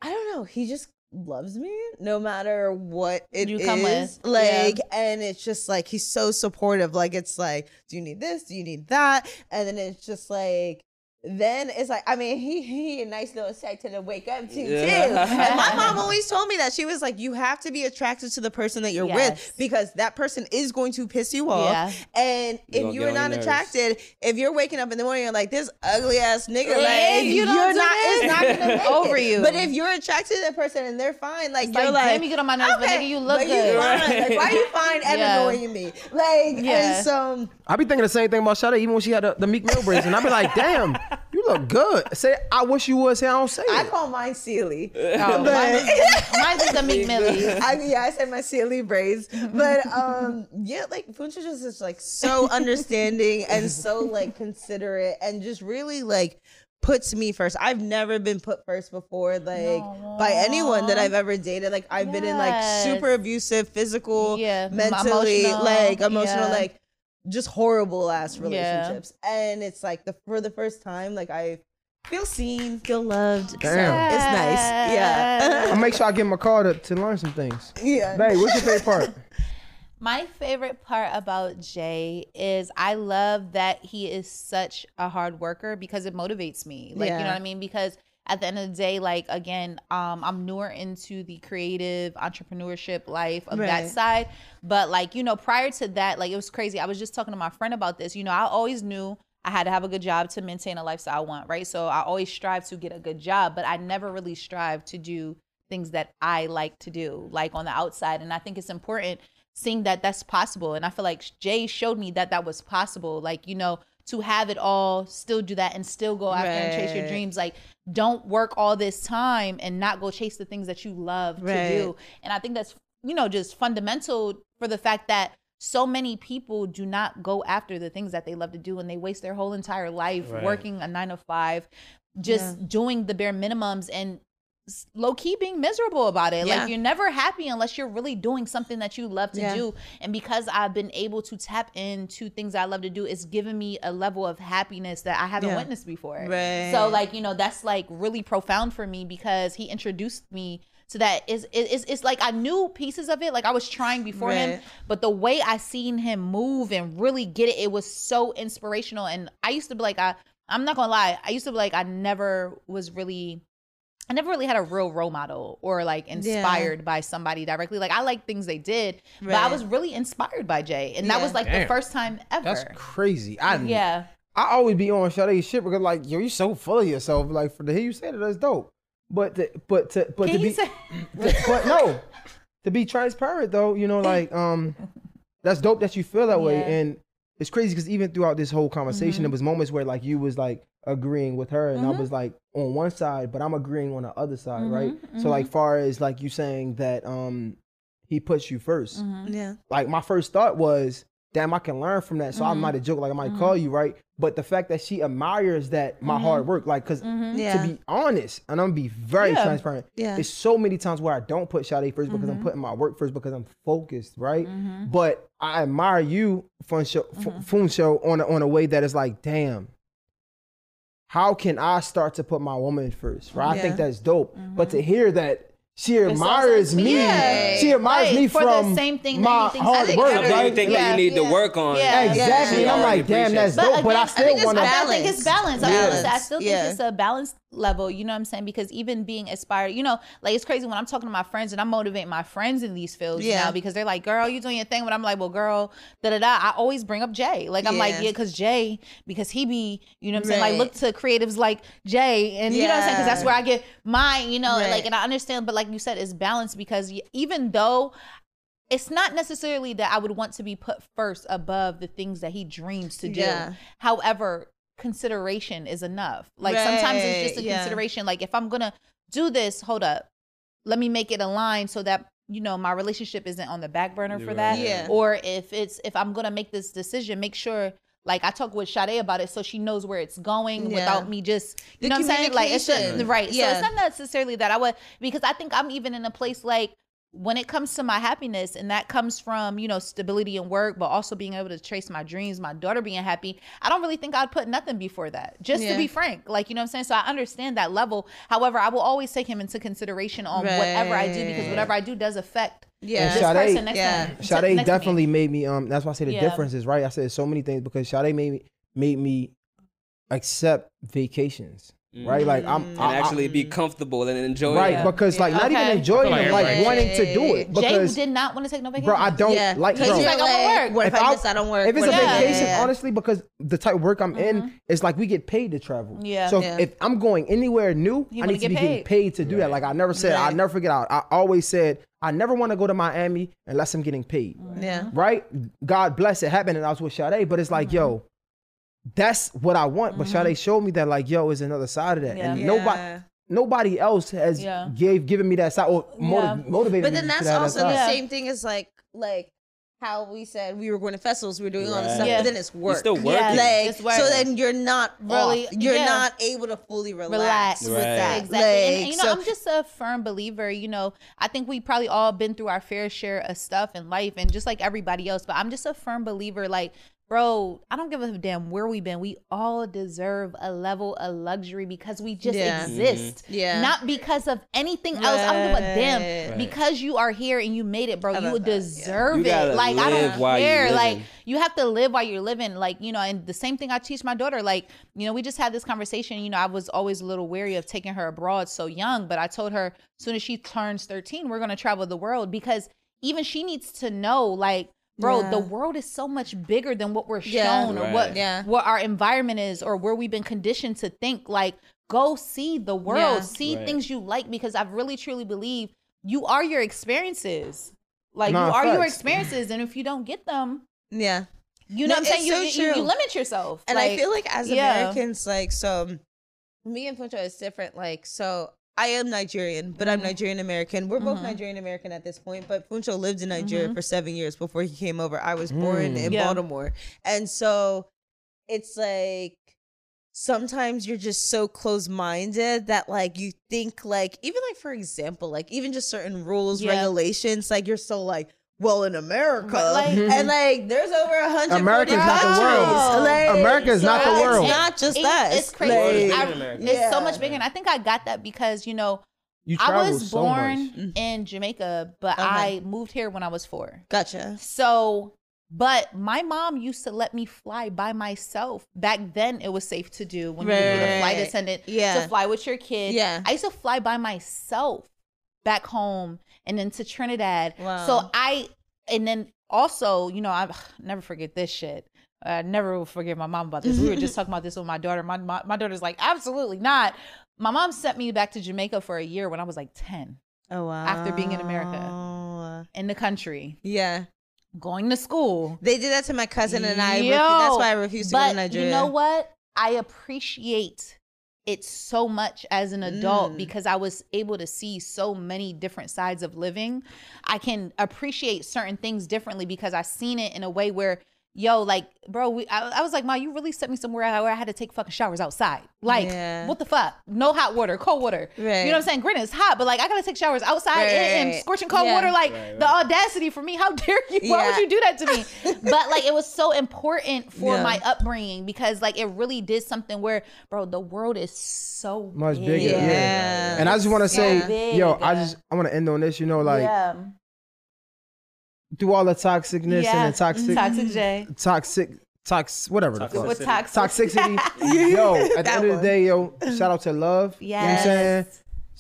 I don't know, he just loves me no matter what it You is. with. Like, and it's just like he's so supportive. Like, it's like, do you need this? Do you need that? And then it's just like. Then it's like I mean he he a nice little sector to wake up to Yeah. too. And my mom always told me that she was like you have to be attracted to the person that you're Yes. with because that person is going to piss you off. Yeah. And You're if you're on your not nerves. attracted, if you're waking up in the morning and like this ugly ass nigga, like you you don't are do not, this. it's not gonna make Over it. you. But if you're attracted to that person and they're fine, like It's you're like, like, damn, you get on my nerves, but nigga, you look but good. You fine. Like, why you fine and Yeah. annoying me? Like, Yeah. and so I be thinking the same thing about Shada even when she had the, the Meek Mill braids, and I be like, damn, you look good. Say, I wish you would. Say, I don't say I it. call mine Sealy. Oh, But- mine is- mine's just a Meek Millie. I, yeah, I said my Sealy braids, but um, yeah, like Funsho just is like so understanding and so like considerate and just really like puts me first. I've never been put first before, like by anyone that I've ever dated. Like I've been in like super abusive, physical, Yeah, mentally, emotional, like emotional, yeah. like just horrible ass Yeah. relationships. And it's like the for the first time, like I feel seen, feel loved. So it's nice. Yeah. I'll make sure I give him a call to, to learn some things. yeah. Babe, what's your favorite part? My favorite part about Jay is I love that he is such a hard worker because it motivates me. Like, you know what I mean? Because at the end of the day, like again, um, I'm newer into the creative entrepreneurship life of that side. But like, you know, prior to that, like it was crazy. I was just talking to my friend about this. You know, I always knew I had to have a good job to maintain a lifestyle I want, right? So I always strive to get a good job, but I never really strive to do things that I like to do, like on the outside. And I think it's important seeing that that's possible. And I feel like Jay showed me that that was possible. Like, you know, to have it all, still do that and still go after and chase your dreams. Like, don't work all this time and not go chase the things that you love to do. And I think that's, you know, just fundamental for the fact that so many people do not go after the things that they love to do and they waste their whole entire life Right. working a nine to five, just doing the bare minimums and low key being miserable about it. Yeah. Like you're never happy unless you're really doing something that you love to Yeah. do. And because I've been able to tap into things I love to do, it's given me a level of happiness that I haven't Yeah. witnessed before. Right. So like, you know, that's like really profound for me because he introduced me to that is it's, it's like I knew pieces of it, like I was trying before him, but the way I seen him move and really get it, it was so inspirational. And I used to be like, I I'm not gonna lie, I used to be like I never was really I never really had a real role model or like inspired by somebody directly. Like I like things they did, but I was really inspired by Jay, and that was like the first time ever. That's crazy. I yeah, I always be on Sade's shit because like yo, you're so full of yourself. Like for to hear you say that, that's dope. But to, but to but Can to be say- but no, to be transparent though, you know, like um, that's dope that you feel that way, and it's crazy because even throughout this whole conversation, Mm-hmm. there was moments where like you was like agreeing with her, and I was like on one side, but I'm agreeing on the other side, Mm-hmm, right? So like far as like you saying that um, he puts you 1st Mm-hmm. Yeah. like my first thought was, damn, I can learn from that. So I Mm-hmm. might have joked like I might call you, right? But the fact that she admires that my hard work, like, cause Yeah. to be honest, and I'm gonna be very Mm-hmm. Yeah. transparent. Yeah. It's so many times where I don't put Sade first because Mm-hmm. I'm putting my work first because I'm focused, right? But I admire you, Funsho, Mm-hmm. F- Funsho, on a, on a way that is like, damn. How can I start to put my woman first? Right? I think that's dope. But to hear that she. It's admires me, Yeah. she admires Right, me for the from same thing my he I hard think work, I Something right? you think Yeah. that you need to Yeah. work on. Yeah. Exactly. She And I'm like, damn, that's appreciates dope. that. but I still think it's want to. I think it's balance. I, Balance. I still think Yeah. it's a balanced level. You know what I'm saying? Because even being aspired, you know, like it's crazy when I'm talking to my friends and I'm motivating my friends in these fields Yeah. now because they're like, "Girl, you're doing your thing," but I'm like, "Well, girl, da da da." I always bring up Jay. Like I'm like, Yeah. yeah, because Jay, because he be, you know what I'm saying? Like look to creatives like Jay, and you know what I'm saying? Because that's where I get mine. You know, like and I understand, but like you said, is balanced because even though it's not necessarily that I would want to be put first above the things that he dreams to do. Yeah. However, consideration is enough. Like sometimes it's just a yeah. consideration. Like if I'm gonna do this, hold up, let me make it align so that you know my relationship isn't on the back burner for Right. that. Yeah. Or if it's if I'm gonna make this decision, make sure. Like I talk with Sade about it, so she knows where it's going Yeah. without me just, you The know what I'm saying? Like it's just, communication. right. So it's not necessarily that I would, because I think I'm even in a place like when it comes to my happiness and that comes from you know stability and work but also being able to trace my dreams my daughter being happy i don't really think i'd put nothing before that just Yeah. to be frank like you know what i'm saying so i understand that level however i will always take him into consideration on whatever i do because whatever i do does affect Yeah. this Sade- person next yeah. to, to- Sade next to me. definitely made me um that's why I say the Yeah. difference is right. I said so many things because Sade made me made me accept vacations. Right? Like I'm and I- I- actually be comfortable and enjoy right it. because like not Okay. even enjoying I it, like like wanting to do it. jay did not want to take no vacation bro, I don't Yeah, like because bro. you're like, I'm at work. What if, If I I- miss out on work? If it's a if- Yeah. vacation, Yeah. honestly, because the type of work I'm in, it's like we get paid to travel. Mm-hmm. Yeah. So Yeah. if I'm going anywhere new, You I need to get be getting paid. paid to do that. Like I never said, I never forget. I, I always said I never want to go to Miami unless I'm getting paid. Yeah. Right? God bless it happened, and I was with Sade. But it's like, yo, that's what I want. But Sade mm-hmm. showed me that, like, yo, is another side of that, Yeah. and Yeah. nobody. Nobody else has Yeah. gave given me that side or motiv- Yeah. motivated But then to that's that also side. the same thing as like like how we said we were going to festivals, we were doing all this stuff, Yeah. but then it's work. still working. Yeah. Like It's work. so, then you're not Really- really, you're yeah. not able to fully relax, Relax. with Right. that. Exactly. and, and, you know, so- I'm just a firm believer. You know, I think we probably all been through our fair share of stuff in life, and just like everybody else. But I'm just a firm believer. Like, bro, I don't give a damn where we've been. We all deserve a level of luxury because we just Yeah. Mm-hmm. exist. Yeah. Not because of anything else. I don't give a damn. Right. Because you are here and you made it, bro. You love that, yeah. deserve You it. gotta Like I don't care. Like you have to live while you're living like you know and the same thing i teach my daughter like you know we just had this conversation you know i was always a little wary of taking her abroad so young but i told her as soon as she turns 13 we're going to travel the world because even she needs to know like bro Yeah. the world is so much bigger than what we're Yeah. shown or Right. what Yeah. what our environment is or where we've been conditioned to think like go see the world Yeah. see Right. things you like because i really truly believe you are your experiences like Nah, you are your experiences and if you don't get them yeah. you know No, what I'm saying? You, so you, you, true. limit yourself. And I feel like as yeah. Americans, like so, me and Funsho is different. Like so, I am Nigerian, but I'm Mhm. Nigerian American. We're both Mhm. Nigerian American at this point. But Funsho lived in Nigeria for seven years before he came over. I was born Mm. in Yeah. Baltimore, and so it's like sometimes you're just so close-minded that like you think like even like for example like even just certain rules Yeah. regulations like you're so like well in america Right, like- mm-hmm. and like there's over a hundred America's not the world. America is not the it's world. not just It- us It's crazy. World is I- bigger than it's so much bigger. And I think I got that because, you know, You I was so born much. Mm. in Jamaica, but Okay. I moved here when I was four. gotcha So, but my mom used to let me fly by myself. Back then, it was safe to do when you were a flight attendant Yeah. to fly with your kid. Yeah. I used to fly by myself back home and then to Trinidad. Wow. So I, and then also, you know, I never forget this shit. I never will forget my mom about this. We were just talking about this with my daughter. My, my my daughter's like, absolutely not. My mom sent me back to Jamaica for a year when I was like ten. Oh wow After being in America. in the country, yeah going to school. they did that to my cousin and i refu- Yo, that's why i refused to go to nigeria You know what? I appreciate it so much as an adult Mm. because I was able to see so many different sides of living. I can appreciate certain things differently because I've seen it in a way where yo, like, bro, we, I, I was like, Ma, you really sent me somewhere where I had to take fucking showers outside. Like, Yeah. what the fuck? No hot water, cold water. Right. You know what I'm saying? Granted, it's hot, but like, I gotta take showers outside in, in Right. scorching cold Yeah. water. Like, Right, the audacity for me. How dare you? Why would you do that to me? but like, it was so important for Yeah. my upbringing because like, it really did something where, bro, the world is so Much big. bigger, yeah. Yeah. And I just want to say, big. yo, I just I want to end on this. You know, like yeah. Through all the toxicness Yeah. and the toxic, Toxic J. toxic, tox, whatever the fuck. With Toxicity. toxicity. yo, at the That end of the day, yo, shout out to love. You know what I'm Yes. saying?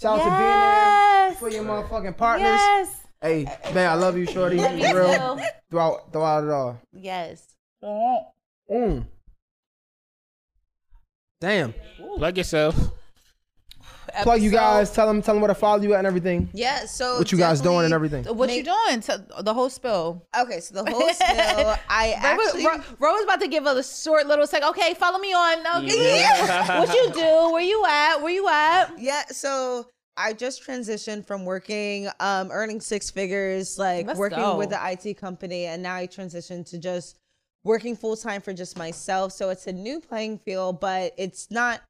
Shout out to being there for your motherfucking partners. Yes. Hey, man, I love you, shorty. Love you For real. too. Throughout, throughout it all. Yes. Mm. Damn. Plug yourself. Plug you guys. Tell them, tell them where to follow you at and everything. yeah so What you guys doing and everything. What you doing to the whole spill? okay so the whole spill i actually Ro, Ro was about to give a short little sec. Okay, follow me on. Okay. Yeah. what you do? Where you at? Where you at? Yeah, so I just transitioned from working, um, earning six figures, like Let's working go. with the IT company, and now I transitioned to just working full time for just myself. So it's a new playing field, but it's not.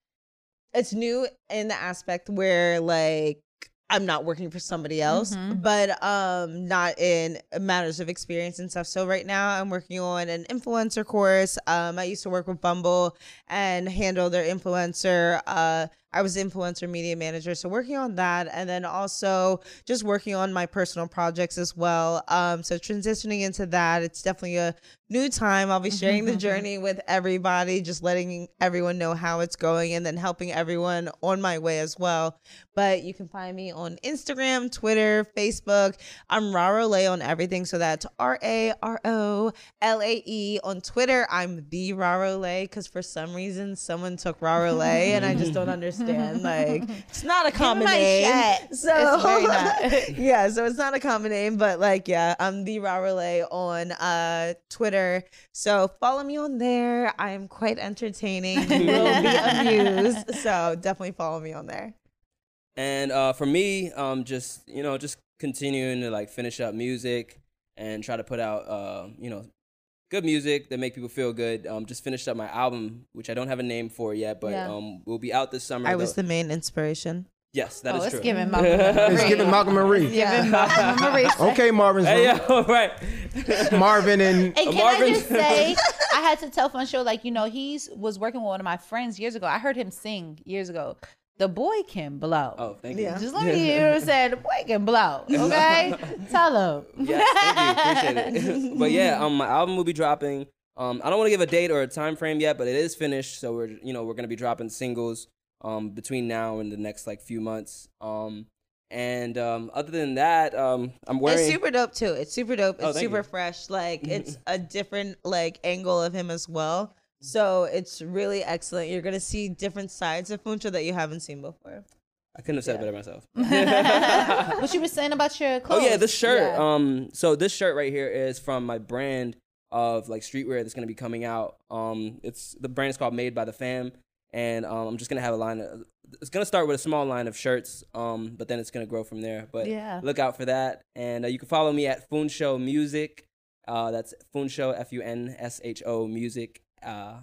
It's new in the aspect where like I'm not working for somebody else, but um, not in matters of experience and stuff. So right now I'm working on an influencer course. Um, I used to work with Bumble and handle their influencer. Uh, I was influencer media manager, so working on that, and then also just working on my personal projects as well. Um, so transitioning into that, it's definitely a new time. I'll be sharing the journey with everybody, just letting everyone know how it's going, and then helping everyone on my way as well. But you can find me on Instagram, Twitter, Facebook. I'm RaroLae on everything, so that's R A R O L A E. On Twitter, I'm the RaroLae because for some reason someone took RaroLae, and I just don't understand. Like it's not a common my name, shit. so It's very not. yeah, so it's not a common name, but like, yeah, I'm the RaroLae on uh Twitter. So follow me on there. I am quite entertaining. You will be amused. So definitely follow me on there. And uh, for me, um, just you know, just continuing to like finish up music and try to put out, uh, you know, good music that make people feel good. Um, just finished up my album, which I don't have a name for yet, but Yeah. um, will be out this summer. I was the main inspiration. yes, that is oh, it's true. giving Malcolm and It's giving Malcolm and Marie. Giving Malcolm and Marie. Okay, Marvin's Hey, room. yeah, right. Marvin and And can Marvin- I just say, I had to tell Funsho, like, you know, he's was working with one of my friends years ago. I heard him sing years ago. The boy can blow. Oh, thank you. Yeah. Just let me hear him say, the boy can blow. Okay? tell him. Yes, thank you. Appreciate it. but yeah, um, my album will be dropping. Um, I don't want to give a date or a time frame yet, but it is finished. So we're you know we're gonna be dropping singles um between now and the next like few months. Um, and um, other than that, um, I'm wearing. It's super dope too. It's super dope. Oh, It's thank super you. fresh. Like it's a different like angle of him as well. So it's really excellent. You're gonna see different sides of Funsho that you haven't seen before. I couldn't have said it better myself. what you were saying about your clothes? Oh yeah, this shirt. Yeah. Um, so this shirt right here is from my brand of like streetwear that's gonna be coming out. Um, it's the brand is called Made by the Fam, and um, I'm just gonna have a line. Of, it's gonna start with a small line of shirts. Um, but then it's gonna grow from there. But Yeah. look out for that, and uh, you can follow me at Funsho Music. Uh, that's Funsho F U N S H O Music. Uh,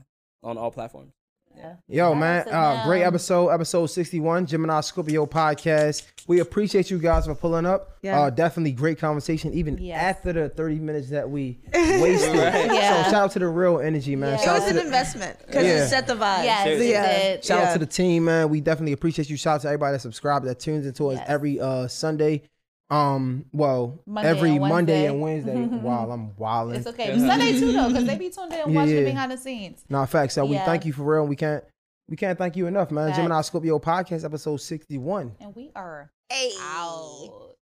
on all platforms. Yeah. Yo, Shout man, out uh, great episode, episode 61, Gemini Scorpio podcast. We appreciate you guys for pulling up. Yeah. Uh, definitely great conversation, even Yes. after the 30 minutes that we wasted. Yeah. So shout out to the real energy, man. Yeah. It was out an the, investment because Yeah. it set the vibe. Yes, Seriously. it did. shout out to the team, man. We definitely appreciate you. Shout out to everybody that subscribed, that tunes into us Yes. every uh, Sunday. Um, well, Monday every and Monday and Wednesday. wow, I'm wilding. It's okay. Sunday too though, because they be tuned in and Yeah, watching yeah. behind the scenes. No, facts. So we thank you for real. We can't we can't thank you enough, man. Facts. Gemini Scorpio podcast episode 61. And we are Hey. out.